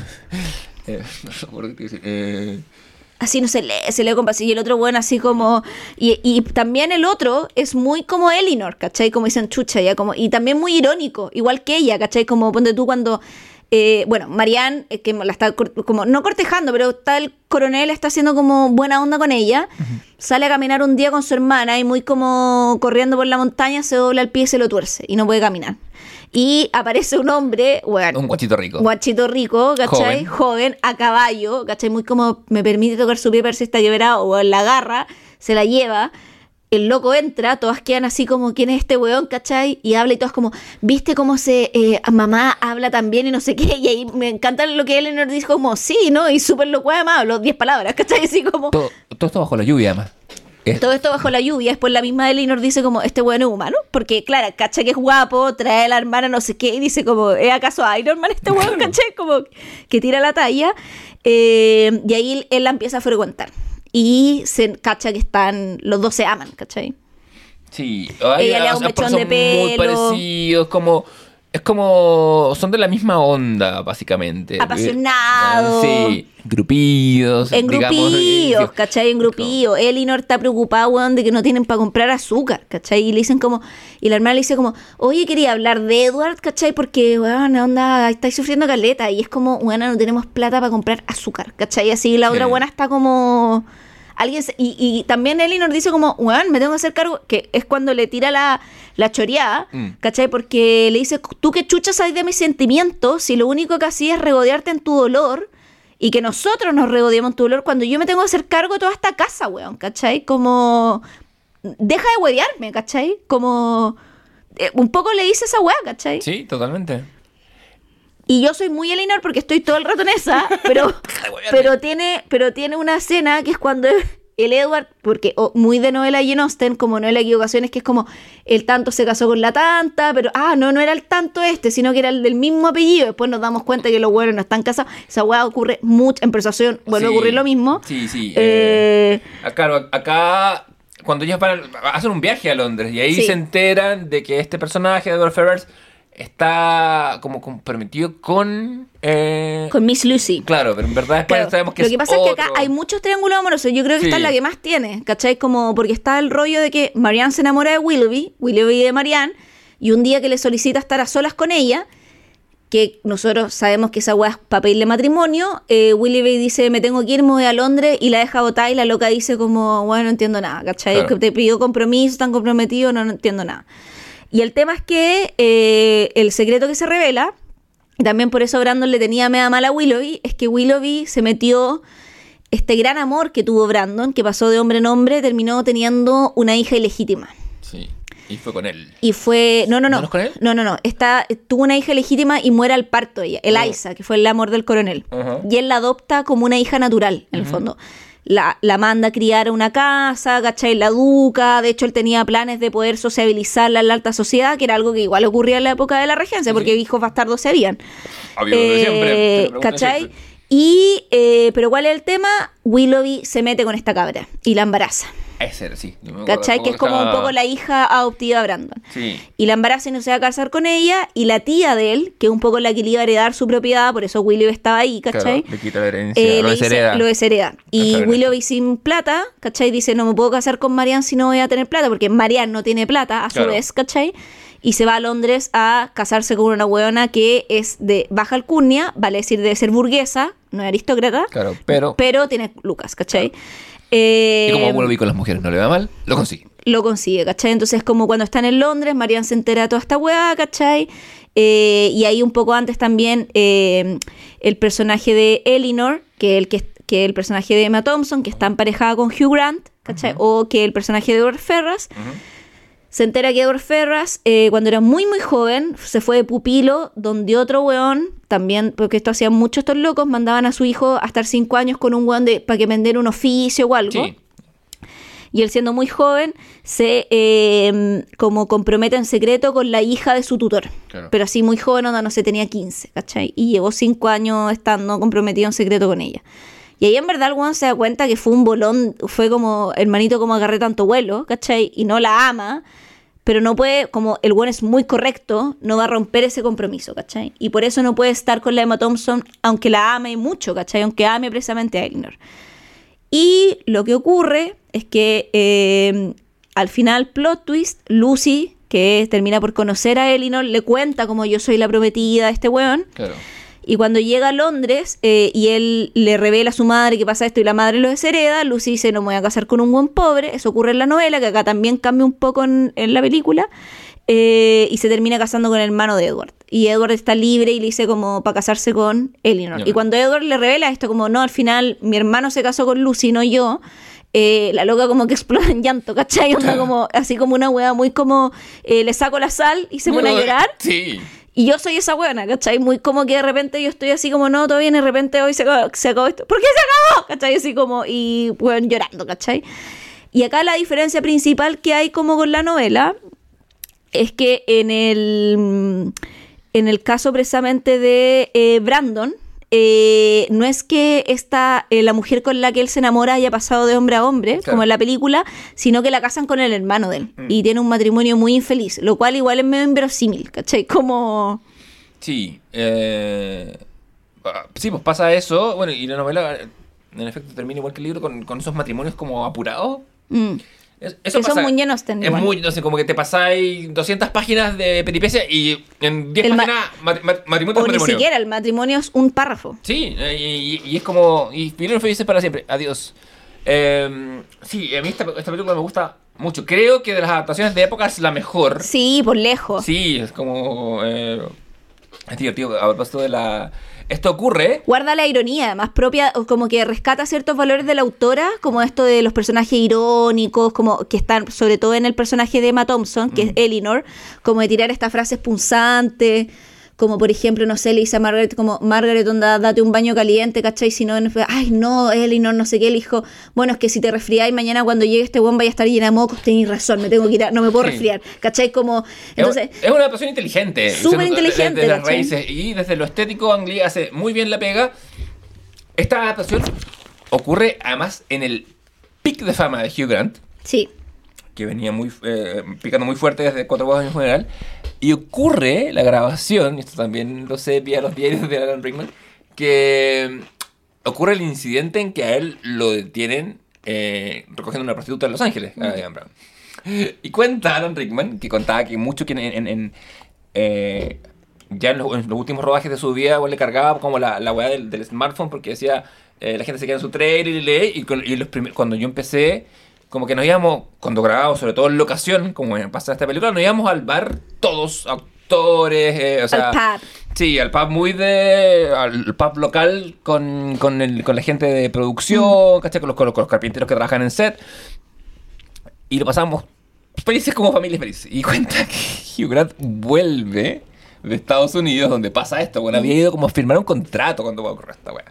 Eh, no sé por qué decir, eh, así no se lee, se lee con. Y el otro, bueno, así como. Y, y también el otro es muy como Elinor, ¿cachai? Como dicen chucha, ya como. Y también muy irónico, igual que ella, ¿cachai? Como ponte tú cuando. eh, bueno, Marianne, eh, que la está como, no cortejando, pero está el coronel, está haciendo como buena onda con ella. Sale a caminar un día con su hermana y muy como corriendo por la montaña, se dobla el pie y se lo tuerce y no puede caminar. Y aparece un hombre, bueno, un guachito rico. guachito rico, ¿cachai? Joven. Joven. a caballo, ¿cachai? Muy como me permite tocar su pie para ver si está lloverado o la agarra, se la lleva. El loco entra, todas quedan así como, ¿quién es este weón, cachai? Y habla y todas como, ¿viste cómo se, eh, mamá habla también y no sé qué? Y ahí me encanta lo que Eleanor dice como, sí, ¿no? Y súper loco además, los 10 palabras, ¿cachai? Así como, todo, todo esto bajo la lluvia, además. Es- Todo esto bajo la lluvia. Después la misma Elinor dice como, este weón es humano. Porque, claro, cacha que es guapo, trae a la hermana no sé qué, y dice como, ¿es acaso Iron Man este weón? <laughs> Caché, como que tira la talla. Eh, y ahí él la empieza a frecuentar. Y se cacha que están, los dos se aman, ¿cachai? Sí, ay, Ella le da un mechón de muy pelo. parecidos, como es como son de la misma onda básicamente. Apasionados. Sí, grupillos, En digamos, grupillos, sí. ¿cachai? En grupillos. Elinor está preocupada, weón, de que no tienen para comprar azúcar, ¿cachai? Y le dicen como, y la hermana le dice como, oye, quería hablar de Edward, ¿cachai? Porque, weón, onda, estáis sufriendo caleta. Y es como, weón, no tenemos plata para comprar azúcar, ¿cachai? Y así la Sí. otra buena está como... Alguien se- y, y también Elinor dice como, weón, me tengo que hacer cargo, que es cuando le tira la, la choreada, Mm. ¿cachai? Porque le dice, tú qué chuchas sabes de mis sentimientos si lo único que hacías es regodearte en tu dolor y que nosotros nos regodeamos en tu dolor cuando yo me tengo que hacer cargo de toda esta casa, weón, ¿cachai? Como, deja de huevearme, ¿cachai? Como, eh, un poco le dice esa weá, ¿cachai? Sí, totalmente. Y yo soy muy Elinor porque estoy todo el rato en esa, <laughs> pero, pero, tiene, pero tiene una escena que es cuando el Edward, porque oh, muy de novela Jane Austen, como novela de equivocaciones, que es como el tanto se casó con la tanta, pero ah, no, no era el tanto este, sino que era el del mismo apellido. Después nos damos cuenta que los buenos no están casados. Esa weá ocurre mucho, en persuasión vuelve a ocurrir lo mismo. Sí, sí. Eh, eh, claro, acá cuando ellos van, hacen un viaje a Londres y ahí Sí. se enteran de que este personaje, Edward Ferrars, está como comprometido con... eh, con Miss Lucy. Claro, pero en verdad después Claro, sabemos que lo es que pasa es que acá hay muchos triángulos amorosos. Yo creo que esta Sí. es la que más tiene, ¿cachai? Como porque está el rollo de que Marianne se enamora de Willoughby, Willoughby de Marianne, y un día que le solicita estar a solas con ella, que nosotros sabemos que esa weá es para pedirle matrimonio, eh, Willoughby dice, me tengo que ir, me voy a Londres, y la deja botar, y la loca dice como, bueno, no entiendo nada, ¿cachai? Claro. Que te pidió compromiso, tan comprometido, no, no entiendo nada. Y el tema es que eh, el secreto que se revela, y también por eso Brandon le tenía mega mal a Willoughby, es que Willoughby se metió este gran amor que tuvo Brandon, que pasó de hombre en hombre, terminó teniendo una hija ilegítima. Sí, y fue con él. Y fue. No, no, no. ¿No es con él? No, no, no. Esta, tuvo una hija ilegítima y muere al parto ella. Eliza, que fue el amor del coronel. Y él la adopta como una hija natural, en el fondo. La, la manda a criar a una casa, ¿cachai? La educa. De hecho, él tenía planes de poder sociabilizarla en la alta sociedad, que era algo que igual ocurría en la época de la regencia, porque hijos bastardos se habían. De Eh, siempre. ¿Cachai? siempre. Y, eh, pero ¿cuál es el tema? Willoughby se mete con esta cabra y la embaraza. Ese era, sí. ¿Cachai? Que es como un poco la hija adoptiva de Brandon. Sí. Y la embaraza y no se va a casar con ella. Y la tía de él, que es un poco la que le iba a heredar su propiedad, por eso Willoughby estaba ahí, ¿cachai? Claro, le quita la herencia, Eh, lo le dice, deshereda. lo deshereda. Y Willoughby sin plata, ¿cachai? Dice, no me puedo casar con Marianne si no voy a tener plata, porque Marianne no tiene plata, a su Claro. vez, ¿cachai? Y se va a Londres a casarse con una hueona que es de baja alcurnia, vale decir, debe ser burguesa, no es aristócrata, Claro, pero... pero tiene Lucas, ¿cachai? Eh, Y como vuelve con las mujeres no le va mal, lo consigue. lo consigue, ¿cachai? Entonces, como cuando están en Londres, Marianne se entera de toda esta weá, ¿cachai? Eh, y ahí un poco antes también eh, el personaje de Elinor, que el que, que el personaje de Emma Thompson, que está emparejada con Hugh Grant, ¿cachai? O que el personaje de Edward Ferras, se entera que Edward Ferras, eh, cuando era muy, muy joven, se fue de pupilo, donde otro weón, también, porque esto hacían muchos estos locos, mandaban a su hijo a estar cinco años con un weón para que vender un oficio o algo. Sí. Y él siendo muy joven, se eh, como compromete en secreto con la hija de su tutor. Claro. Pero así muy joven, onda, no sé, tenía 15, ¿cachai? Y llevó cinco años estando comprometido en secreto con ella. Y ahí en verdad el weón se da cuenta que fue un bolón, fue como hermanito como agarré tanto vuelo, ¿cachai? Y no la ama, pero no puede, como el weón es muy correcto, no va a romper ese compromiso, ¿cachai? Y por eso no puede estar con la Emma Thompson, aunque la ame mucho, ¿cachai? Aunque ame precisamente a Elinor. Y lo que ocurre es que eh, al final, plot twist, Lucy, que termina por conocer a Elinor, le cuenta como yo soy la prometida de este weón. Claro. Y cuando llega a Londres eh, y él le revela a su madre que pasa esto y la madre lo deshereda, Lucy dice, no me voy a casar con un buen pobre. Eso ocurre en la novela, que acá también cambia un poco en, en la película. eh, y se termina casando con el hermano de Edward. Y Edward está libre y le dice como para casarse con Elinor. Ya. Y cuando Edward le revela esto como, no, al final mi hermano se casó con Lucy, no yo. eh, la loca como que <laughs> explota en llanto, ¿cachai? Onda como, así como una wea muy como, eh, le saco la sal y se pone a llorar. Sí. Y yo soy esa buena, ¿cachai? Muy como que de repente yo estoy así como, no, todo bien, y de repente hoy se acabó, se acabó esto. ¿Por qué se acabó? ¿Cachai? Así como, y bueno, llorando, ¿cachai? Y acá la diferencia principal que hay como con la novela es que en el, en el caso precisamente de eh, Brandon, eh, no es que esta, eh, la mujer con la que él se enamora haya pasado de hombre a hombre, Claro. como en la película, sino que la casan con el hermano de él. Mm. Y tiene un matrimonio muy infeliz, lo cual igual es medio inverosímil, ¿cachai? Como... Sí, eh, ah, sí, pues pasa eso. Bueno, y la novela, en efecto, termina igual que el libro con, con esos matrimonios como apurados. mm. Es- Eso Que son pasa. muy llenos Es igual. muy, no sé, como que te pasáis 200 páginas de peripecia y en 10 El ma- páginas mat- matrimonio O ni matrimonio. siquiera, el matrimonio es un párrafo. Sí, y, y- y es como. Y vivieron felices para siempre. Adiós. Eh, sí, a mí esta, esta película me gusta mucho. Creo que de las adaptaciones de época es la mejor. Sí, por lejos. Sí, es como. Eh, es divertido. A propósito de la. Esto ocurre. Guarda la ironía, además propia, como que rescata ciertos valores de la autora, como esto de los personajes irónicos, como que están sobre todo en el personaje de Emma Thompson, que es Elinor, como de tirar estas frases punzantes, como por ejemplo, no sé, le dice a Margaret, como Margaret, onda, date un baño caliente, ¿cachai? Si no, no ay, no, Elinor, no sé qué, le dijo, bueno, es que si te resfriáis mañana cuando llegue este buen vaya a estar llena de mocos, tenéis razón, me tengo que ir, a- no me puedo resfriar, ¿cachai? Como, entonces... es, una adaptación inteligente. Súper inteligente, Desde las raíces y desde lo estético, Ang Lee hace muy bien la pega. Esta adaptación ocurre además en el pic de fama de Hugh Grant. Sí, que venía muy eh, picando muy fuerte desde Cuatro Bodas en general. Y ocurre la grabación, y esto también lo sé vía los diarios de Alan Rickman, que ocurre el incidente en que a él lo detienen eh, recogiendo una prostituta en Los Ángeles, a Ian Brown. Y cuenta Alan Rickman, que contaba que mucho que en, eh, ya en los, últimos rodajes de su vida, le cargaba como la, la weá del, smartphone porque decía, eh, la gente se queda en su trailer y lee, y, los cuando yo empecé, como que nos íbamos, cuando grabábamos, sobre todo en locación, como pasa esta película, nos íbamos al bar todos, actores, eh, o sea... al pub. Sí, al pub muy de. al pub local con, con, el- con la gente de producción, ¿cachai? Con los, con los- con los carpinteros que trabajan en set. Y lo pasamos felices como familias felices. Y cuenta <laughs> que Hugh Grant vuelve de Estados Unidos, donde pasa esto. Bueno, había ido como a firmar un contrato cuando va a ocurrir esta weá.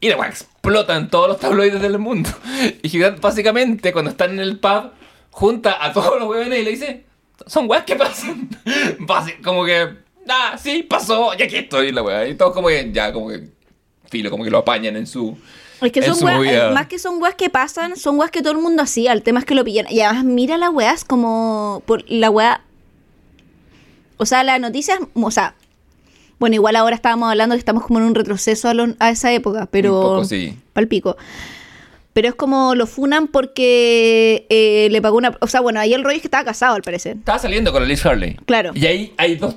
Y la weá explota en todos los tabloides del mundo. <laughs> Y Hugh Grant, básicamente, cuando están en el pub, junta a todos los weones y le dice: Son weas que pasan. <laughs> Como que, ah, sí, pasó, y aquí estoy, la weá. Y todos como que, ya, como que, filo, como que lo apañan en su. Es que son weas, más que son weas que pasan, son weas que todo el mundo hacía. El tema es que lo pillan. Y además, mira la wea, es como. Por la wea. O sea, la noticia. O sea. Bueno, igual ahora estábamos hablando que estamos como en un retroceso a, lo- a esa época, pero. Un poco, sí. Palpico. Pero es como lo funan porque eh, le pagó una. O sea, bueno, ahí el rollo es que estaba casado, al parecer. Estaba saliendo con Liz Harley. Claro. Y ahí hay dos,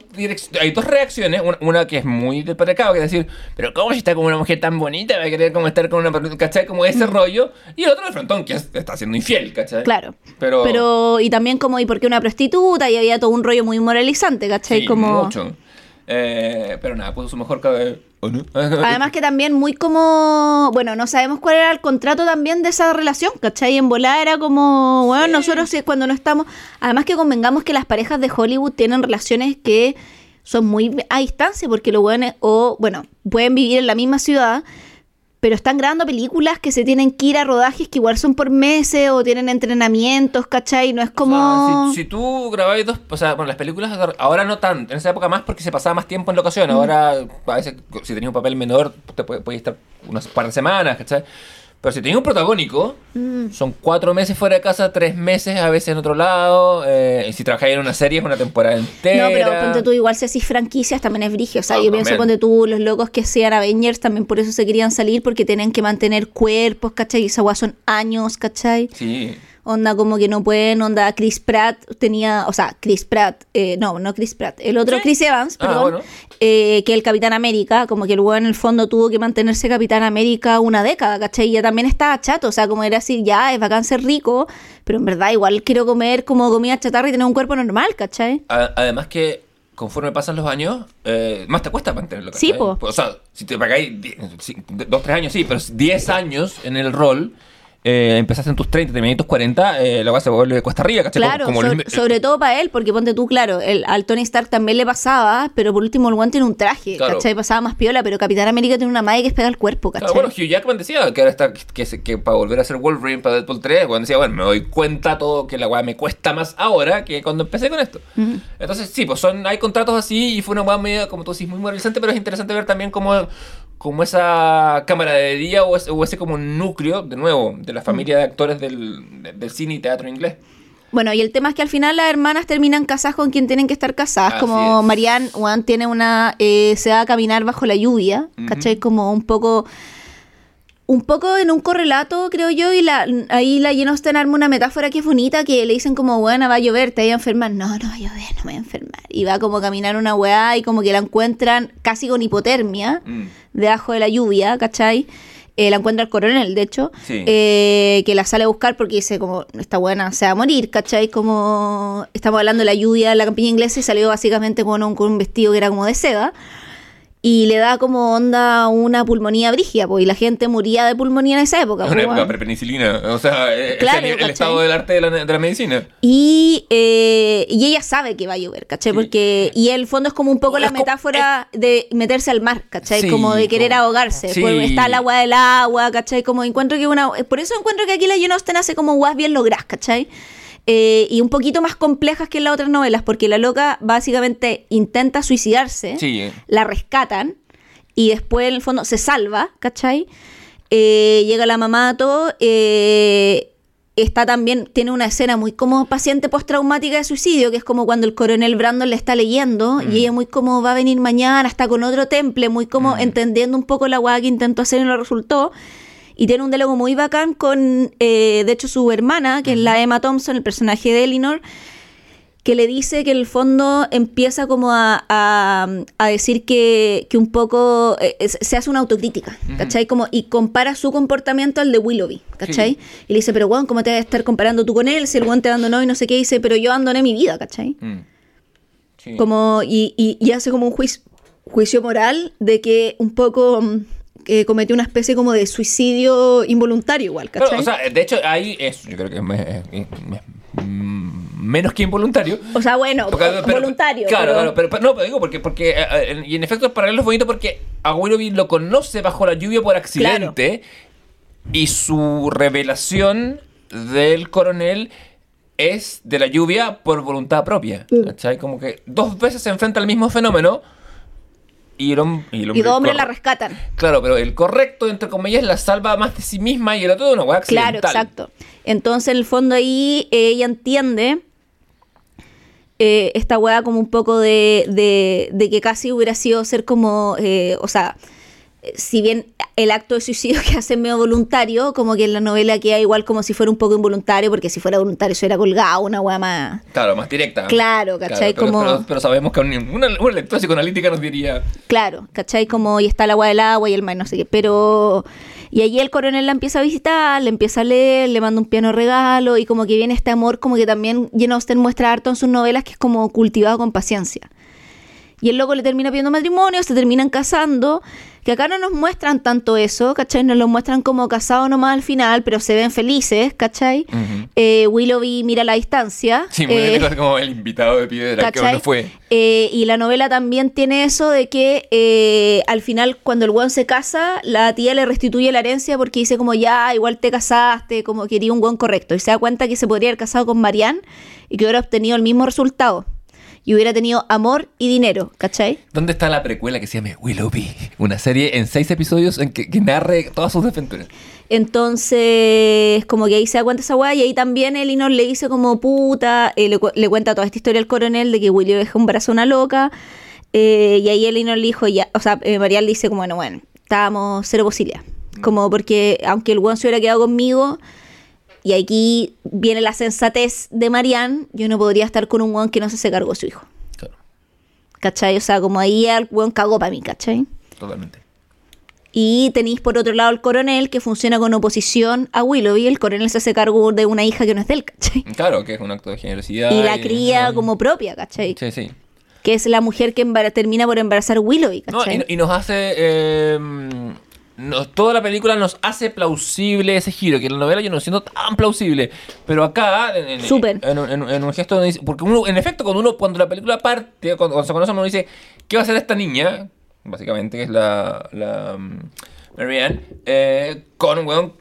hay dos reacciones. Una, una que es muy del patriarcado, que es decir, pero ¿cómo si está con una mujer tan bonita? Va a querer como estar con una. ¿cachai? Como ese rollo. Y el otro de frontón, que es- está siendo infiel, ¿cachai? Claro. Pero. Pero, y también como, ¿y por qué una prostituta? Y había todo un rollo muy moralizante, ¿cachai? sí, como... mucho. Eh, pero nada, puso su mejor cabello. ¿O no? <laughs> Además que también muy como, bueno, no sabemos cuál era el contrato también de esa relación, ¿cachai? En volada era como, bueno, nosotros sí, cuando no estamos, además que convengamos que las parejas de Hollywood tienen relaciones que son muy a distancia, porque los buenos, o bueno, pueden vivir en la misma ciudad, pero están grabando películas que se tienen que ir a rodajes que igual son por meses o tienen entrenamientos, ¿cachai? No es como... O sea, si, si tú grababas dos, o sea, bueno, las películas ahora no tanto, en esa época más porque se pasaba más tiempo en locación, ahora a veces si tenías un papel menor te puede estar unas par de semanas, ¿cachai? Pero si tenías un protagónico, Mm. son cuatro meses fuera de casa, tres meses a veces en otro lado, eh, y si trabajas en una serie es una temporada entera. No, pero ponte tú, igual si así franquicias también es brigio. O sea, yo pienso, también. ponte tú, los locos que sean Avengers también por eso se querían salir, porque tienen que mantener cuerpos, ¿cachai? Y esa son años, ¿cachai? Sí, Onda como que no pueden, onda Chris Pratt tenía, o sea, Chris Pratt, eh, no, no Chris Pratt, el otro Sí. Chris Evans, Ah, perdón, bueno. eh, que el Capitán América, como que el en el fondo tuvo que mantenerse Capitán América una década, ¿cachai? Y ya también estaba chato, o sea, como era así, ya, es bacán ser rico, pero en verdad igual quiero comer como comida chatarra y tener un cuerpo normal, ¿cachai? Además que conforme pasan los años, eh, más te cuesta mantenerlo. Sí, ¿cachai? po. O sea, si te pagáis die- sí, dos, tres años, sí, pero 10 años en el rol, eh, empezaste en tus 30, terminaste en tus 40, eh, la weá se vuelve cuesta arriba, ¿cachai? Claro, Como- como sobre, el- sobre todo para él, porque ponte tú, claro, el, al Tony Stark también le pasaba, pero por último el guante tiene un traje, Claro. ¿cachai? Pasaba más piola, pero Capitán América tiene una madre que es pegar el cuerpo, ¿cachai? Claro, bueno, Hugh Jackman decía que ahora está que, para volver a ser Wolverine para Deadpool 3, cuando decía, bueno, me doy cuenta todo que la weá me cuesta más ahora que cuando empecé con esto. Entonces, sí, pues son, hay contratos así y fue una weá media, como tú decís, muy moralizante, pero es interesante ver también cómo, como esa camaradería o ese, o ese como núcleo, de nuevo, de la familia de actores del, de- del cine y teatro inglés. Bueno, y el tema es que al final las hermanas terminan casadas con quien tienen que estar casadas. Así como es. Marianne Juan tiene una. eh, se va a caminar bajo la lluvia, ¿cachai? Como un poco. Un poco en un correlato, creo yo, y la, ahí la Jane Austen arma una metáfora que es bonita, que le dicen como, bueno, va a llover, te voy a enfermar. No, no va a llover, no me voy a enfermar. Y va como a caminar una weá y como que la encuentran casi con hipotermia, Mm. debajo de la lluvia, ¿cachai? Eh, la encuentra el coronel, de hecho, Sí. eh, que la sale a buscar porque dice como, esta buena se va a morir, ¿cachai? Como estamos hablando de la lluvia en la campiña inglesa y salió básicamente con un, con un vestido que era como de seda. Y le da como onda una pulmonía brígida, pues, y la gente moría de pulmonía en esa época. Una época prepenicilina, o sea, eh, Claro, es el, estado del arte de la, de la medicina. Y, eh, y ella sabe que va a llover, ¿cachai? Porque, y el fondo es como un poco la metáfora de meterse al mar, ¿cachai? Sí, como de querer ahogarse. sí. Pues está el agua del agua, ¿cachai? Como encuentro que una. Por eso encuentro que aquí la Jane Austen hace como guas bien logras, ¿cachai? Eh, y un poquito más complejas que en las otras novelas, porque la loca básicamente intenta suicidarse, Sí. la rescatan y después en el fondo se salva, ¿cachai? Eh, llega la mamá, todo. eh, está también, tiene una escena muy como paciente postraumática de suicidio, que es como cuando el coronel Brandon le está leyendo y ella muy como va a venir mañana, está con otro temple, muy como entendiendo un poco la guada que intentó hacer y no resultó. Y tiene un diálogo muy bacán con, eh, de hecho, su hermana, que es la Emma Thompson, el personaje de Elinor, que le dice que en el fondo empieza como a, a- a decir que, que un poco eh, se hace una autocrítica, ¿cachai? Como, y compara su comportamiento al de Willoughby, ¿cachai? Sí. Y le dice, pero Juan, ¿cómo te vas a estar comparando tú con él? Si el Juan te abandonó y no sé qué, dice, pero yo abandoné mi vida, ¿cachai? Mm. Sí. Como, y, y- y hace como un juicio, juicio moral de que un poco mm, cometió una especie como de suicidio involuntario igual, Claro, ¿cachai? o sea, de hecho, ahí es, yo creo que es, me- menos que involuntario. bueno, Porque, pero- voluntario. Claro, pero- claro, pero, pero no, pero digo porque, porque eh, eh, y en efecto el paralelo es bonito porque a Willoughby lo conoce bajo la lluvia por accidente y su revelación del coronel es de la lluvia por voluntad propia. Mm. ¿Cachai? Como que dos veces se enfrenta al mismo fenómeno y el, hom- y el y dos hombres la rescatan. Claro, pero el correcto, entre comillas, la salva más de sí misma y el otro de una hueá Claro, exacto. Entonces, en el fondo ahí eh, ella entiende eh, esta weá como un poco de, de- de que casi hubiera sido ser como, eh, o sea, si bien el acto de suicidio <laughs> que hace medio voluntario, como que en la novela queda igual como si fuera un poco involuntario, porque si fuera voluntario se hubiera colgado, una weá más... Claro, más directa. Claro, ¿cachai? pero, Como- pero- pero sabemos que un- una, una lectura psicoanalítica nos diría... Claro, ¿cachai? Como y está el agua del agua y el mar, no sé qué. Pero. Y allí el coronel la empieza a visitar, le empieza a leer, le manda un piano regalo y como que viene este amor, como que también Jane Austen muestra harto en sus novelas que es como cultivado con paciencia. Y el loco le termina pidiendo matrimonio, se terminan casando, que acá no nos muestran tanto eso, ¿cachai? Nos lo muestran como casados nomás al final, pero se ven felices, ¿cachai? Eh, Willoughby mira la distancia. Sí, muy eh, bien, como el invitado de piedra, que no fue. Eh, y la novela también tiene eso de que al final cuando el weón se casa, la tía le restituye la herencia porque dice como ya, igual te casaste, como quería un weón correcto. Y se da cuenta que se podría haber casado con Marianne y que hubiera obtenido el mismo resultado. Y hubiera tenido amor y dinero, ¿cachai? ¿Dónde está la precuela que se llama Willoughby? Una serie en seis episodios en que, que narre todas sus desventuras. Entonces, como que ahí se da cuenta esa weá, y ahí también Elinor le dice como puta, eh, le, cu- le cuenta toda esta historia al coronel de que William deja un brazo a una loca, eh, y ahí Elinor le dijo, ya, o sea, eh, Marial le dice como, bueno, bueno, estábamos cero posibilidad. Como porque aunque el weón se hubiera quedado conmigo, y aquí viene la sensatez de Marianne, yo no podría estar con un weón que no se hace cargo de su hijo. Claro, ¿Cachai? O sea, como ahí el weón cagó para mí, ¿cachai? totalmente. Y tenéis por otro lado el coronel que funciona con oposición a Willoughby. El coronel se hace cargo de una hija que no es de él, ¿cachai? Claro, que es un acto de generosidad. Y la cría como propia, ¿cachai? Sí, sí. Que es la mujer que termina por embarazar a Willoughby, No, ¿cachai? y, y nos hace eh, nos- toda la película nos hace plausible ese giro, que en la novela yo no siento tan plausible, pero acá en, en- un- en un- en un gesto donde dice- porque uno, en efecto, cuando uno, cuando la película parte, cuando, cuando se conoce, uno dice, ¿qué va a hacer esta niña? Básicamente, que es la, la mm, Marianne, eh, con un weón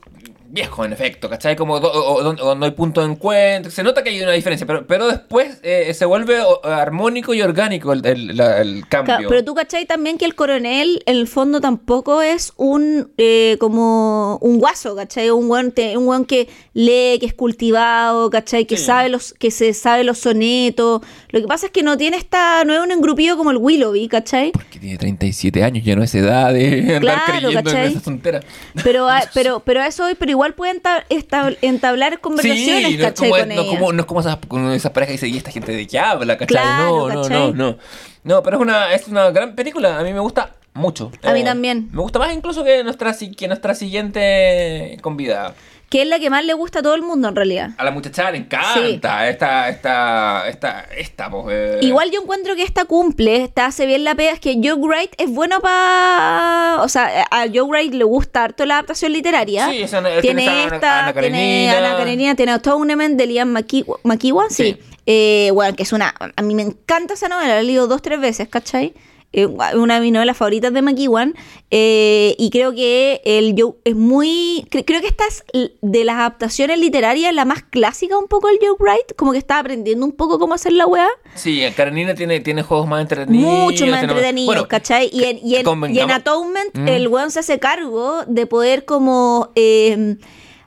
viejo, en efecto, ¿cachai? Como do- o- o- no hay punto de encuentro, se nota que hay una diferencia, pero, pero después eh, se vuelve armónico y orgánico el, el- la- el cambio. Ca- Pero tú cachai también que el coronel en el fondo tampoco es un eh, como un guaso, ¿cachai? Un guan, un guan que lee, que es cultivado, ¿cachai? Que Sí. sabe los, que se sabe los sonetos. Lo que pasa es que no tiene esta, no es un engrupido como el Willoughby, ¿cachai? Que tiene 37 años, ya no es edad de andar Claro, creyendo ¿cachai? en esas tonteras. Pero a, <laughs> pero, pero a eso hoy, pero igual pueden ta- esta- entablar conversaciones, Sí, no es, ¿cachai? como, con no, ella. como, no es como esas, parejas que dice, ¿y esta gente de qué habla? ¿cachai? Claro, no, no, ¿cachai? no, no. No, pero es una, es una gran película. A mí me gusta mucho. Eh, A mí también. Me gusta más incluso que nuestra, que nuestra siguiente convidada. Que es la que más le gusta a todo el mundo en realidad. A la muchacha le encanta esta, esta, esta, esta, pues, eh. Igual yo encuentro que esta cumple, esta hace bien la pega, es que Joe Wright es bueno para... O sea, a Joe Wright le gusta harto la adaptación literaria. Sí, esa- tiene tiene esa Ana- esta, Ana tiene Karenina. Ana Karenina, tiene Atonement de Liam McEwan, sí. Sí. Eh, bueno, que es una... A mí me encanta esa novela, la he leído dos, tres veces, ¿cachai? Eh, una de mis novelas favoritas de McEwan. eh, y creo que el Joe es muy... cre- creo que esta es de las adaptaciones literarias la más clásica un poco el Joe Wright. Como que está aprendiendo un poco cómo hacer la weá. Sí, Karenina tiene, tiene juegos más entretenidos. Mucho más entretenidos, Bueno, ¿cachai? Y en, y en, convengamos- y en Atonement Mm. el weón se hace cargo de poder como eh,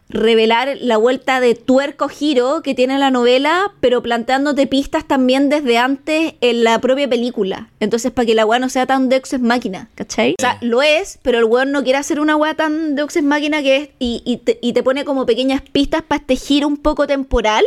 revelar la vuelta de tuerco giro que tiene la novela, pero planteándote pistas también desde antes en la propia película. Entonces, para que la weá no sea tan Deus Máquina, ¿cachai? O sea, lo es, pero el weón no quiere hacer una weá tan Deus Ex Máquina que es, y, y te, y te pone como pequeñas pistas para este giro un poco temporal.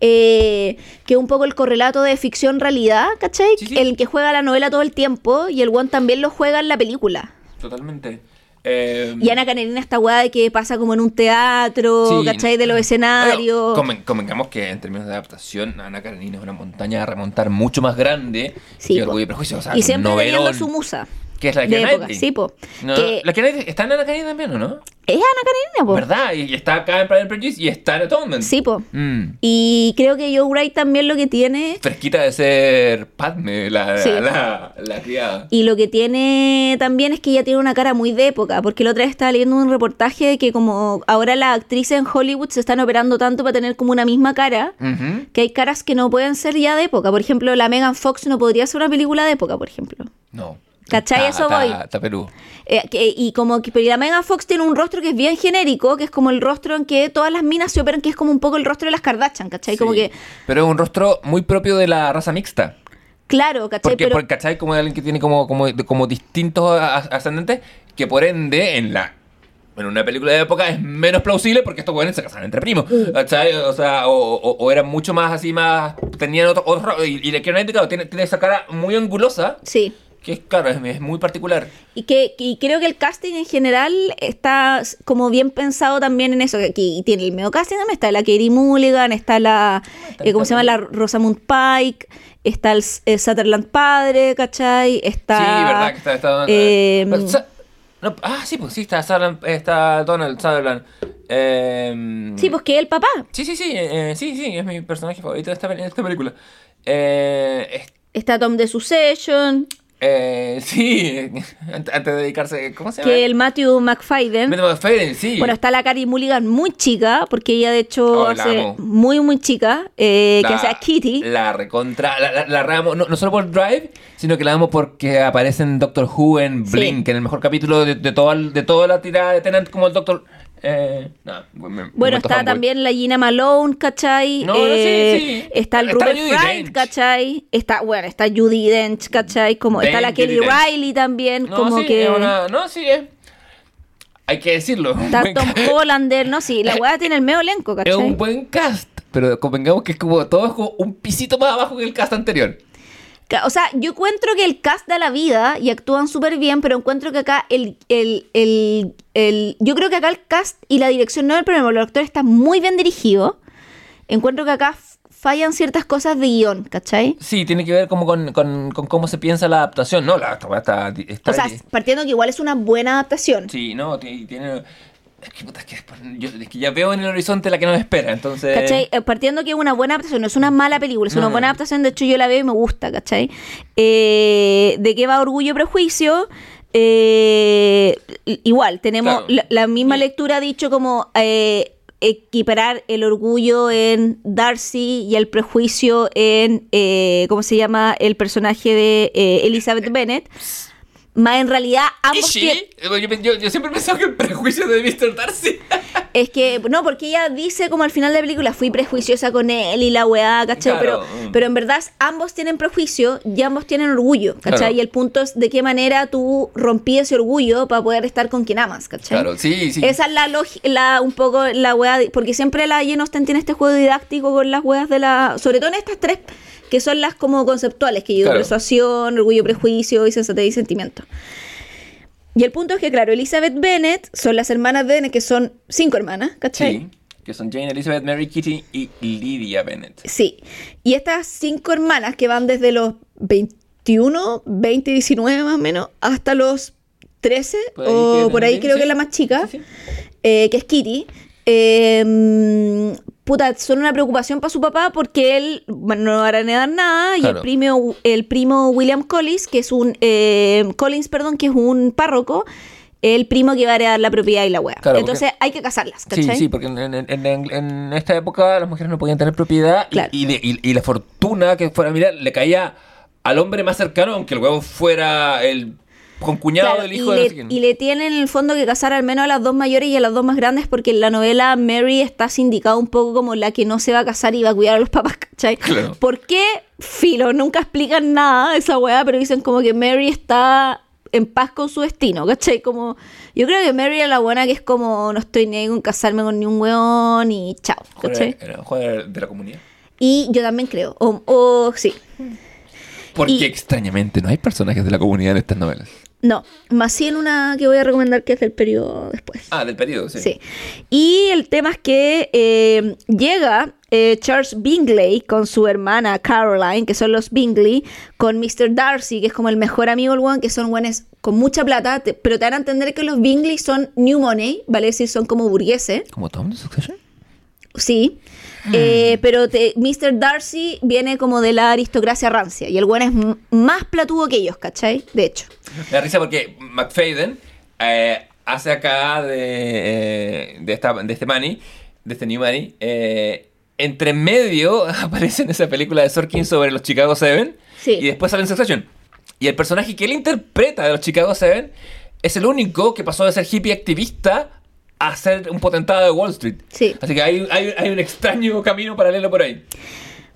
eh, que es un poco el correlato de ficción-realidad, ¿cachai? Sí, sí. El que juega la novela todo el tiempo y el one también lo juega en la película. Totalmente. Eh, Y Ana Karenina esta weá de que pasa como en un teatro, Sí. ¿cachai? De los escenarios. Bueno, conven- convengamos que en términos de adaptación, Ana Karenina es una montaña a remontar mucho más grande Sí, que. Orgullo y Prejuicio. O sea, y siempre teniendo novelón. su musa. Que es la de época. Sí, po. No, Que- La está en Ana Karenina también, ¿o no? Es Ana Karenina, po. ¿Verdad? Y, está acá en Pride and Prejudice y está en Atonement. Sí, po. Mm. Y creo que Joe Wright también lo que tiene Fresquita de ser Padme, la, Sí. la, la criada. Y lo que tiene también es que ella tiene una cara muy de época, porque la otra vez estaba leyendo un reportaje de que como ahora las actrices en Hollywood se están operando tanto para tener como una misma cara, que hay caras que no pueden ser ya de época. Por ejemplo, la Megan Fox no podría ser una película de época, por ejemplo. No. ¿Cachai? Está- Eso está- voy. Perú. Eh, que- y como que pero la Megan Fox tiene un rostro que es bien genérico, que es como el rostro en que todas las minas se operan, que es como un poco el rostro de las Kardashian, ¿cachai? Como que, Pero es un rostro muy propio de la raza mixta. claro, ¿cachai? Porque, pero, porque, ¿cachai? Como alguien que tiene como, como, como distintos ascendentes, que por ende en la en una película de época es menos plausible porque estos jóvenes se casaban entre primos, ¿cachai? O sea, o, o- o eran mucho más así, más... Tenían otro... otro y, y la Keira Knightley, claro, tiene, tiene esa cara muy angulosa, sí. Que es, claro, es, es muy particular. Y que y creo que el casting en general está como bien pensado también en eso. Que aquí tiene el medio casting también. Está la Katie Mulligan, está la. eh, ¿Cómo se llama? La Rosamund Pike. Está el, el Sutherland padre, ¿cachai? Está. Sí, verdad que está... está eh, pero no, ah, sí, pues sí, está, Sutherland- está Donald Sutherland. Eh, Sí, pues que es el papá. Sí, sí, sí, eh, sí, sí, es mi personaje favorito de esta, de esta película. Eh, es- Está Tom de Succession. Eh, <laughs> sí, antes de dedicarse, ¿cómo se llama? Que el Matthew McFadden. Matthew McFadden, sí. Bueno, está la Carrie Mulligan muy chica, porque ella de hecho Oh, hace muy, muy chica, eh, que hace a Kitty. La recontra, la, la, la ramo, no, no solo por Drive, sino que la amo porque aparece en Doctor Who en Sí. Blink, en el mejor capítulo de, de, toda, de toda la tirada de Tennant como el Doctor... Eh, no, me- Bueno, está también la Gina Malone, ¿cachai? No, no, sí, Eh, sí. Está el Rupert Friend. ¿cachai? Está, bueno, está Judy Dench, ¿cachai? Como está la Kelly. Riley también, No, como sí, que... es una- no, sí, es... Hay que decirlo. Está <laughs> Tom Hollander, no, sí, la weá tiene el medio elenco, Es ¿cachai? un buen cast, pero convengamos que es como todo es como un pisito más abajo que el cast anterior. O sea, yo encuentro que el cast da la vida y actúan súper bien, pero encuentro que acá el, el, el, el- Yo creo que acá el cast y la dirección no del problema, los actores están muy bien dirigidos. Encuentro que acá fallan ciertas cosas de guion, ¿cachai? Sí, tiene que ver como con, con- con cómo se piensa la adaptación. No, la está, está- O sea, partiendo que igual es una buena adaptación. Sí, no, ti- tiene... Es que, puta, es que, después yo- es que ya veo en el horizonte la que nos espera, entonces... ¿Cachai? Eh, Partiendo que es una buena adaptación, no es una mala película, es No, una no. buena adaptación, de hecho yo la veo y me gusta, ¿cachai? Eh, ¿De qué va Orgullo y Prejuicio? Eh, igual, tenemos Claro. la, la misma lectura, dicho como eh, equiparar el orgullo en Darcy y el prejuicio en, eh, ¿cómo se llama? El personaje de eh, Elizabeth Bennet. Más en realidad ¿Y ambos sí? tienen... Yo, yo- yo siempre he pensado que el prejuicio de Mr. Darcy... <laughs> Es que, no, porque ella dice como al final de la película, fui prejuiciosa con él y la weá, ¿cachai? Claro, Pero, mm. pero en verdad ambos tienen prejuicio y ambos tienen orgullo, ¿cachai? Claro. Y el punto es de qué manera tú rompí ese orgullo para poder estar con quien amas, ¿cachai? Claro, sí, sí. Esa es la lógica, la, un poco la weá, porque siempre la Jane Austen tiene este juego didáctico con las weas de la, sobre todo en estas tres, que son las como conceptuales, que yo Claro. persuasión, orgullo, prejuicio y sensatez y sentimiento. Y el punto es que, claro, Elizabeth Bennet son las hermanas Bennet, que son cinco hermanas, ¿cachai? Sí, que son Jane, Elizabeth, Mary, Kitty y Lydia Bennett. Sí. Y estas cinco hermanas que van desde los 21, 20, 19 más o menos, hasta los 13, Por ahí o por ahí creo que es la más chica, Sí, sí. eh, que es Kitty. eh, puta, son una preocupación para su papá porque él bueno, no va a heredar nada y el primo, el primo William Collins, que es un eh, Collins, perdón, que es un párroco, el primo que va a heredar la propiedad y la. Claro, Entonces hay que casarlas, Sí, ¿cachai? sí, porque en, en- en- en- en esta época las mujeres no podían tener propiedad y- Claro. y, de- y- y la fortuna que fuera, mira, le caía al hombre más cercano, aunque el huevo fuera el concuñado Claro, del y, hijo de le, no sé quién. y le tienen en el fondo que casar al menos a las dos mayores y a las dos más grandes porque en la novela Mary está sindicada un poco como la que no se va a casar y va a cuidar a los papás, ¿cachai? Claro. ¿Por qué? Filo, nunca explican nada de esa weá, pero dicen como que Mary está en paz con su destino, ¿cachai? Como, yo creo que Mary es la buena que es como, no estoy ni ahí con casarme con ni un weón y chao, ¿cachai? Joder, joder de la comunidad. Y yo también creo, o, o sí, Porque Y- extrañamente no hay personajes de la comunidad en estas novelas. No, más sí en una que voy a recomendar que es del periodo después. Ah, del periodo, sí. Sí. Y el tema es que eh, llega eh, Charles Bingley con su hermana Caroline, que son los Bingley, con Mr. Darcy, que es como el mejor amigo del one, que son buenos con mucha plata, te- pero te van a entender que los Bingley son new money, ¿vale? Es decir, son como burgueses, ¿Como Tom de Succession? sí. Eh, pero te- Mr. Darcy viene como de la aristocracia rancia y el one es más platudo que ellos, ¿cachai? De hecho. <laughs> Me da risa porque McFadden eh, hace acá de, eh, de, esta, de este Manny, de este New Manny, eh, entre medio <laughs> aparece en esa película de Sorkin sobre los Chicago Seven Sí. y después sale en Succession. Y el personaje que él interpreta de los Chicago Seven es el único que pasó de ser hippie activista a ser un potentado de Wall Street. Sí. Así que hay, hay, hay un extraño camino paralelo por ahí.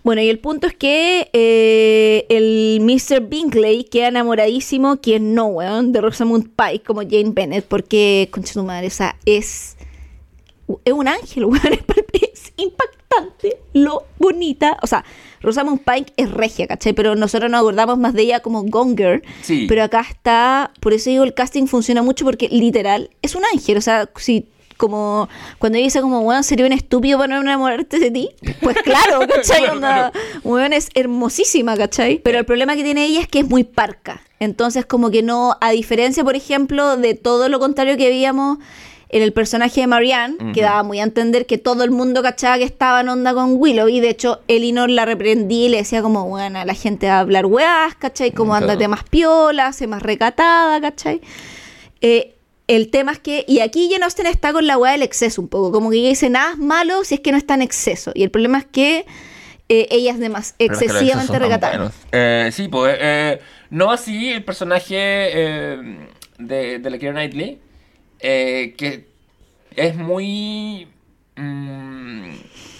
Bueno, y el punto es que eh, el Mr. Bingley queda enamoradísimo, quien no, weón, de Rosamund Pike como Jane Bennett, porque, concha tu madre, o sea, es, es un ángel, <laughs> weón, es, impactante lo bonita. O sea, Rosamund Pike es regia, ¿cachai? Pero nosotros nos acordamos más de ella como Gone Girl. Sí. Pero acá está, por eso digo, el casting funciona mucho porque literal es un ángel, o sea, si como cuando ella dice como, weón, sería un estúpido para no enamorarte de ti. Pues claro, <laughs> ¿cachai? Claro, Onda, weón, es hermosísima, ¿cachai? Pero el problema que tiene ella es que es muy parca. Entonces, como que no, a diferencia, por ejemplo, de todo lo contrario que veíamos en el personaje de Marianne, que daba muy a entender que todo el mundo cachaba que estaba en onda con Willow. Y de hecho, Elinor la reprendí y le decía como, bueno, la gente va a hablar weás, ¿cachai? Como Claro. andate más piola, sé más recatada, ¿cachai? Eh, el tema es que, y aquí Jane Austen está con la weá del exceso un poco, como que ella dice nada es malo si es que no está en exceso. Y el problema es que eh, ella es es que los excesos excesivamente tan recatada. Eh, sí, pues eh, no así el personaje de, de la Keira Knightley, eh, que es muy... mm,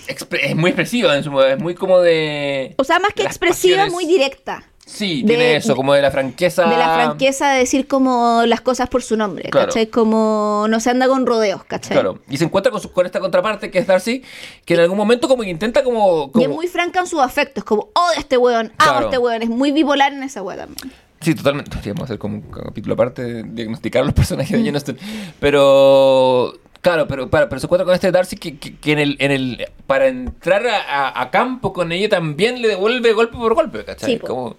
es muy expresiva, en su, es muy como de... O sea, más que expresiva, pasiones- muy directa. Sí, de- tiene eso, como de la franqueza... De la franqueza de decir como las cosas por su nombre, Claro. ¿cachai? Como no se anda con rodeos, ¿cachai? Claro, y se encuentra con, su- con esta contraparte que es Darcy, que en algún momento como que intenta como... Y es muy franca en sus afectos, como odio a este weón, amo a Claro. este weón, es muy bipolar en esa weá también. Sí, totalmente. Podríamos hacer como un capítulo aparte de diagnosticar los personajes de Jane Austen. Pero Claro, pero, para, pero se encuentra con este Darcy que, que- que en el, en el para entrar a, a- campo con ella también le devuelve golpe por golpe, ¿cachai? Sí. Como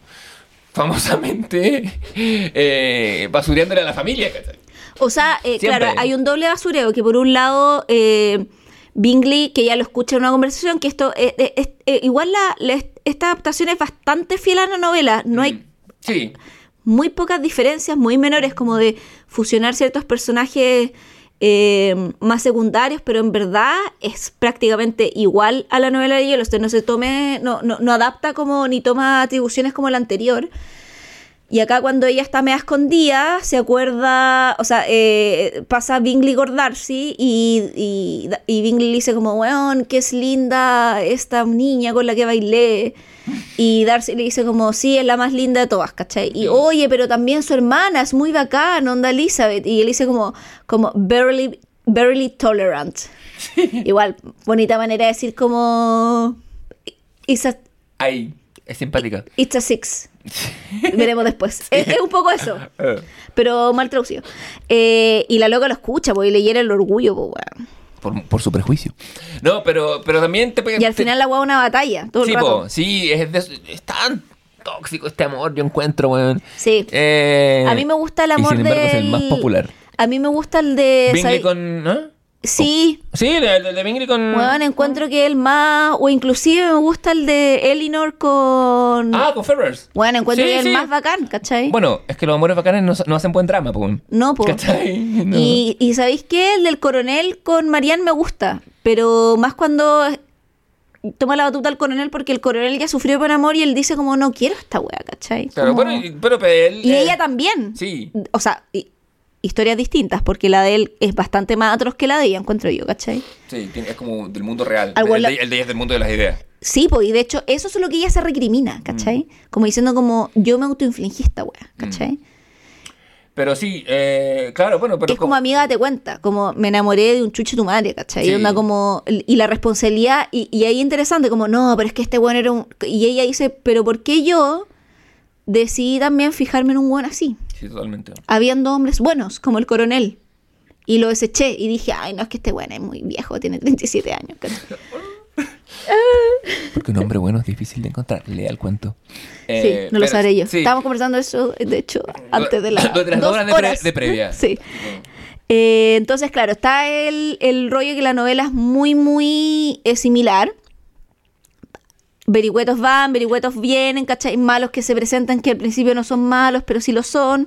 famosamente eh, basureándole a la familia, ¿cachai? O sea, eh, claro, hay un doble basureo que por un lado eh, Bingley, que ya lo escucha en una conversación, que esto eh, eh, es- eh, igual la, la- esta adaptación es bastante fiel a la novela, no hay Mm. Sí, muy pocas diferencias, muy menores, como de fusionar ciertos personajes eh, más secundarios, pero en verdad es prácticamente igual a la novela de Yellowstone. No se tome, no, no, no adapta como ni toma atribuciones como la anterior. Y acá cuando ella está media escondida, se acuerda, o sea, eh, pasa Bingley con Darcy y, y, y Bingley le dice como, weón, que es linda esta niña con la que bailé. Y Darcy le dice como, sí, es la más linda de todas, ¿cachai? Y, oye, pero también su hermana es muy bacán, onda Elizabeth. Y él dice como, como, barely, barely tolerant. Igual, bonita manera de decir como, it's a, ahí, es simpática. it's a six. Veremos después. Es, es un poco eso. Eh, Pero mal traducido. Eh, y la loca lo escucha, porque le hiera el orgullo, po, weón. Por, por su prejuicio. No, pero, pero también te Y al final la weá una batalla, todo el sí, rato. po, sí, es, de- es tan tóxico este amor, yo encuentro, weón. Sí. Eh, a mí me gusta el y amor sin embargo es el más popular. A mí me gusta el de... Bingley con... ¿no? Sí, Sí, el de, de Bingley con... weón, encuentro que el más... O inclusive me gusta el de Elinor con... Ah, con Ferrers. Bueno, encuentro Sí, que es sí. el más bacán, ¿cachai? Bueno, es que los amores bacanes no, no hacen buen drama, pues. no, po. ¿Cachai? <laughs> No. Y, y ¿sabéis qué? El del coronel con Marianne me gusta, pero más cuando toma la batuta el coronel porque el coronel ya sufrió por amor y él dice como no quiero esta wea, ¿cachai? Claro, Como- bueno, y- pero, pero él... Y eh, ella también. Sí. O sea, y- historias distintas, porque la de él es bastante más atroz que la de ella, encuentro yo, ¿cachai? Sí, tiene- es como del mundo real. El, la- de, el de ella es del mundo de las ideas. Sí, pues, y de hecho, eso es lo que ella se recrimina, ¿cachai? Como diciendo como, yo me autoinfligí esta wea, ¿cachai? Pero sí, eh, claro, bueno, pero... es como amiga te cuenta, como me enamoré de un chucho de tu madre, ¿cachai? Sí. Y onda como, y la responsabilidad, y, y ahí interesante, como, no, pero es que este weón era un... Y ella dice, pero ¿por qué yo decidí también fijarme en un weón así? Sí, totalmente. Habiendo hombres buenos, como el coronel. Y lo deseché, y dije, ay, no, es que este weón es muy viejo, tiene 37 años. <laughs> Porque un hombre bueno es difícil de encontrar. Lea el cuento. sí, Eh, no lo pero- sabré yo. sí. Estábamos conversando eso, de hecho, antes de la... Las dos horas de pre- de previa. <laughs> Sí. Eh, entonces, claro, está el, el rollo que la novela es muy, muy eh, similar. Vericuetos van, vericuetos vienen, ¿cachai? Malos que se presentan que al principio no son malos, pero sí lo son.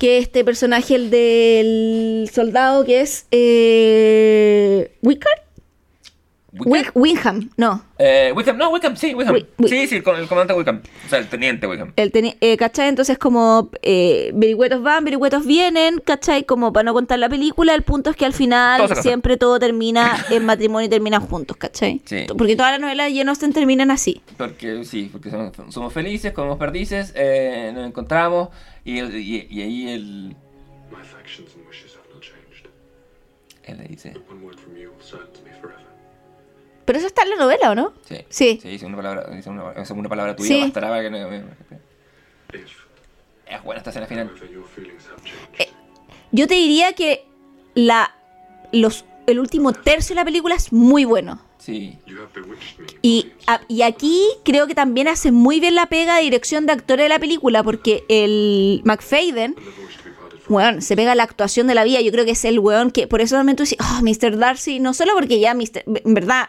Que este personaje, el del soldado, que es eh, Wickard? Wickham. No. Eh, Wickham, no, Wickham, sí, Wickham. Wi- Wi- Sí, sí, el, el comandante Wickham. O sea, el teniente Wickham. El teni- eh, ¿Cachai? Entonces como eh, vericuetos van, vericuetos vienen, ¿cachai? Como para no contar la película, el punto es que al final siempre todo termina en matrimonio y terminan juntos, ¿cachai? Sí. Porque todas las novelas de Jane Austen terminan así. Porque sí, porque somos, somos felices, comemos perdices, eh, nos encontramos y, el- y, y ahí él, My affections and wishes have not changed. él le dice. Pero eso está en la novela, ¿o no? Sí. Sí. Sí, dice una palabra, una, palabra tuya, Sí. bastará para que no. If, Es buena esta escena final. Yo te diría que la los el último tercio de la película es muy bueno. Sí. Y, a- y aquí creo que también hace muy bien la pega de dirección de actores de la película, porque el McFadden, weón, se pega la actuación de la vida. Yo creo que es el weón que por eso también tú dices, oh, Mr. Darcy, no solo porque ya Mr. En verdad,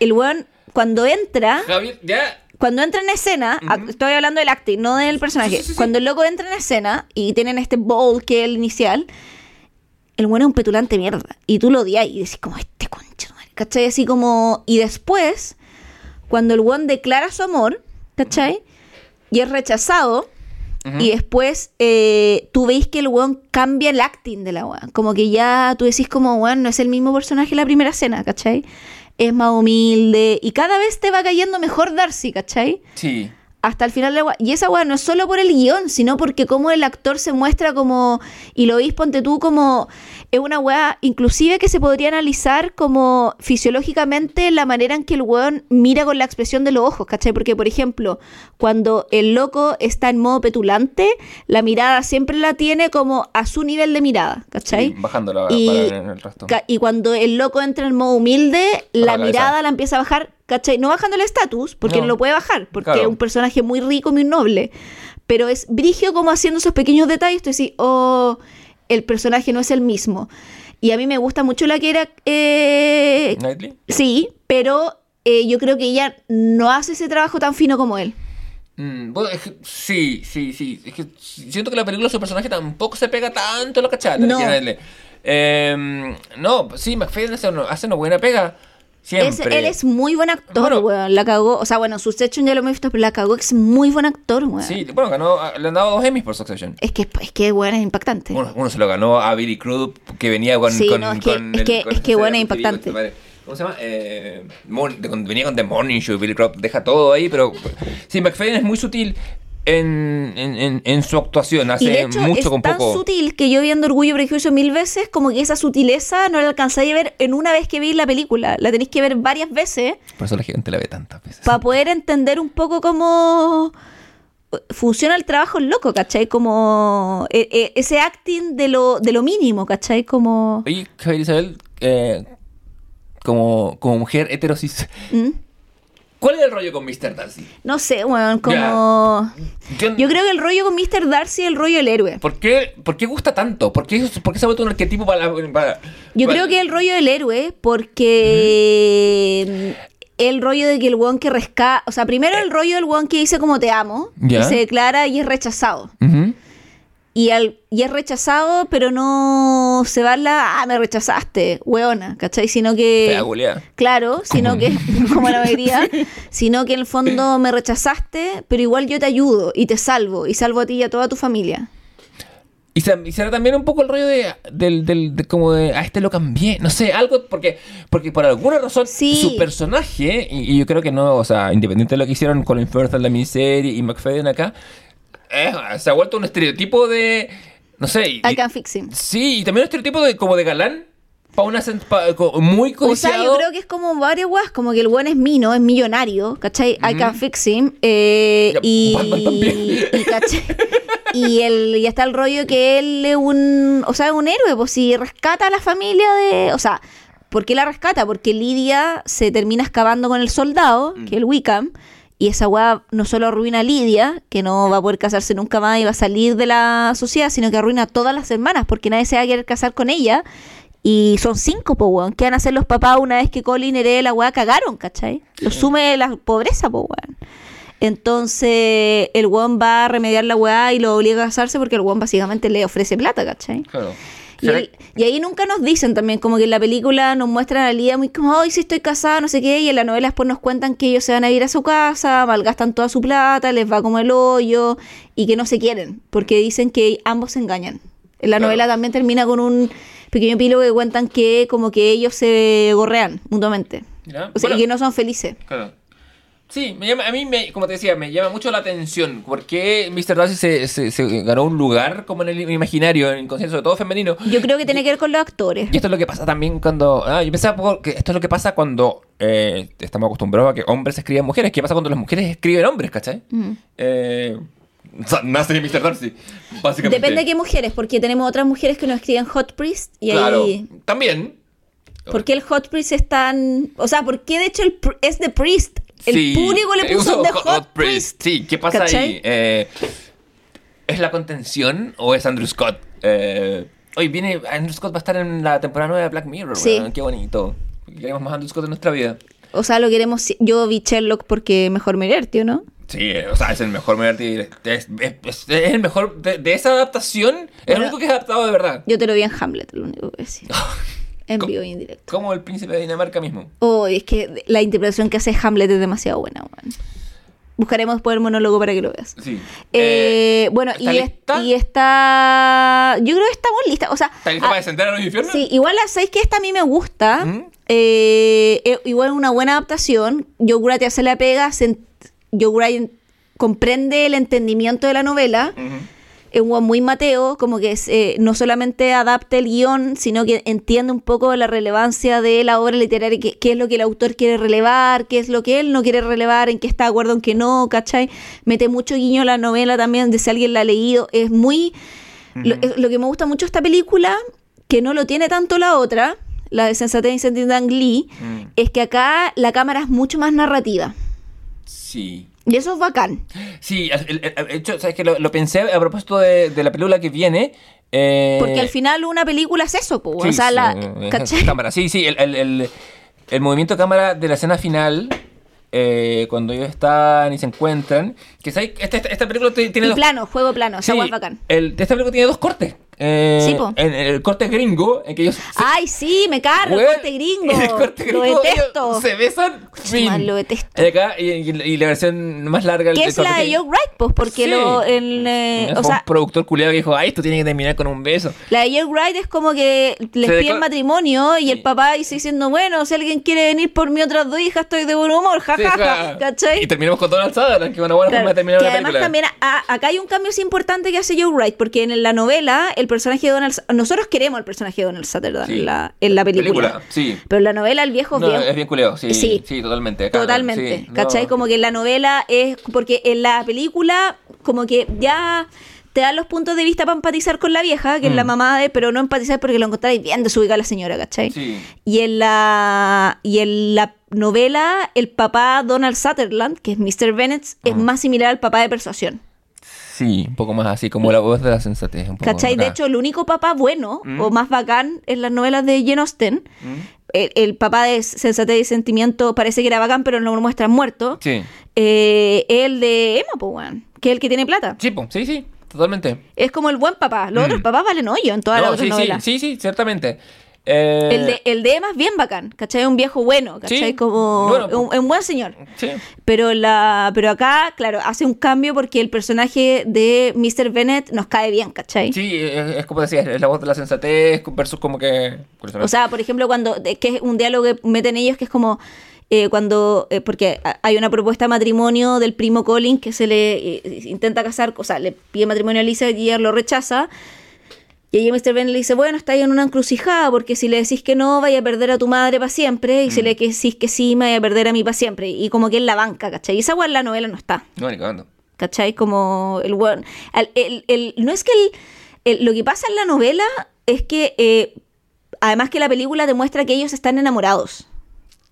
el weón cuando entra, Javier, ya. cuando entra en escena, estoy hablando del acting, no del personaje. Sí, sí, sí, sí. Cuando el loco entra en escena y tienen este bowl que es el inicial, el bueno es un petulante mierda. Y tú lo odias y decís como, este concho, madre", ¿cachai? Así como... Y después, cuando el weón declara su amor, ¿cachai? Y es rechazado, y después eh, tú veis que el weón cambia el acting de la weón. Como que ya tú decís como, weón, no es el mismo personaje de la primera escena, ¿cachai? Es más humilde y cada vez te va cayendo mejor Darcy, ¿cachai? Sí. Hasta el final de la weá. Y esa weá no es solo por el guion, sino porque como el actor se muestra como, y lo veis, ponte tú, como es una weá, inclusive que se podría analizar como fisiológicamente la manera en que el weón mira con la expresión de los ojos, ¿cachai? Porque, por ejemplo, cuando el loco está en modo petulante, la mirada siempre la tiene como a su nivel de mirada, ¿cachai? Sí, bajándola Y- para ver el resto. Y cuando el loco entra en modo humilde, la mirada la empieza a bajar, ¿cachai? No bajando el estatus, porque no. No. lo puede bajar, porque Claro. es un personaje muy rico, muy noble. Pero es brigio como haciendo esos pequeños detalles, tú decís, oh, el personaje no es el mismo. Y a mí me gusta mucho la que era... eh, ¿Knightley? sí, pero eh, yo creo que ella no hace ese trabajo tan fino como él. Mm, bueno, es que- sí, sí, sí. Es que siento que la película su personaje tampoco se pega tanto a los cachates. No. Eh, no, sí, McFadden hace, hace una buena pega. Es- él es muy buen actor, Bueno. weón. La cagó. O sea, bueno, Succession ya lo hemos visto, pero la cagó es muy buen actor, weón. Sí, bueno, ganó, le han dado dos Emmys por Succession. Es que, es que, weón, es impactante. Uno, uno se lo ganó a Billy Crudup, que venía con. Sí, con, no, es que- con es que- con es que bueno, es impactante. ¿Cómo se llama? Eh, Mon- venía con The Morning Show. Billy Crudup deja todo ahí, pero. Sí, McFadden es muy sutil en, en, en, en su actuación. Hace Y de hecho mucho es con tan poco. sutil que yo viendo Orgullo y Prejuicio mil veces, como que esa sutileza no la alcanzáis a ver en una vez que veis la película. La tenéis que ver varias veces Por eso la gente la ve tantas veces. para poder entender un poco cómo funciona el trabajo en loco, ¿cachai? Como eh, eh, ese acting de lo, de lo mínimo, ¿cachai? Como... Oye, Javier Isabel, eh, como, como mujer heterosis, ¿Mm? ¿Cuál es el rollo con Mr. Darcy? No sé, bueno, como... Yo- Yo creo que el rollo con Mr. Darcy es el rollo del héroe. ¿Por qué, ¿Por qué gusta tanto? ¿Por qué, por qué se ha vuelto un arquetipo para... para- Yo para- creo que el rollo del héroe, porque el rollo de que el weón que rescata, o sea, primero el rollo del weón que dice como te amo, Ya. y se declara y es rechazado. Ujú. Y, al, y es rechazado, pero no se va a la, ah, me rechazaste, weona, ¿cachai? Sino que... Fea. Claro, sino que, <laughs> <laughs> como la mayoría, sino que en el fondo me rechazaste, pero igual yo te ayudo y te salvo, y salvo a ti y a toda tu familia. Y se- y será también un poco el rollo de, del, del, de como de, a este lo cambié, no sé, algo, porque, porque por alguna razón Sí. su personaje, y, y yo creo que no, o sea, independiente de lo que hicieron Colin Firth en la miniserie y McFadden acá, eh, se ha vuelto un estereotipo de, no sé, y- I can fix him. sí, y también un estereotipo de como de galán, pa una, pa- muy O sea, codiciado. yo creo que es como varias weas, como que el buen es mino, es millonario, ¿cachai? I can fix him. eh, Ya, y, y, ¿cachai? y, el, y está el rollo que él es un, o sea, es un héroe, pues si rescata a la familia de, o sea, ¿por qué la rescata? Porque Lidia se termina excavando con el soldado, que es el Wickham, y esa weá no solo arruina a Lidia, que no va a poder casarse nunca más y va a salir de la sociedad, sino que arruina a todas las hermanas, porque nadie se va a querer casar con ella. Y son cinco, po, weón. ¿Qué van a hacer los papás una vez que Colin herede la weá? Cagaron, ¿cachai? Lo sume la pobreza, po, weón. Entonces, el weón va a remediar la weá y lo obliga a casarse porque el weón básicamente le ofrece plata, ¿cachai? Claro. Y ahí, y ahí nunca nos dicen también, como que en la película nos muestran a Lía muy como, ay, sí estoy casada, no sé qué, y en la novela después nos cuentan que ellos se van a ir a su casa, malgastan toda su plata, les va como el hoyo, y que no se quieren, porque dicen que ambos se engañan. En la Claro. novela también termina con un pequeño epílogo que cuentan que como que ellos se gorrean mutuamente. Ya, O sea, bueno. y que no son felices. Claro. Sí, me llama, a mí, me, como te decía, me llama mucho la atención. porque Mr. Darcy se, se- se ganó un lugar como en el imaginario, en el conciencia, sobre todo femenino? Yo creo que tiene que ver con los actores. Y esto es lo que pasa también cuando. Ah, yo pensaba que esto es lo que pasa cuando eh, estamos acostumbrados a que hombres escriban mujeres. ¿Qué pasa cuando las mujeres escriben hombres, cachai? Mm. Eh, nace de Mr. Darcy, básicamente. Depende de qué mujeres, porque tenemos otras mujeres que nos escriben Hot Priest y Claro, ahí... también. ¿Por qué el Hot Priest es tan...? O sea, ¿por qué de hecho el pr- es de Priest? El Sí, público le puso uso de Hot Hot, Priest. Sí, ¿qué pasa ¿Cachai? ahí? Eh, ¿Es la contención o es Andrew Scott? Eh, hoy viene. Andrew Scott va a estar en la temporada nueva de Black Mirror. Sí. Qué bonito. Queremos más Andrew Scott en nuestra vida. O sea, lo queremos... Yo vi Sherlock porque mejor mirar, tío, ¿no? Sí, o sea, es el mejor Meredith, es, es- el mejor de, de esa adaptación. Es el Bueno. único que es adaptado de verdad. Yo te lo vi en Hamlet, lo único que decir. <laughs> En vivo y en directo. Como el príncipe de Dinamarca mismo. Oh, es que la interpretación que hace Hamlet es demasiado buena. Buscaremos después el monólogo para que lo veas. Sí. Eh, bueno, ¿está y, es- y está... Yo creo que estamos listas. O sea, ¿Está lista ah, para descender a los infiernos? Sí, igual sabéis que esta a mí me gusta. ¿Mm? Eh, eh, igual una buena adaptación. Grant hace la pega. Grant comprende el entendimiento de la novela. Es un muy Mateo, como que eh, no solamente adapta el guion, sino que entiende un poco la relevancia de la obra literaria, qué, qué es lo que el autor quiere relevar, qué es lo que él no quiere relevar, en qué está de acuerdo, en qué no, ¿cachai? Mete mucho guiño a la novela también, de si alguien la ha leído. Es muy... lo, es- lo que me gusta mucho esta película, que no lo tiene tanto la otra, la de Sensatez y Sentido Ang Lee, Mm. es que acá la cámara es mucho más narrativa. Sí. Y eso es bacán. Sí, de hecho, ¿sabes que lo, lo pensé a propósito de, de la película que viene. eh, Porque al final una película es eso, po, sí, o sea, sí, la, ¿cachai? <laughs> cámara. Sí, sí, el, el- el- el movimiento de cámara de la escena final, eh, cuando ellos están y se encuentran. Que ¿sabes? Esta, esta, esta película tiene Y dos plano, juego plano, Sí, hueá es bacán. esta película tiene dos cortes. Eh, Sí, en, el corte gringo, en que ellos. se- Ay, sí, me cargo, el corte gringo. en <laughs> el corte lo gringo, detesto. ellos Se besan. fin. madre, lo detesto. Y acá, y, y- y la versión más larga. Que es la de Joe Wright, pues, porque Sí. lo, el, eh, o sea, un productor culiado que dijo, ay, esto tiene que terminar con un beso. la de Joe Wright es como que les piden matrimonio y el papá dice diciendo, bueno, si alguien quiere venir por mis otras dos hijas, estoy de buen humor, Sí, jajaja, ja. ¿cachai? Y terminamos con Donald Sutherland, que una buena Claro, forma de terminar que la además película. también a- acá hay un cambio así importante que hace Joe Wright, porque en la novela el personaje de Donald nosotros queremos al personaje de Donald Sutherland Sí. en, la, en la película. sí. Pero en la novela el viejo es No, bien es bien culeo, sí, Sí. sí. totalmente. Totalmente, no. ¿cachai? Como que en la novela es. Porque en la película, como que ya te dan los puntos de vista para empatizar con la vieja, que es la Mm. mamá de. Pero no empatizar porque lo encontráis bien desubicada la señora, ¿cachai? Sí. Y en la. Y en la novela, el papá Donald Sutherland, que es Mr. Bennett, es más similar al papá de persuasión. Sí, un poco más así, como la voz de la sensatez. Un poco ¿Cachai? De hecho, el único papá bueno Mm. o más bacán en las novelas de Jane Austen, el, el papá de Sensatez y Sentimiento parece que era bacán, pero no lo muestran muerto. Sí. Eh, el de Emma, weón, que es el que tiene plata. Sí, po, sí, sí, totalmente. Es como el buen papá. Los Mm. otros papás valen hoyo en todas No, las otras sí, sí, novelas. sí, sí, ciertamente. Eh, El, de, el es bien bacán, ¿cachai? Un viejo bueno, ¿cachai? Sí, Como bueno, un, un buen señor. Sí. Pero, la, pero acá, claro, hace un cambio porque el personaje de Mr. Bennett nos cae bien, ¿cachai? Sí, es, es como decías, es la voz de la sensatez versus como que... O sea, por ejemplo, cuando que es un diálogo que meten ellos que es como eh, cuando eh, porque hay una propuesta de matrimonio del primo Colin que se le eh, intenta casar, o sea, le pide matrimonio a Lisa y ella lo rechaza. Y ahí Mr. Ben le dice, bueno, está ahí en una encrucijada, porque si le decís que no, vaya a perder a tu madre para siempre, y si le decís que sí, me vaya a perder a mí para siempre. Y como que en la banca, ¿cachai? Y esa weá en la novela no está. no, ni cagando. ¿Cachai? Como el weón. el- el- no es que el, lo que pasa en la novela es que, eh, además que la película demuestra que ellos están enamorados.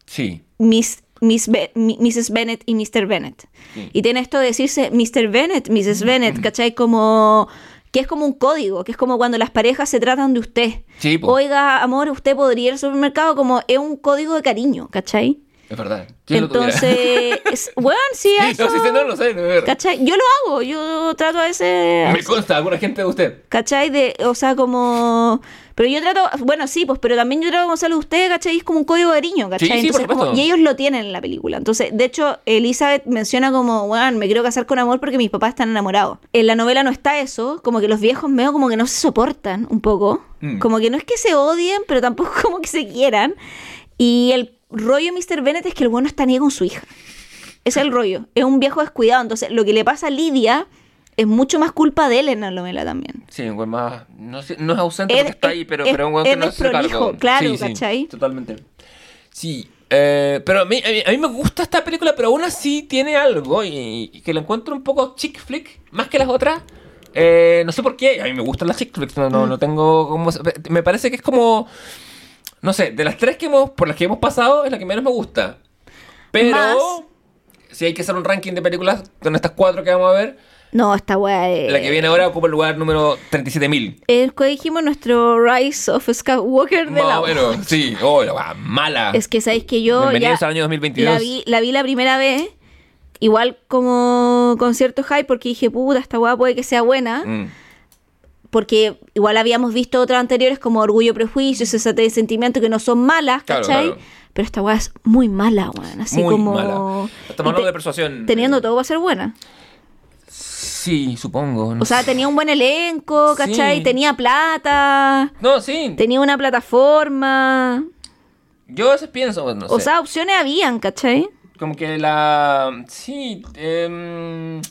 Sí. Miss, Miss Be- Mrs. Bennett y Mr. Bennett. Sí. Y tiene esto de decirse Mr. Bennett, Mrs. Bennett, ¿cachai? Como que es como un código, que es como cuando las parejas se tratan de usted. Sí. Oiga, amor, usted podría ir al supermercado como es un código de cariño, ¿cachai? Es verdad. Entonces, es, bueno, sí, eso, no, sí, sí, no lo sé, no, es verdad. ¿cachai? Yo lo hago, yo trato a veces... Me consta, alguna gente de usted. ¿Cachai? De, o sea, como... Pero yo trato, bueno, sí, pues, pero también yo trato como hacerlo usted, ¿cachai? Es como un código de cariño, ¿cachai? Sí, sí, por como- y ellos lo tienen en la película. Entonces, de hecho, Elizabeth menciona como, bueno, me quiero casar con amor porque mis papás están enamorados. En la novela no está eso, como que los viejos medio como que no se soportan un poco. Mm. Como que no es que se odien, pero tampoco <laughs> como que se quieran. Y el rollo Mr. Bennett es que el bueno está ni con su hija. Es el rollo. Es un viejo descuidado. Entonces, lo que le pasa a Lidia es mucho más culpa de él en la novela también. Sí, un más. No, sé- no es ausente Es- porque está es- ahí, pero, es- pero un güey es que no se desprolijo, cargo. claro, sí, sí, ¿cachai? Totalmente. Sí, eh, pero a mí, a, mí, a mí me gusta esta película, pero aún así tiene algo y, y que la encuentro un poco chick flick, más que las otras. Eh, no sé por qué, a mí me gustan las chick flicks, no, Mm. no, no tengo como... Me parece que es como... No sé, de las tres que hemos, por las que hemos pasado, es la que menos me gusta. Pero... Más. Si hay que hacer un ranking de películas con estas cuatro que vamos a ver, No, esta weá es... la que viene ahora ocupa el lugar número 37.000. El que dijimos nuestro Rise of Skywalker de Más la o menos, sí. Oh, la weá mala. Es que sabéis que yo Bienvenidos ya al año 2022. La vi, la vi la primera vez, igual como con cierto hype, porque dije, puta, esta weá puede que sea buena. Mm. Porque igual habíamos visto otras anteriores como Orgullo, Prejuicio, Sensatez de Sentimiento, que no son malas, ¿cachai? claro. Pero esta weá es muy mala, weón. Así Muy como. mala. Te- de persuasión. Teniendo todo va a ser buena. Sí, supongo. no O sea, sé. tenía un buen elenco, ¿cachai? Sí. Tenía plata, No, sí. tenía una plataforma. Yo a veces pienso, no O sea, opciones habían, ¿cachai? Como que la. Sí. em,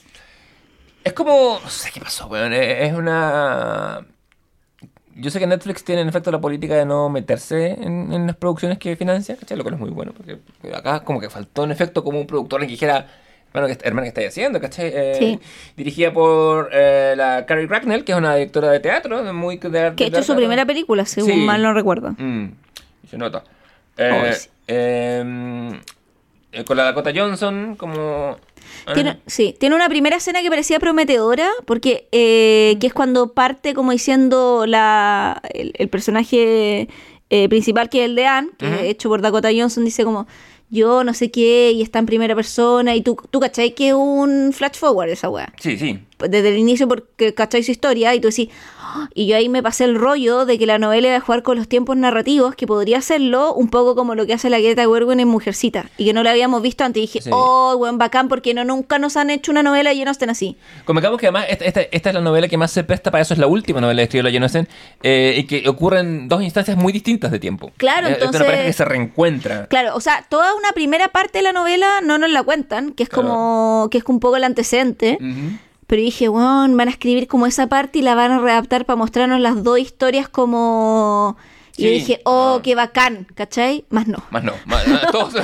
es como. No sé qué pasó, weón. Es una. Yo sé que Netflix tiene en efecto la política de no meterse en, en las producciones que financia, ¿cachai? Lo cual es muy bueno, porque acá como que faltó en efecto como un productor que dijera, hermano, ¿qué, hermano, ¿qué estáis haciendo? ¿cachai? Eh, Sí. Dirigida por eh, la Carrie Cracknell, que es una directora de teatro, muy de arte- Que ha hecho su primera película, según Sí. mal no recuerdo. Mm, se nota. Oh, Eh, sí. em, eh, con la Dakota Johnson como... Tiene, sí, tiene una primera escena que parecía prometedora, porque eh, que es cuando parte como diciendo la, el, el personaje eh, principal, que es el de Anne, que es hecho por Dakota Johnson, dice como yo no sé qué, y está en primera persona, y tú, tú cachai que es un flash forward esa weá. Sí, sí. Desde el inicio, porque cachai su historia, y tú decís, y yo ahí me pasé el rollo de que la novela iba a jugar con los tiempos narrativos, que podría hacerlo un poco como lo que hace la Greta Gerwig en Mujercita, y que no la habíamos visto antes. Y dije, Sí. oh, buen bacán, porque no, nunca nos han hecho una novela y no estén así. Convengamos que además esta, esta, esta es la novela que más se presta para eso, es la última novela que escribió la Jane Austen, eh, y que ocurre en dos instancias muy distintas de tiempo. Claro, Eh, Es entonces- una pareja que se reencuentra. Claro, o sea, toda una primera parte de la novela no nos la cuentan, que es Claro. como, que es un poco el antecedente. Pero dije, bueno, van a escribir como esa parte y la van a readaptar para mostrarnos las dos historias como... Y yo Sí. dije, oh, Ah. qué bacán, ¿cachai? Más no. Más no, más- <laughs> todo se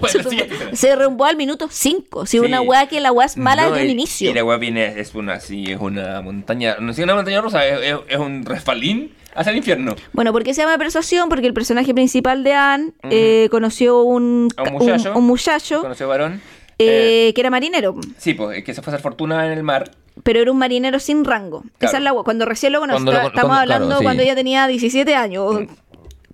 para siguiente. Se rerumbó al minuto 5. Si Sí. una weá que la weá es mala No, desde el y- inicio. Y la weá viene, es una, sí, es una montaña, no es una montaña rusa, es, es- es un resbalín hacia el infierno. Bueno, ¿por qué se llama persuasión? Porque el personaje principal de Anne eh, conoció un, A un muchacho. un muchacho, Conoció varón. Eh, que era marinero. sí, pues, que se fue a hacer fortuna en el mar. Pero era un marinero sin rango. Claro. Esa es la. Cuando recién lo conocí, estamos cuando- hablando claro, sí. cuando ella tenía 17 años,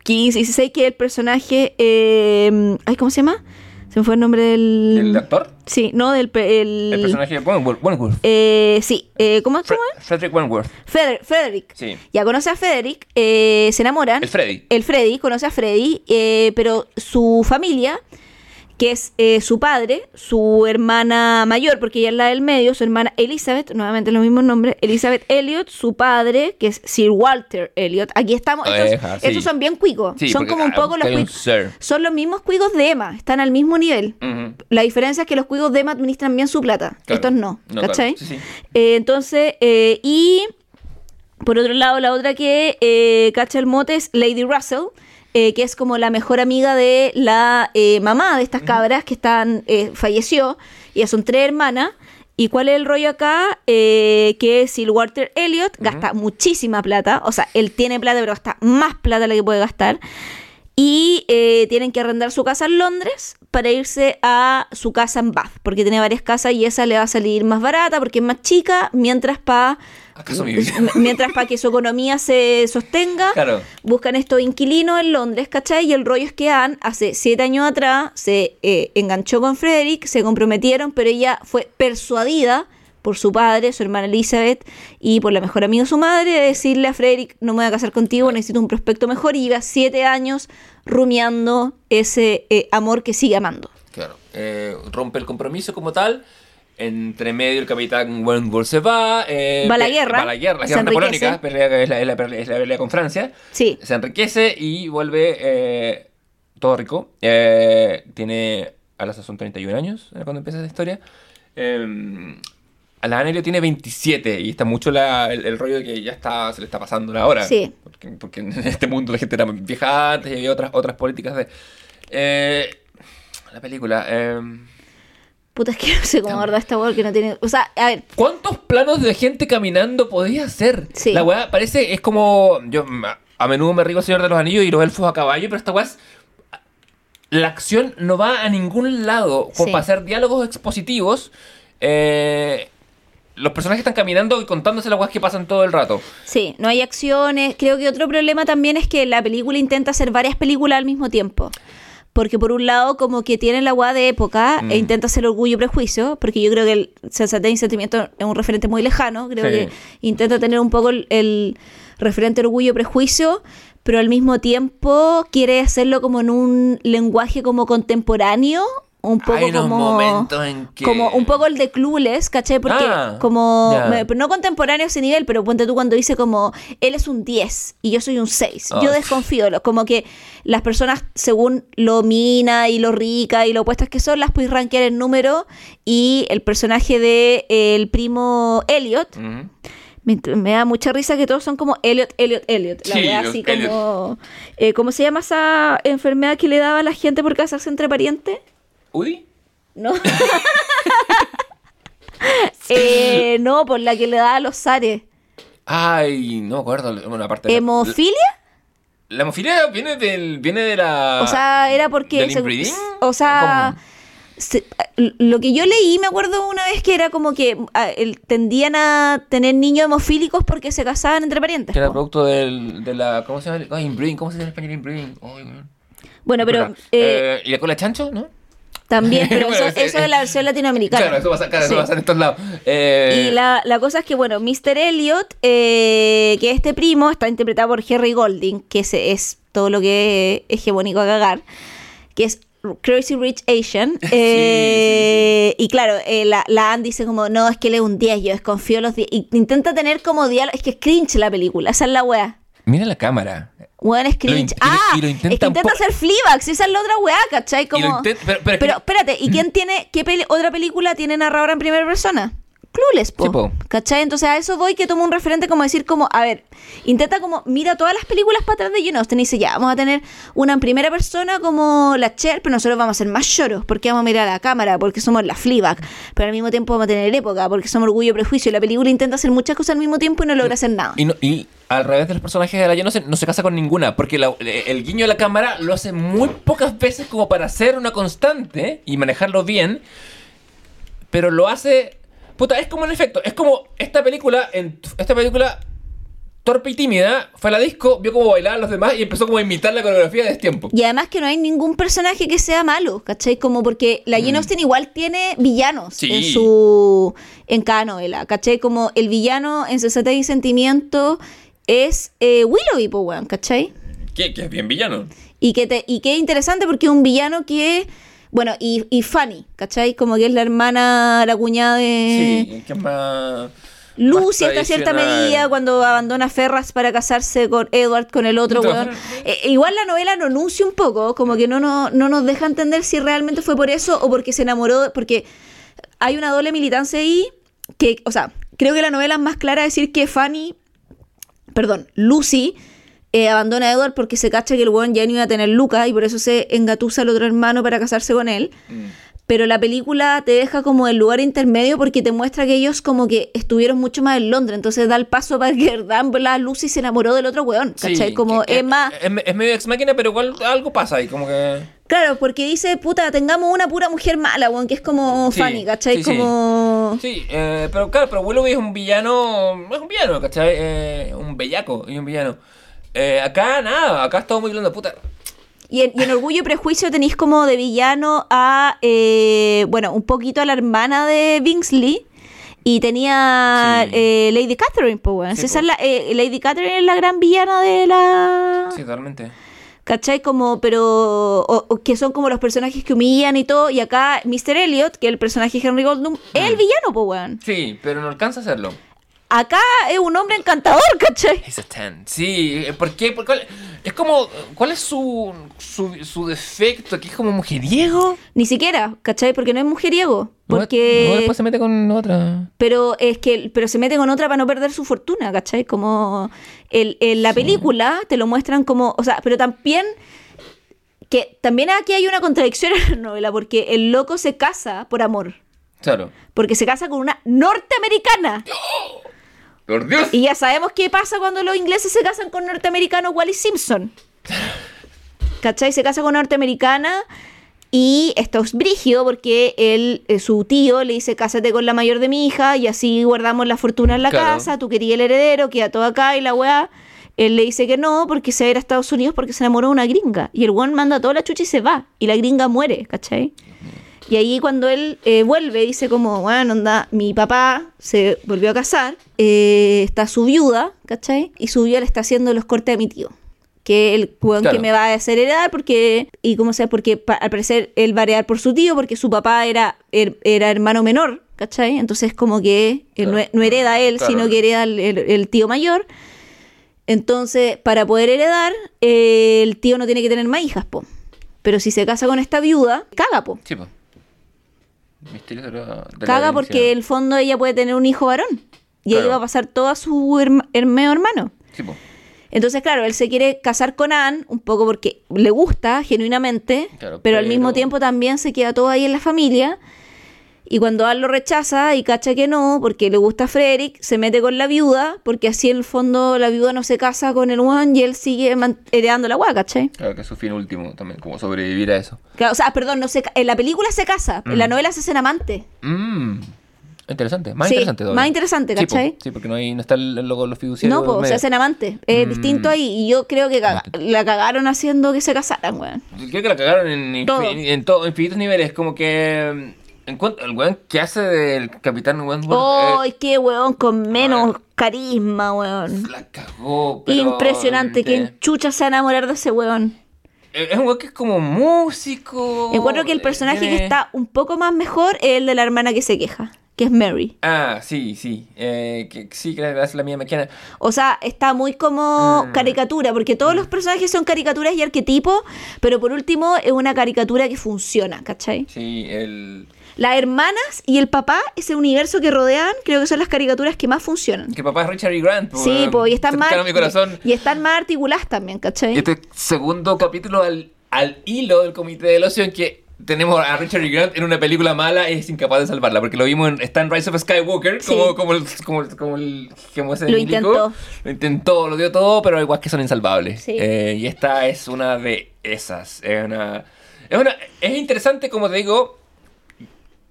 15, 16, que el personaje. eh, ay, ¿Cómo se llama? Se me fue el nombre del. ¿El actor? Sí, no, del. El, El personaje de Wentworth. Wentworth. eh, sí, eh, ¿cómo, cómo es? Frederick Wentworth. Feder- Frederick. Sí. Ya conoce a Frederick, eh, se enamoran. El Freddy. El Freddy, conoce a Freddy, eh, pero su familia, que es eh, su padre, su hermana mayor, porque ella es la del medio, su hermana Elizabeth, nuevamente los mismos nombres, Elizabeth Elliot, su padre, que es Sir Walter Elliot. Aquí estamos, estos, Eja, sí. estos son bien cuicos, Sí, son como un poco los cuicos. Son los mismos cuicos de Emma, están al mismo nivel. La diferencia es que los cuicos de Emma administran bien su plata, Claro. estos no, No, ¿cachai? claro. Sí, sí. Eh, entonces, eh, y por otro lado, la otra que eh, cacha el mote es Lady Russell, eh, que es como la mejor amiga de la eh, mamá de estas cabras que están eh, falleció. Y son tres hermanas. ¿Y cuál es el rollo acá? Eh, que Sir Walter Elliot gasta muchísima plata. O sea, él tiene plata, pero gasta más plata de la que puede gastar. Y eh, tienen que arrendar su casa en Londres para irse a su casa en Bath, porque tiene varias casas y esa le va a salir más barata porque es más chica, mientras para ¿Acaso mi vida? mientras para que su economía se sostenga, Claro. buscan estos inquilinos en Londres, ¿cachai? Y el rollo es que Anne hace siete años atrás se eh, enganchó con Frederick, se comprometieron, pero ella fue persuadida por su padre, su hermana Elizabeth y por la mejor amiga de su madre de decirle a Frederick, no me voy a casar contigo, necesito un prospecto mejor y lleva siete años rumiando ese eh, amor que sigue amando. Claro. Eh, rompe el compromiso como tal. Entre medio el capitán Wentworth se va. eh, Va a la guerra, Va a la guerra, la se guerra enriquece. napoleónica. Pelea, es, la, es la- es la pelea con Francia. Sí. Se enriquece y vuelve eh, todo rico. Eh, tiene a la sazón 31 años eh, cuando empieza esta historia. A la Anelio tiene 27 y está mucho la- el, el rollo de que ya está, se le está pasando la hora. Sí. Porque, porque en <laughs> este mundo la gente era vieja antes y había otras, otras políticas de... La película... Puta, es que <laughs> no sé cómo esta weá que no tiene... O sea, a ver, ¿Cuántos planos de gente caminando podía hacer? Sí. La weá parece, es como. Yo a- menudo me río el Señor de los Anillos y los elfos a caballo, pero esta weá es. La acción no va a ningún lado. Como Sí. para hacer diálogos expositivos. eh, los personajes están caminando y contándose las weas que pasan todo el rato. Sí, no hay acciones. Creo que otro problema también es que la película intenta hacer varias películas al mismo tiempo. Porque por un lado, como que tiene la guada de época Mm. e intenta hacer orgullo y prejuicio, porque yo creo que el Sensatez y Sentimiento es un referente muy lejano. Creo Sí. que intenta tener un poco el, el referente orgullo y prejuicio, pero al mismo tiempo quiere hacerlo como en un lenguaje como contemporáneo un poco Hay unos como momentos en que- como un poco el de Clueless, ¿cachai? Porque Ah, como no contemporáneo a ese nivel, pero ponte tú cuando dice como él es un 10 y yo soy un 6. Yo desconfío, lo- como que las personas según lo mina y lo rica y lo opuestas que son, las puedes rankear en número y el personaje de eh, el primo Elliot me, me da mucha risa que todos son como Elliot, Elliot, Elliot. La Sí, así Elliot. como. eh, ¿Cómo se llama esa enfermedad que le daba a la gente por casarse entre parientes? ¿Udi? ¿No? <laughs> Eh, no, por la que le daba a los zares. Ay, no me acuerdo. Bueno, aparte. de la- ¿Hemofilia? La hemofilia viene del. viene de la. O sea, era porque. ¿Del se- inbreeding? o sea. se- lo que yo leí, me acuerdo una vez que era como que ah, el- tendían a tener niños hemofílicos porque se casaban entre parientes. Que era producto del, de la. ¿Cómo se llama? Ay, inbreeding. ¿Cómo se llama en español inbreeding? Man. Bueno, pero eh, Eh, ¿Y la cola chancho? ¿No? También, <laughs> pero Bueno, eso, sí, eso es la versión latinoamericana. Claro, eso pasa, claro, eso Sí. pasa en estos lados. Eh, Y la, la cosa es que, bueno, Mr. Elliot, eh, que este primo está interpretado por Harry Golding, que ese es todo lo que es hegemónico a cagar, que es Crazy Rich Asian. <laughs> eh, Y claro, eh, la, la Anne dice como, no, es que él es un 10, yo desconfío de los 10. Y intenta tener como diálogo, es que es cringe la película, esa es la wea. Mira la cámara. Weón, es cringe. int- y lo- ah, y lo es que intenta hacer Fleabag, esa es la otra weá, ¿cachai? Como... Pero espérate, ¿y quién tiene, qué peli- otra película tiene narradora en primera persona? Clueless, po. Sí, po. ¿Cachai? Entonces a eso voy que tomo un referente como decir como, a ver, intenta como, mira todas las películas para atrás de Jane Austen y dice, ya, vamos a tener una en primera persona como la Cher, pero nosotros vamos a ser más lloros, porque vamos a mirar a la cámara, porque somos la Fleabag, pero al mismo tiempo vamos a tener época, porque somos orgullo y prejuicio, y la película intenta hacer muchas cosas al mismo tiempo y no logra hacer nada. Y, no- y al revés de los personajes de la Jane no se, no se casa con ninguna, porque la- el guiño de la cámara lo hace muy pocas veces como para hacer una constante y manejarlo bien, pero lo hace... Puta, es como en efecto, es como esta película, en, esta película torpe y tímida, fue a la disco, vio cómo bailaban los demás y empezó como a imitar la coreografía de tiempo. Y además que no hay ningún personaje que sea malo, ¿cachai? Como porque la Jane Austen igual tiene villanos Mm. Sí. en su en cada novela, ¿cachai? Como el villano en Sensatez y Sentimiento es eh, Willoughby, weón, ¿cachai? Que, que es bien villano. Y que, te, y que es interesante porque es un villano que... Bueno, y, y Fanny, ¿cachai? Como que es la hermana, la cuñada de... Sí, que más... Lucy hasta cierta medida cuando abandona Ferras para casarse con Edward, con el otro weón. Ferras. Eh, igual la novela lo anuncia un poco, como que no, no, no nos deja entender si realmente fue por eso o porque se enamoró, porque hay una doble militancia ahí que, o sea, creo que la novela es más clara decir que Fanny, perdón, Lucy eh, abandona a Edward porque se cacha que el weón ya no iba a tener Luca y por eso se engatusa al otro hermano para casarse con él. Pero la película te deja como el lugar intermedio porque te muestra que ellos como que estuvieron mucho más en Londres. Entonces da el paso para que <laughs> la Lucy se enamoró del otro weón. ¿Cachai? Sí, como que- es más... Es, es medio ex máquina, pero igual algo pasa ahí, como que... Claro, porque dice, puta, tengamos una pura mujer mala, weón, que es como Sí, Fanny, ¿cachai? sí. como... Sí, eh, pero claro, pero Willoughby es un villano, es un villano, ¿cachai? Eh, un bellaco y un villano. Eh, acá nada, acá estamos muy hablando puta. Y en, y en Orgullo y Prejuicio tenéis como de villano a, eh, bueno, un poquito a la hermana de Bingsley. Y tenía Sí. eh, Lady Catherine, pues. Sí, esa es la- eh, Lady Catherine es la gran villana de la... Sí, totalmente. ¿Cachai? Como, pero. O, o que son como los personajes que humillan y todo. Y acá, Mr. Elliot, que es el personaje de Henry Goldblum, es Mm. el villano, pues. Sí, pero no alcanza a hacerlo. Acá es un hombre encantador, ¿cachai? He's a 10. Sí, eh, ¿por qué? ¿Por cuál- Es como, ¿cuál es su, su, su defecto? ¿Que es como mujeriego? Ni siquiera, ¿cachai? Porque no es mujeriego. No, Porque. no, después se mete con otra. Pero es que pero se mete con otra para no perder su fortuna, ¿cachai? Como el, en la película te lo muestran como, o sea, pero también que también aquí hay una contradicción en la novela porque el loco se casa por amor, Claro. porque se casa con una norteamericana. ¡Por Dios! Y ya sabemos qué pasa cuando los ingleses se casan con norteamericanos Wally Simpson. ¿Cachai? Se casa con una norteamericana y esto es brígido porque él, eh, su tío le dice, cásate con la mayor de mi hija y así guardamos la fortuna en la Claro. casa, tú querías el heredero, queda todo acá y la weá. Él le dice que no porque se va a ir a Estados Unidos porque se enamoró de una gringa. Y el weón manda toda la chucha y se va. Y la gringa muere, ¿cachai? Y ahí cuando él eh, vuelve, dice como, bueno, onda, mi papá se volvió a casar, eh, está su viuda, ¿cachai? Y su viuda le está haciendo los cortes a mi tío, que el weón Claro. que me va a hacer heredar, porque, y cómo sé, porque al parecer él va a heredar por su tío, porque su papá era, er- era hermano menor, ¿cachai? Entonces como que él no, Claro. no hereda él, Claro. sino que hereda el, el- el tío mayor. Entonces, para poder heredar, eh, el tío no tiene que tener más hijas, po. Pero si se casa con esta viuda, caga, po. Sí, pues. Misterio de la- de la Caga herencia. porque en el fondo ella puede tener un hijo varón. Y ahí Claro. va a pasar todo a su herma- hermano hermano. Sí. Entonces, claro, él se quiere casar con Anne un poco porque le gusta genuinamente, Claro, pero, al mismo tiempo también se queda todo ahí en la familia. Y cuando Anne lo rechaza y cacha que no, porque le gusta a Frederick, se mete con la viuda, porque así en el fondo la viuda no se casa con el one y él sigue heredando la guay, ¿cachai? Claro que es su fin último también, como sobrevivir a eso. Claro, o sea, perdón, no se, en la película se casa, en la Mm. novela se hacen amantes. Mmm. Interesante, más Sí, interesante todavía. más interesante, Sí, po. ¿cachai? Sí, porque no, hay, no está el, el logo de los fiduciarios. No, pues se hacen amantes. Es Mm. distinto ahí. Y yo creo que caga- la cagaron haciendo que se casaran, weón. Creo que la cagaron en, Todo. infin- en todo- infinitos niveles. Como que. En cuanto, el weón que hace del Capitán Wentworth. ¡Ay, qué weón con menos carisma, weón! la cagó. pero Impresionante. ¿Quién chucha se va a enamorar de ese weón? Es un weón que es como músico. Encuentro que el eh, personaje tiene- que está un poco más mejor es el de la hermana que se queja, que es Mary. Ah, sí, sí. Eh, que, sí, que hace la mía maquina. O sea, está muy como Mm. caricatura, porque todos los personajes son caricaturas y arquetipos, pero por último es una caricatura que funciona, ¿cachai? Sí, el. Las hermanas y el papá, ese universo que rodean, creo que son las caricaturas que más funcionan. Que papá es Richard E. Grant. po, Sí, pues, y están más. Y están más articuladas también, ¿cachai? Este segundo capítulo al, al hilo del Comité del Ocio en que tenemos a Richard E. Grant en una película mala y es incapaz de salvarla, porque lo vimos en está en Rise of Skywalker, Sí. como, como, el, como, como el como ese Lo milico. intentó. Lo intentó, lo dio todo, pero igual que son insalvables. Sí. Eh, y esta es una de esas. Es una, es una. Es interesante, como te digo.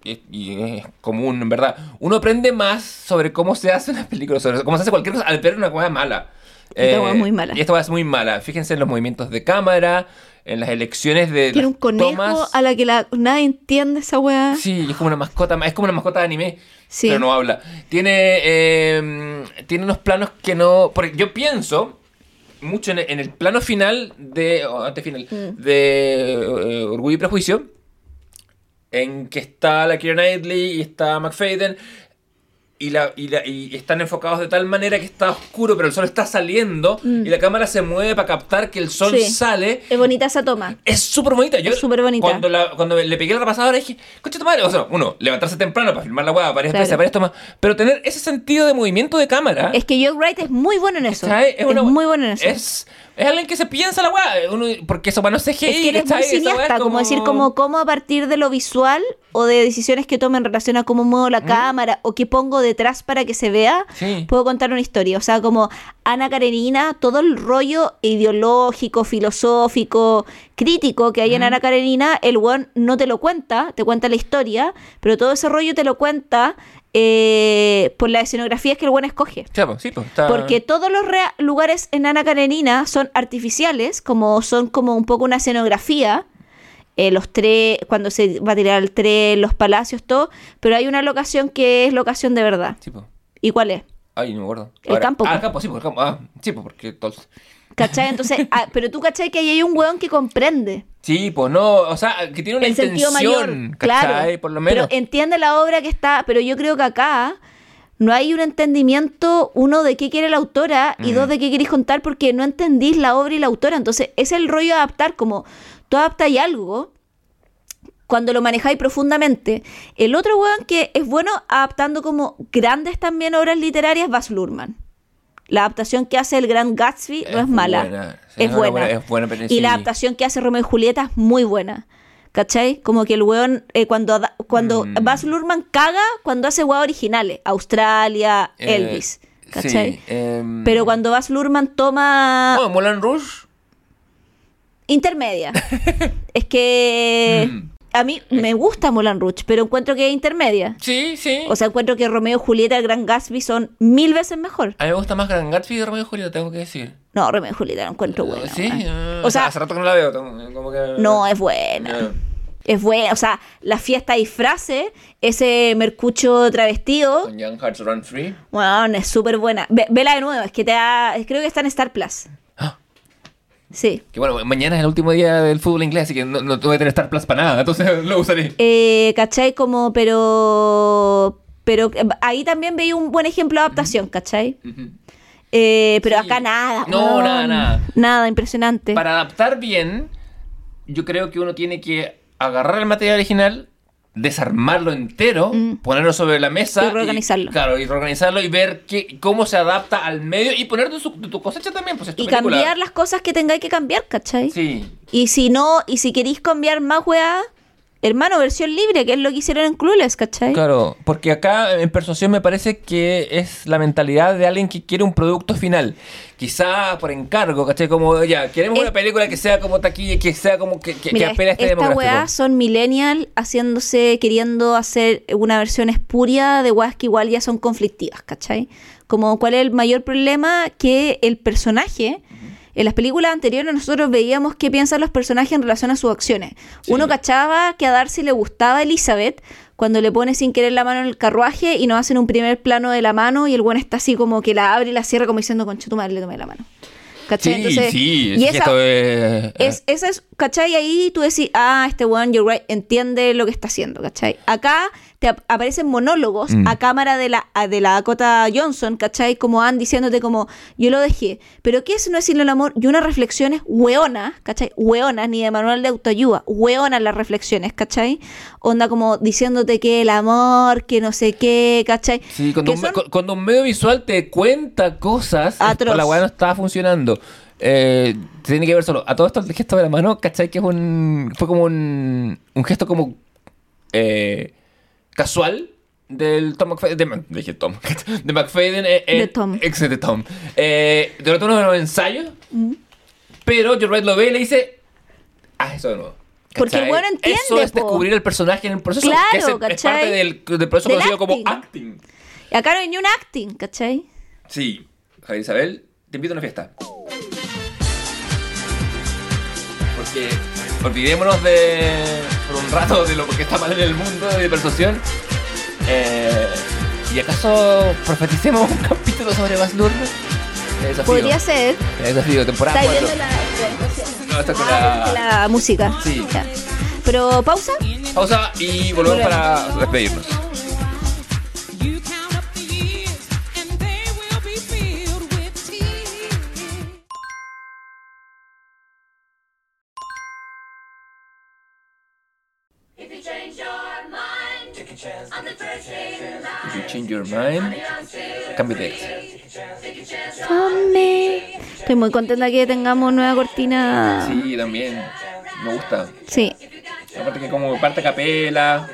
Y, es común, en verdad. Uno aprende más sobre cómo se hace una película, sobre cómo se hace cualquier cosa al ver una cosa mala. Eh, Esta hueá es muy mala. Y esta hueá es muy mala. Fíjense en los movimientos de cámara, en las elecciones de Tiene un conejo tomas. a la que la, nadie entiende esa weá. Sí, es como una mascota, es como una mascota de anime, Sí. pero no habla. Tiene, eh, tiene unos planos que no... Porque yo pienso mucho en el, plano final de... o antefinal, Mm. de eh, Orgullo y Prejuicio, en que está la Keira Knightley y está McFadden, y, la, y, la- y están enfocados de tal manera que está oscuro, pero el sol está saliendo, y la cámara se mueve para captar que el sol Mm. Sí. sale. Es bonita esa toma. Es súper bonita. Yo, Es súper bonita. Cuando, la- cuando le pegué la repasadora dije, coche tu madre. O sea, uno, levantarse temprano para filmar la hueá, varias Claro. veces, varias tomas. Pero tener ese sentido de movimiento de cámara. Es que Joe Wright es muy bueno en eso. Es, una- muy bueno en eso. Es, es alguien que se piensa la hueá. uno- Porque eso para no CGI. Es que él es muy cineasta, es como... decir como cómo a partir de lo visual o de decisiones que tome en relación a cómo muevo la cámara o qué pongo detrás para que se vea, Sí. puedo contar una historia. O sea, como Ana Karenina, todo el rollo ideológico, filosófico, crítico que hay en Ana Karenina, el one no te lo cuenta, te cuenta la historia, pero todo ese rollo te lo cuenta eh, por las escenografías que el one escoge. Pues, sí, pues, está- Porque todos los lugares en Ana Karenina son artificiales, como son como un poco una escenografía. eh, los tres, cuando se va a tirar el tren, los palacios, todo. Pero hay una locación que es locación de verdad. Sí, pues. ¿Y cuál es? Ay, no me acuerdo. El campo, Ah, el campo, sí, pues, el campo. Ah, sí, pues, porque todos... ¿Cachai? Entonces, ah, pero tú cachai que ahí hay un weón que comprende. Sí, pues no, o sea, que tiene una el sentido mayor. intención, Claro. ¿cachai? Por lo menos. Pero entiende la obra que está. Pero yo creo que acá no hay un entendimiento, uno, de qué quiere la autora y Mm. dos, de qué queréis contar porque no entendís la obra y la autora. Entonces, es el rollo de adaptar, como tú adaptáis algo cuando lo manejáis profundamente. El otro weón que es bueno adaptando como grandes también obras literarias, Baz Luhrmann. La adaptación que hace el Gran Gatsby no Es mala. buena. Sí, es buena. buena, es buena, pero y sí. la adaptación que hace Romeo y Julieta es muy buena. ¿Cachai? Como que el weón, eh, cuando, cuando Mm. Baz Luhrmann caga cuando hace weas originales. Australia, Eh, Elvis. ¿Cachai? Sí, em, Pero cuando Baz Luhrmann toma Oh, Moulin Rouge. intermedia. <laughs> es que Mm. A mí me gusta Moulin Rouge, pero encuentro que es intermedia. Sí, sí. O sea, encuentro que Romeo y Julieta, el Gran Gatsby son mil veces mejor. a mí me gusta más Gran Gatsby de Romeo y Julieta, tengo que decir. No, Romeo y Julieta lo encuentro bueno. sí, eh, o sea, hace rato que no la veo. Como que... no, es buena. Es buena. O sea, la fiesta disfraces, ese mercucho travestido, Con Young Hearts Run Free. bueno, es súper buena. Ve- vela de nuevo, es que te da, creo que está en Star Plus. Sí. Que bueno, mañana es el último día del fútbol inglés, así que no, no voy a tener Star Plus para nada, entonces <laughs> lo usaré. Eh, ¿Cachai? Como, pero. Pero eh, ahí también veía un buen ejemplo de adaptación, ¿cachai? Eh, pero Sí. acá nada. No, nada, nada. Nada, impresionante. Para adaptar bien, yo creo que uno tiene que agarrar el material original, desarmarlo entero, Mm. ponerlo sobre la mesa. Y reorganizarlo. claro, y reorganizarlo y ver qué, cómo se adapta al medio y poner de tu cosecha también, pues es tu Y película. cambiar las cosas que tengáis que cambiar, ¿cachai? Sí. Y si no, y si queréis cambiar más weá, hermano, versión libre, que es lo que hicieron en Clueless, ¿cachai? Claro, porque acá en Persuasión me parece que es la mentalidad de alguien que quiere un producto final. Quizá por encargo, ¿cachai? Como, ya, queremos Es- una película que sea como taquilla, que sea como que, que, que Mira, apele a este esta demográfico. weá son millennial haciéndose, queriendo hacer una versión espuria de weas que igual ya son conflictivas, ¿cachai? Como cuál es el mayor problema que el personaje, en las películas anteriores nosotros veíamos qué piensan los personajes en relación a sus acciones. Sí. Uno cachaba que a Darcy le gustaba Elizabeth cuando le pone sin querer la mano en el carruaje y nos hacen un primer plano de la mano y el buen está así como que la abre y la cierra como diciendo, concha tu madre, le tomé la mano. ¿Cachai? Sí, Entonces, sí, y que esa- esto es... es, esa es, ¿cachai? Ahí tú decís, ah, este weón, you're right, entiende lo que está haciendo, ¿cachai? Acá te ap- aparecen monólogos Mm. a cámara de la, de la Dakota Johnson, ¿cachai? Como Ann diciéndote como, yo lo dejé. Pero ¿qué es no decirle el amor? Y unas reflexiones hueonas, ¿cachai? Hueonas, ni de manual de autoayuda, hueonas las reflexiones, ¿cachai? Onda como diciéndote que el amor, que no sé qué, ¿cachai? Sí, cuando un, cuando medio visual te cuenta cosas, Atroz. la weá no estaba funcionando. Eh, tiene que ver solo. A todo esto el gesto de la mano, ¿cachai? Que es un. Fue como un. Un gesto como. eh, casual del Tom McFadden. De, dije Tom. <laughs> De McFadden. eh, en- De Tom. Ex de Tom. Eh, durante uno de los ensayos. Pero Joe Wright lo ve y le dice. Ah, eso de nuevo. Porque el ¿Cachai? weón entiende, Eso es po. descubrir el personaje en el proceso. Claro, que es, parte del, del proceso Del conocido como acting. acting. Y acá no hay ni un acting, ¿cachai? Sí, Javier Isabel, te invito a una fiesta. Porque olvidémonos de por un rato de lo que está mal en el mundo de persuasión. Eh, ¿Y acaso profeticemos un <laughs> capítulo sobre desafío. Podría ser. Desafío, temporada Estáis 4. viendo la, No, está con Ah, la... la música. Sí. Ya. Pero pausa. Pausa y volvemos para despedirnos. Change your mind, cambio de ex. Estoy muy contenta que tengamos nueva cortina. Sí, también. Me gusta. Sí, Aparte que como parte capela,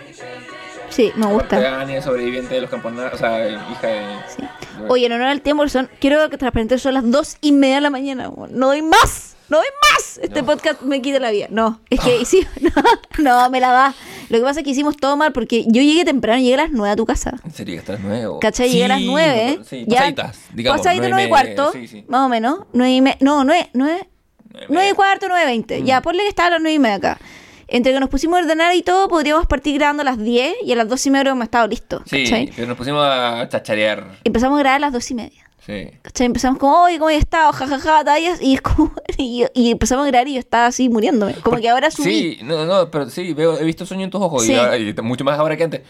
sí, me gusta. Gania, sobreviviente de los camponeros, o sea, hija de... Sí. Oye, en honor al tiempo, son, quiero que transparente son las dos y media de la mañana. No doy más, no doy más. Este podcast me quita la vida. No, es que sí, <laughs> no, no, me la da. Lo que pasa es que hicimos todo mal porque yo llegué temprano, llegué a las nueve a tu casa. En serio, que estás nuevo. ¿Cachai? Llegué a las nueve. Sí, ya- pasaditas, digamos. Pasadito nueve y media, cuarto, Sí, sí. más o menos. Nueve y me- no, nueve, nueve, Nueve y nueve y media. cuarto, nueve veinte. Ya, ponle que estaba a las nueve y media acá. Entre que nos pusimos a ordenar y todo, podríamos partir grabando a las 10 y a las dos y media hemos estado listos. Sí, ¿cachai? pero nos pusimos a chacharear. Empezamos a grabar a las dos y media. Sí. ¿Cachai? Empezamos como, oye, ¿cómo he estado? Jajaja, tallas. Y, es como, <laughs> y, y empezamos a grabar y yo estaba así muriéndome. Como que ahora subí. Sí, no, no, pero sí, veo, he visto sueño en tus ojos Sí. y, ahora- y mucho más ahora que antes.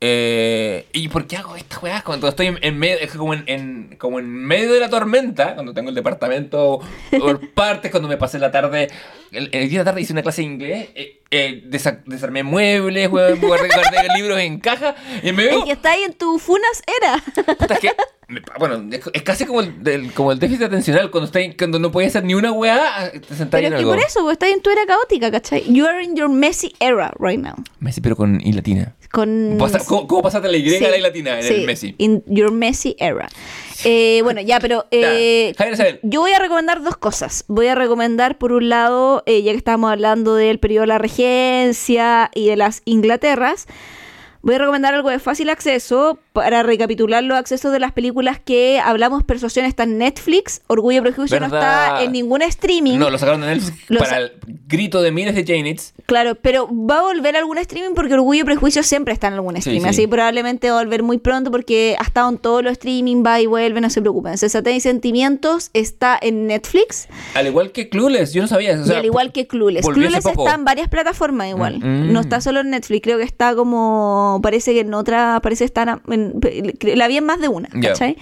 Eh, ¿Y por qué hago esta weá? Cuando estoy en, en medio, es como en, en- como en medio de la tormenta, cuando tengo el departamento por <laughs> partes, cuando me pasé la tarde, el, el día de la tarde hice una clase de inglés, eh, eh, desa- desarmé muebles, weón, <laughs> guardé, guardé libros en caja, y me veo... Que está ahí en tu funas era. Puta, es que, bueno, es, es casi como el, del- como el déficit atencional, cuando, está, cuando no puedes hacer ni una weá, te sentás Pero en es que algo. por eso, porque estás en tu era caótica, ¿cachai? You are in your messy era right now. Messi, pero con I latina. Con... Pasa- ¿Cómo, cómo pasaste la Y Sí, a la I latina en sí, el Messi? In your messy era. Eh, bueno, ya, pero <laughs> eh, Javier Isabel. yo voy a recomendar dos cosas. Voy a recomendar, por un lado, eh, ya que estábamos hablando del periodo de la regencia y de las Inglaterras, Voy a recomendar algo de fácil acceso para recapitular los accesos de las películas que hablamos per su está en Netflix. Orgullo y Prejuicio no está en ningún streaming. No, lo sacaron de Netflix Lo para el grito de miles de Janets. Claro, pero va a volver a algún streaming porque Orgullo y Prejuicio siempre está en algún streaming. sí. Así que probablemente va a volver muy pronto porque ha estado en todos los streaming, va y vuelve, no se preocupen. Sensatez y Sentimientos está en Netflix Al igual que Clueless, yo no sabía. o y al igual que Clueless. Clueless está en varias plataformas igual. Mm. No está solo en Netflix, creo que está como. Parece que en otra. Parece estar. En, la vi en más de una. ¿cachai?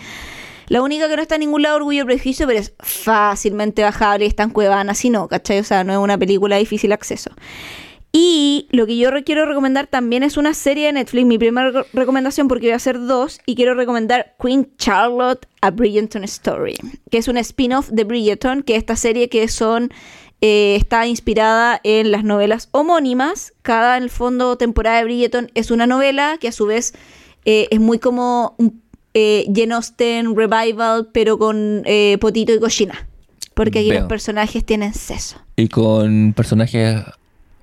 La única que no está en ningún lado Orgullo y Prejuicio, pero es fácilmente bajable y está en Cuevana, si no, ¿cachai? O sea, no es una película de difícil acceso. Y lo que yo quiero recomendar también es una serie de Netflix, mi primera re- recomendación porque voy a hacer dos, y quiero recomendar Queen Charlotte, A Bridgerton Story, que es un spin-off de Bridgerton, que es esta serie que son... eh, está inspirada en las novelas homónimas. Cada, en el fondo, temporada de Bridgerton es una novela que a su vez eh, es muy como un eh, Jane Austen revival, pero con eh, potito y cochina. Porque aquí Veo. los personajes tienen seso. Y con personajes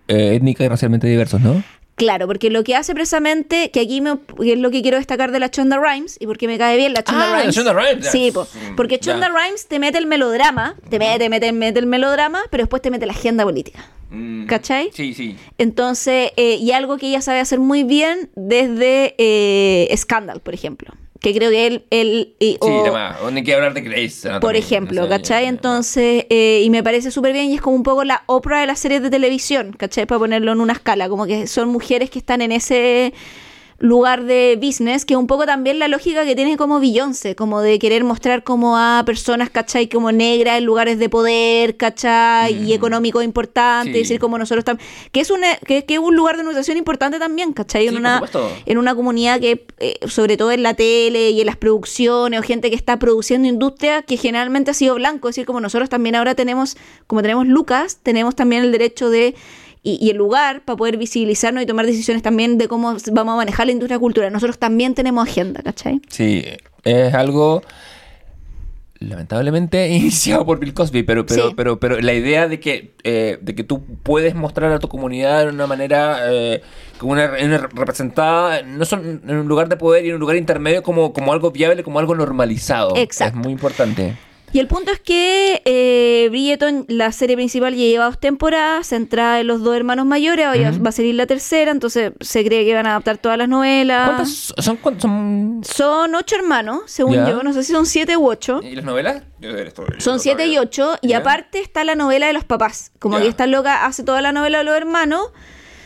étnicos y racialmente diversos, ¿no? Claro, porque lo que hace precisamente, que aquí me, que es lo que quiero destacar de la Chonda Rhimes, y porque me cae bien la Chonda Ah, la. Shonda Rhimes. Sí, po, porque. Chonda Rhimes te mete el melodrama, te mete, mete, mete el melodrama, pero después te mete la agenda política. Mm. ¿Cachai? Sí, sí. Entonces, eh, y algo que ella sabe hacer muy bien desde eh, Scandal, por ejemplo. Que creo que él, él y- Sí, o- además, no hay que hablar de Grace. ¿no? por También, ejemplo, o sea, ¿cachai? Entonces, eh, y me parece súper bien y es como un poco la Oprah de las series de televisión, ¿cachai? Para ponerlo en una escala, como que son mujeres que están en ese lugar de business, que es un poco también la lógica que tiene como Beyoncé, como de querer mostrar como a personas, ¿cachai? Como negras en lugares de poder, ¿cachai? Y económico importante, Mm. Sí. decir como nosotros también, que es una, que, que es un lugar de notación importante también, ¿cachai? En una, en una comunidad que, eh, sobre todo en la tele y en las producciones, o gente que está produciendo industria, que generalmente ha sido blanco. Es decir, como nosotros también ahora tenemos, como tenemos Lucas, tenemos también el derecho de y, y el lugar para poder visibilizarnos y tomar decisiones también de cómo vamos a manejar la industria cultural. Nosotros también tenemos agenda, ¿cachai? Sí, es algo lamentablemente <laughs> iniciado por Bill Cosby, pero pero Sí. pero pero la idea de que eh, de que tú puedes mostrar a tu comunidad de una manera eh, como una, una representada no son en un lugar de poder y en un lugar intermedio como como algo viable, como algo normalizado. Exacto. Es muy importante. Y el punto es que eh, Bridgerton, la serie principal, ya lleva dos temporadas, centrada en los dos hermanos mayores, ahora va a salir la tercera, entonces se cree que van a adaptar todas las novelas. ¿Cuántas son cuántos son Son ocho hermanos, según yo, no sé si son siete u ocho. y las novelas? Son siete y ocho, y aparte está la novela de los papás. Como Ya. que esta loca hace toda la novela de los hermanos,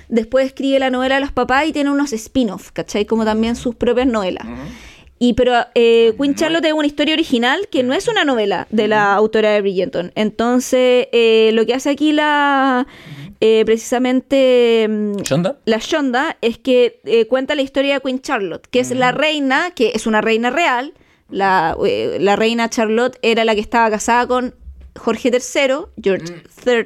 después escribe la novela de los papás y tiene unos spin-offs, ¿cachai? Como también sus propias novelas. Y pero eh, Queen Charlotte es una historia original que no es una novela de la autora de Bridgerton. Entonces, eh, lo que hace aquí la eh, precisamente mm, ¿Shonda? la Shonda es que eh, cuenta la historia de Queen Charlotte, que es la reina, que es una reina real. La, eh, la reina Charlotte era la que estaba casada con Jorge III, George III,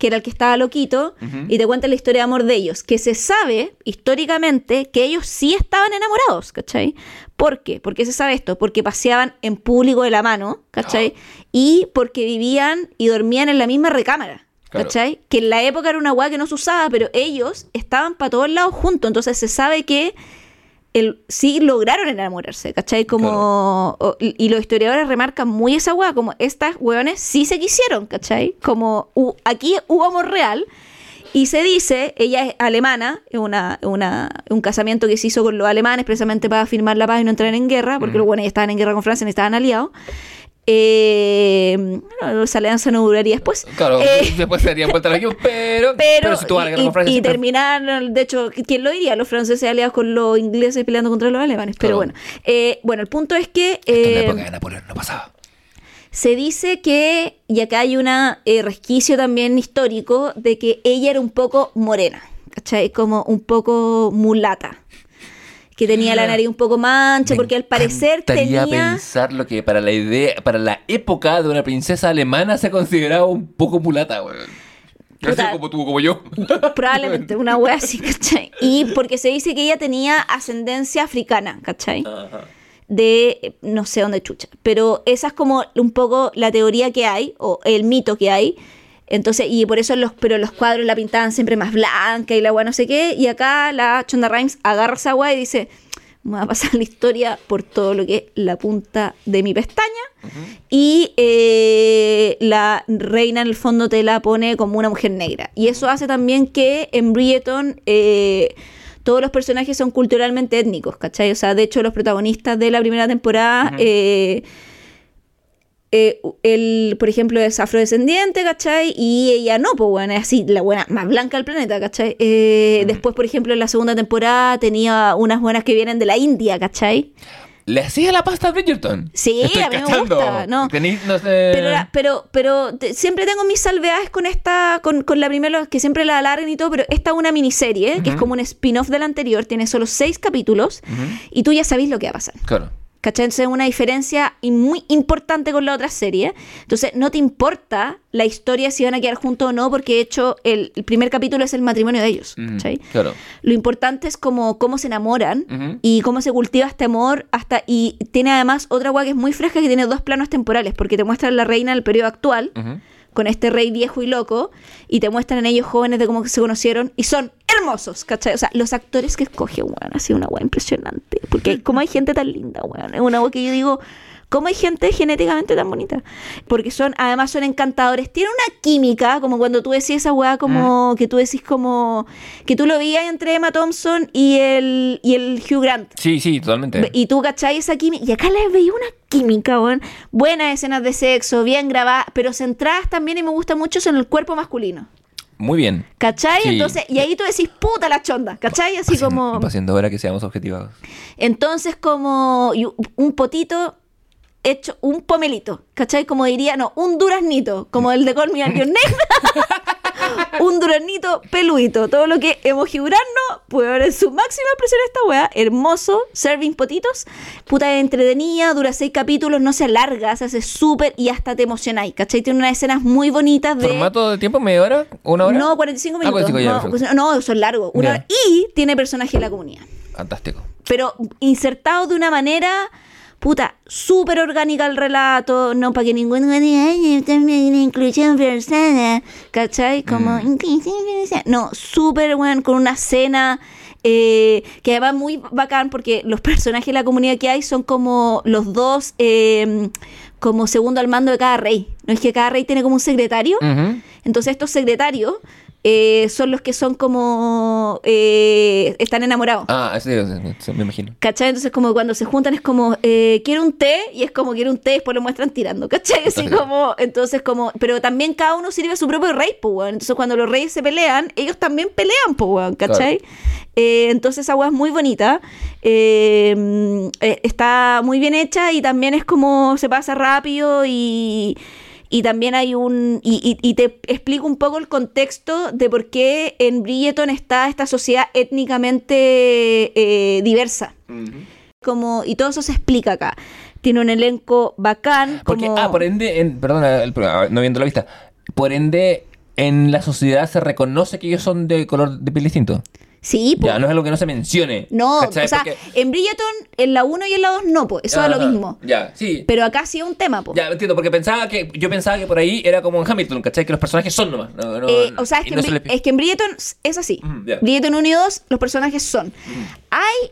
que era el que estaba loquito, y te cuenta la historia de amor de ellos, que se sabe históricamente que ellos sí estaban enamorados, ¿cachai? ¿Por qué? ¿Por qué se sabe esto? Porque paseaban en público de la mano, ¿cachai? Y porque vivían y dormían en la misma recámara. Claro. ¿Cachai? Que en la época era una weá que no se usaba, pero ellos estaban para todos lados juntos. Entonces se sabe que el, sí lograron enamorarse, ¿cachai? Como, o- y los historiadores remarcan muy esa weá, como estas weones sí se quisieron, ¿cachai? Como aquí hubo amor real. Y se dice, ella es alemana, es una, una, un casamiento que se hizo con los alemanes precisamente para firmar la paz y no entrar en guerra, porque los buenos estaban en guerra con Francia y estaban aliados. Eh, bueno, esa alianza no duraría después. Claro, Eh, <laughs> después se darían vuelta la guion, <laughs> pero, pero, si tú vas a la guerra y, con Francia, y siempre- terminaron, de hecho, ¿quién lo diría? Los franceses aliados con los ingleses peleando contra los alemanes. Pero Claro. bueno, eh, bueno, el punto es que Esto en la eh, época de Napoleón no pasaba. se dice que, y acá hay un resquicio también histórico, de que ella era un poco morena, ¿cachai? Como un poco mulata. Que tenía la nariz un poco mancha, Me porque al parecer tenía... pensar lo que para la idea, para la época de una princesa alemana se consideraba un poco mulata, weón. Puta. como tú, como yo. <laughs> Probablemente una wea así, <laughs> ¿cachai? Y porque se dice que ella tenía ascendencia africana, ¿cachai? De eh, no sé dónde chucha. Pero esa es como un poco la teoría que hay, o el mito que hay. Entonces, y por eso los, pero los cuadros la pintaban siempre más blanca y la weá no sé qué. Y acá la Chonda Rhimes agarra esa weá y dice, me va a pasar la historia por todo lo que es la punta de mi pestaña. Y eh, la reina en el fondo te la pone como una mujer negra. Y eso hace también que en Bridgerton... eh, todos los personajes son culturalmente étnicos, ¿cachai? O sea, de hecho, los protagonistas de la primera temporada eh, eh, él, por ejemplo, es afrodescendiente, ¿cachai? Y ella no, pues bueno, es así, la buena más blanca del planeta, ¿cachai? Eh, Después, por ejemplo, en la segunda temporada tenía unas buenas que vienen de la India, ¿cachai? ¿Le hacía la pasta a Bridgerton? Sí, Estoy a mí me gusta, no. Tení- no sé. Pero, pero, pero te- siempre tengo mis salvedades con esta, con, con la primera, que siempre la alargan y todo, pero esta es una miniserie, que es como un spin-off de la anterior, tiene solo seis capítulos, y tú ya sabes lo que va a pasar. Claro. Es una diferencia y muy importante con la otra serie. Entonces no te importa la historia si van a quedar juntos o no, porque de hecho el, el primer capítulo es el matrimonio de ellos. Mm, claro. Lo importante es como cómo se enamoran Ujú. y cómo se cultiva este amor hasta y tiene además otra guay que es muy fresca que tiene dos planos temporales porque te muestran la reina del periodo actual Ujú. Con este rey viejo y loco y te muestran en ellos jóvenes de cómo se conocieron y son hermosos, ¿cachai? O sea, los actores que escoge, weón, ha sido una weá impresionante porque como hay gente tan linda, weón, es una weá que yo digo ¿Cómo hay gente genéticamente tan bonita? Porque son, además son encantadores. Tienen una química, como cuando tú decís esa weá, como que tú decís como que tú lo veías entre Emma Thompson y el, y el Hugh Grant. Sí, sí, totalmente. Y tú, ¿cachai? Esa química. Y acá les veía una química, weón. Buenas escenas de sexo, bien grabadas, pero centradas también, y me gusta mucho, en el cuerpo masculino. Muy bien. ¿Cachai? Sí. Entonces, y ahí tú decís, puta la chonda, ¿cachai? Así como. Haciendo ahora que seamos objetivos. Entonces, como un potito hecho, un pomelito, ¿cachai? Como diría, no, un duraznito, como el de Call Me <laughs> <laughs> un duraznito peludito. Todo lo que emoji durano puede ver en su máxima expresión esta weá. Hermoso, serving potitos. Puta entretenida, dura seis capítulos, no se alarga, se hace súper y hasta te emocionáis, ¿cachai? Tiene unas escenas muy bonitas de... ¿Formato de tiempo? ¿Media hora? ¿Una hora? No, 45 Ah, minutos. 45, ya, no, pues, no, son largos. Una hora. Y tiene personaje de la comunidad Fantástico. pero insertado de una manera puta, súper orgánica el relato, no para que ay, también inclusión persona, ¿cachai? Como, persona. no, súper bueno, con una escena eh, que además muy bacán porque los personajes de la comunidad que hay son como los dos, eh, como segundo al mando de cada rey. No es que cada rey tiene como un secretario. Entonces estos secretarios eh, son los que son como eh, están enamorados. Ah, sí, sí, me imagino. ¿Cachai? Entonces como cuando se juntan es como, eh, quiero un té, y es como, quiero un té, y después lo muestran tirando, ¿cachai? Así como, entonces como, pero también cada uno sirve a su propio rey, pues, weón. Entonces cuando los reyes se pelean, ellos también pelean, pues, weón, ¿cachai? Eh, entonces esa weá es muy bonita, eh, está muy bien hecha y también es como, se pasa rápido y... Y también hay un. Y, y- y te explico un poco el contexto de por qué en Bridgeton está esta sociedad étnicamente eh, diversa. Como, y todo eso se explica acá. Tiene un elenco bacán. Porque, como- ah, por ende, en, perdona, el programa, no viendo la vista. Por ende, en la sociedad se reconoce que ellos son de color de piel distinto. Sí, po. Ya, no es algo que no se mencione. No, ¿cachai? o sea, Porque- en Bridgeton, en la 1 y en la 2 no, pues. Eso es lo mismo. Ya, sí. Pero acá sí es un tema, pues. Ya, entiendo, porque pensaba que yo pensaba que por ahí era como en Hamilton, ¿cachai? Que los personajes son nomás. No, no, Eh, o sea, es que, no en, se Bri- le- es que en Bridgeton es así. Mm. Bridgeton 1 y 2, los personajes son. Hay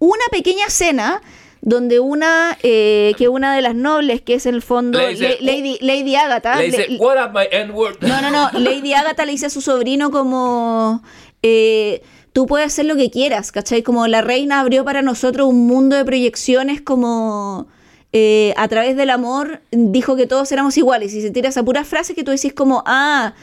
una pequeña escena donde una, eh, que una de las nobles, que es en el fondo Le dice, La- Lady, Lady Agatha, Le dice, le- what up my N-word? No, no, no. Lady Agatha le dice a su sobrino como... eh, tú puedes hacer lo que quieras, ¿cachai? Como la reina abrió para nosotros un mundo de proyecciones como... eh, a través del amor dijo que todos éramos iguales y se tira esa pura frase que tú decís como, ah,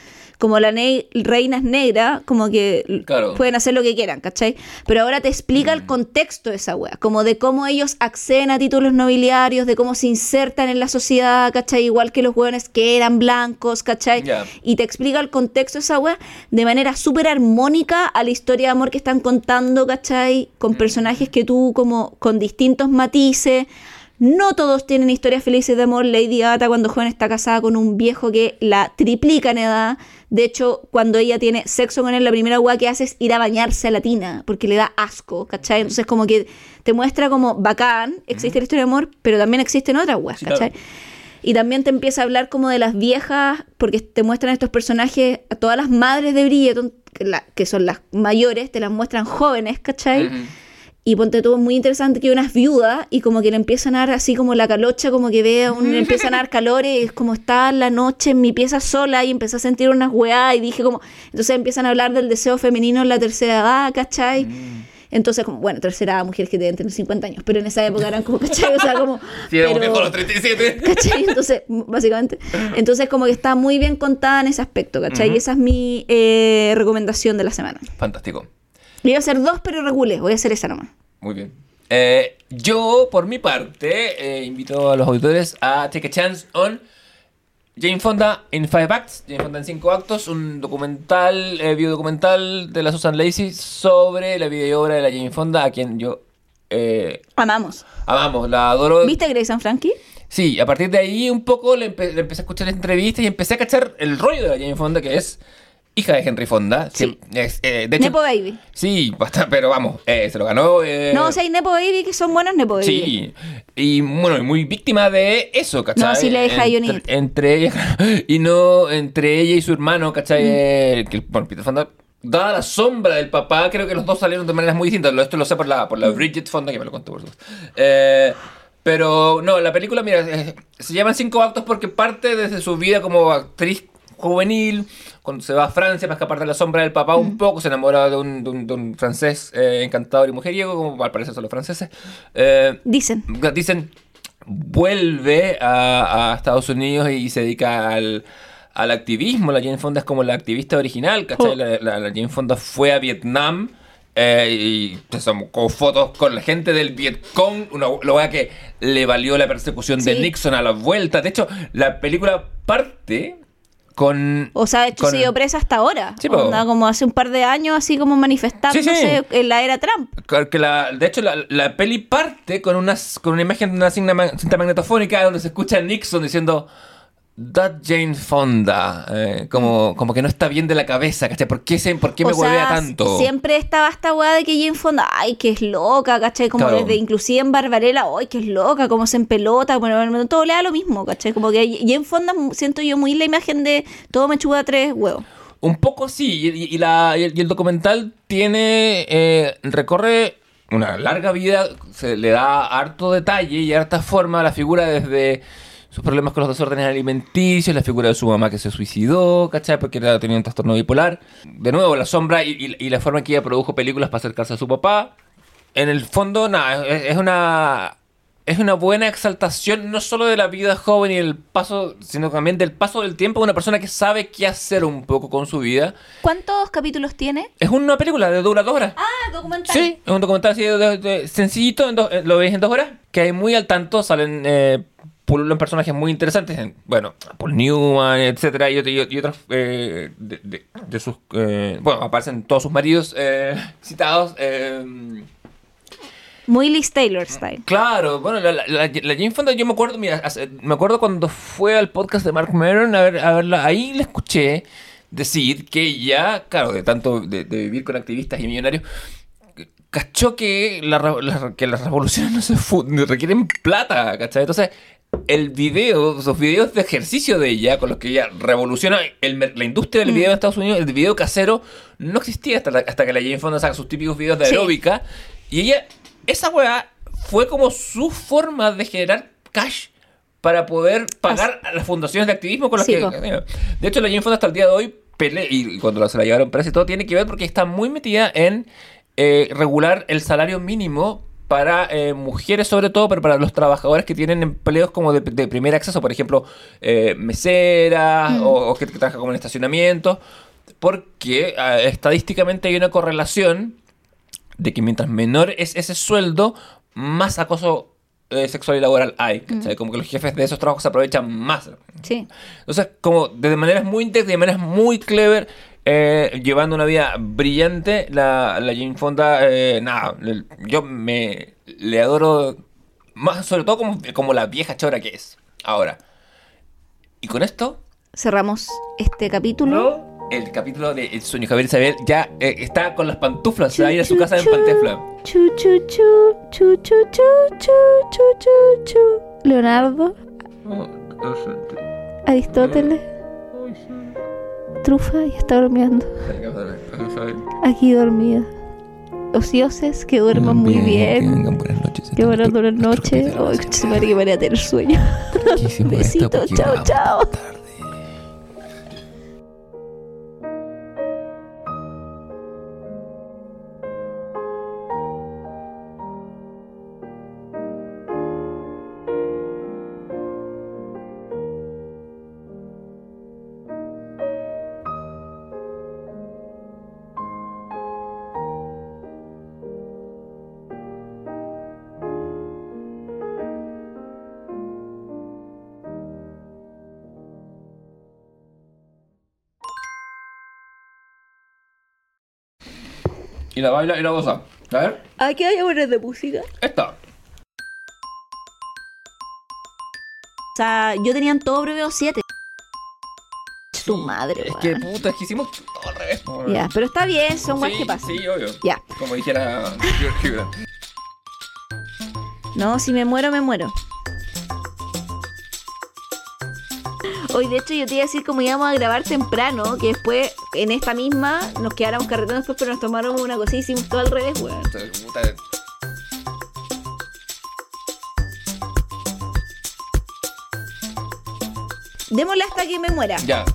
como la ne- reina es negra, como que Claro. pueden hacer lo que quieran, ¿cachai? Pero ahora te explica el contexto de esa wea, como de cómo ellos acceden a títulos nobiliarios, de cómo se insertan en la sociedad, ¿cachai? Igual que los hueones que eran blancos, ¿cachai? Y te explica el contexto de esa wea de manera súper armónica a la historia de amor que están contando, ¿cachai? Con personajes que tú como con distintos matices. No todos tienen historias felices de amor. Lady Agatha cuando joven está casada con un viejo que la triplica en edad. De hecho, cuando ella tiene sexo con él, la primera weá que hace es ir a bañarse a la tina, porque le da asco, ¿cachai? Entonces como que te muestra como bacán, existe la historia de amor, pero también existen otras Sí, claro. ¿cachai? Y también te empieza a hablar como de las viejas, porque te muestran estos personajes, a todas las madres de Bridgerton, que, la- que son las mayores, te las muestran jóvenes, ¿cachai? Y ponte todo muy interesante que unas viudas y como que le empiezan a dar así como la calocha, como que ve a un, le empiezan a dar <laughs> calores, como está la noche en mi pieza sola y empecé a sentir unas weá y dije como, entonces empiezan a hablar del deseo femenino en la tercera edad, ¿cachai? Mm. Entonces, como, bueno, tercera edad, mujeres que deben tener 50 años, pero en esa época eran como, ¿cachai? O sea, como... <laughs> Sí, era un pero- los 37. <laughs> ¿Cachai? Entonces, básicamente. Entonces, como que está muy bien contada en ese aspecto, ¿cachai? Y esa es mi eh, recomendación de la semana. Fantástico. Voy a hacer dos, pero regulé. Voy a hacer esa nomás. Muy bien. Eh, yo, por mi parte, eh, invito a los auditores a take a chance on Jane Fonda in Five Acts. Jane Fonda en cinco actos, un documental, eh, biodocumental de la Susan Lacey sobre la vida y obra de la Jane Fonda, a quien yo eh, Amamos. amamos, la adoro. ¿Viste Grace and Frankie? Sí, a partir de ahí un poco le, empe- le empecé a escuchar entrevistas y empecé a cachar el rollo de la Jane Fonda, que es hija de Henry Fonda. Sí. es, eh, de hecho, Nepo Baby. Sí, bastante, pero vamos, eh, se lo ganó. eh, No, o sea, hay Nepo Baby que son buenos Nepo Baby. Sí, y bueno, y muy víctima de eso, ¿cachai? No, sí, la hija de Johnny entre, Depp. entre ella <laughs> y no entre ella y su hermano, ¿cachai? Mm. Que, bueno, Peter Fonda, dada la sombra del papá, creo que los dos salieron de maneras muy distintas. Lo- Esto lo sé por la, por Mm. la Bridget Fonda, que me lo contó por supuesto. Eh, pero no, la película, mira, eh, se llaman cinco actos porque parte desde su vida como actriz juvenil, cuando se va a Francia para escapar de la sombra del papá Mm. un poco, se enamora de un, de un- de un francés eh, encantador y mujeriego, como al parecer son los franceses. Eh, Dicen. dicen, vuelve a, a Estados Unidos y se dedica al, al activismo. La Jane Fonda es como la activista original, ¿cachai? Oh. La, la- la Jane Fonda fue a Vietnam. eh, y pues, con fotos con la gente del Vietcong, una lo que le valió la persecución de Sí. Nixon a la vuelta. De hecho, la película parte con. O sea, de hecho, con- se dio presa hasta ahora. Sí. Onda, como hace un par de años, así como manifestándose Sí, sí. en la era Trump. Que la, de hecho, la, la peli parte con, unas, con una imagen de una cinta magnetofónica donde se escucha a Nixon diciendo That Jane Fonda, eh, como, como que no está bien de la cabeza, ¿cachai? ¿Por qué, se, por qué me huevea tanto? Siempre estaba esta weá de que Jane Fonda, ay, que es loca, ¿cachai? Como Claro. desde inclusive en Barbarella, ay, que es loca, como se empelota, bueno, todo le da lo mismo, ¿cachai? Como que Jane Fonda siento yo muy la imagen de todo me chupa tres huevos. Un poco sí, y, y la, y el, y el documental tiene, eh, recorre una larga vida, se le da harto detalle y harta forma a la figura desde sus problemas con los desórdenes alimenticios, la figura de su mamá que se suicidó, ¿cachai? Porque era, tenía un trastorno bipolar. De nuevo, la sombra y, y- y la forma en que ella produjo películas para acercarse a su papá. En el fondo, nada, es, es una... Es una buena exaltación no solo de la vida joven y el paso, sino también del paso del tiempo de una persona que sabe qué hacer un poco con su vida. ¿Cuántos capítulos tiene? Es una película de dura dos horas. Ah, documental. Sí, es un documental así de, de- de- sencillito, en dos- eh, lo veis en dos horas, que hay muy al tanto, salen eh, pululan personajes muy interesantes, en- bueno, Paul Newman, etcétera, y, y ot- y otros eh, de, de- de sus, eh, bueno, aparecen todos sus maridos eh, citados. Muy Liz Taylor style. Claro, bueno, la, la, la- la Jane Fonda, yo me acuerdo, mira, hace- me acuerdo cuando fue al podcast de Mark Maron, a, ver, a verla, ahí le escuché decir que ella, claro, de tanto de, de vivir con activistas y millonarios, cachó que, la, la- que las revoluciones no se requieren plata, ¿cachai? Entonces, el video, los videos de ejercicio de ella, con los que ella revoluciona el la industria del video en Estados Unidos, el video casero, no existía hasta, la- hasta que la Jane Fonda saca sus típicos videos de Sí. aeróbica. Y ella, esa weá, fue como su forma de generar cash para poder pagar a las fundaciones de activismo con las Sí, que... po. De hecho, la Jane Fonda hasta el día de hoy, pelea, y cuando se la llevaron presa y todo, tiene que ver porque está muy metida en eh, regular el salario mínimo para eh, mujeres sobre todo, pero para los trabajadores que tienen empleos como de, de primer acceso, por ejemplo, eh, meseras Mm. o, o que, que trabajan como en estacionamiento, porque eh, estadísticamente hay una correlación de que mientras menor es ese sueldo, más acoso eh, sexual y laboral hay. ¿cachai? Como que los jefes de esos trabajos se aprovechan más. Sí. Entonces, como de maneras muy intensas, de maneras muy clever, eh, llevando una vida brillante, la, la Jane Fonda, eh, nada, yo me le adoro más, sobre todo como, como la vieja chora que es ahora. Y con esto, Cerramos este capítulo. el capítulo de El sueño Javier Isabel ya eh, está con las pantuflas, se va a ir a su casa en pantufla. Chu, chu, chu, chu, chu, chu, chu, chu, chu, chu. Leonardo. Oh, Aristóteles. Trufa y está durmiendo. Aquí dormida. Ocioses que duerman muy bien. buenas noches. Que buenas noches. Ay, se me que a tener sueño. Besito, chao, chao. Y la baila y la goza. A ver, Aquí hay obras de música. esta. O sea, yo tenía en todo preveo 7. Su madre, Es que puta, es que hicimos todo al revés. Ya, pero está bien, son guas sí, que pasan. Sí, obvio. Ya. Como dijera George. No, si me muero, me muero. Hoy, de hecho, yo te iba a decir cómo íbamos a grabar temprano, que después, en esta misma, nos quedáramos carretando después, pero nos tomaron una cosa y hicimos todo al revés, weón. Démosle hasta que me muera. Ya.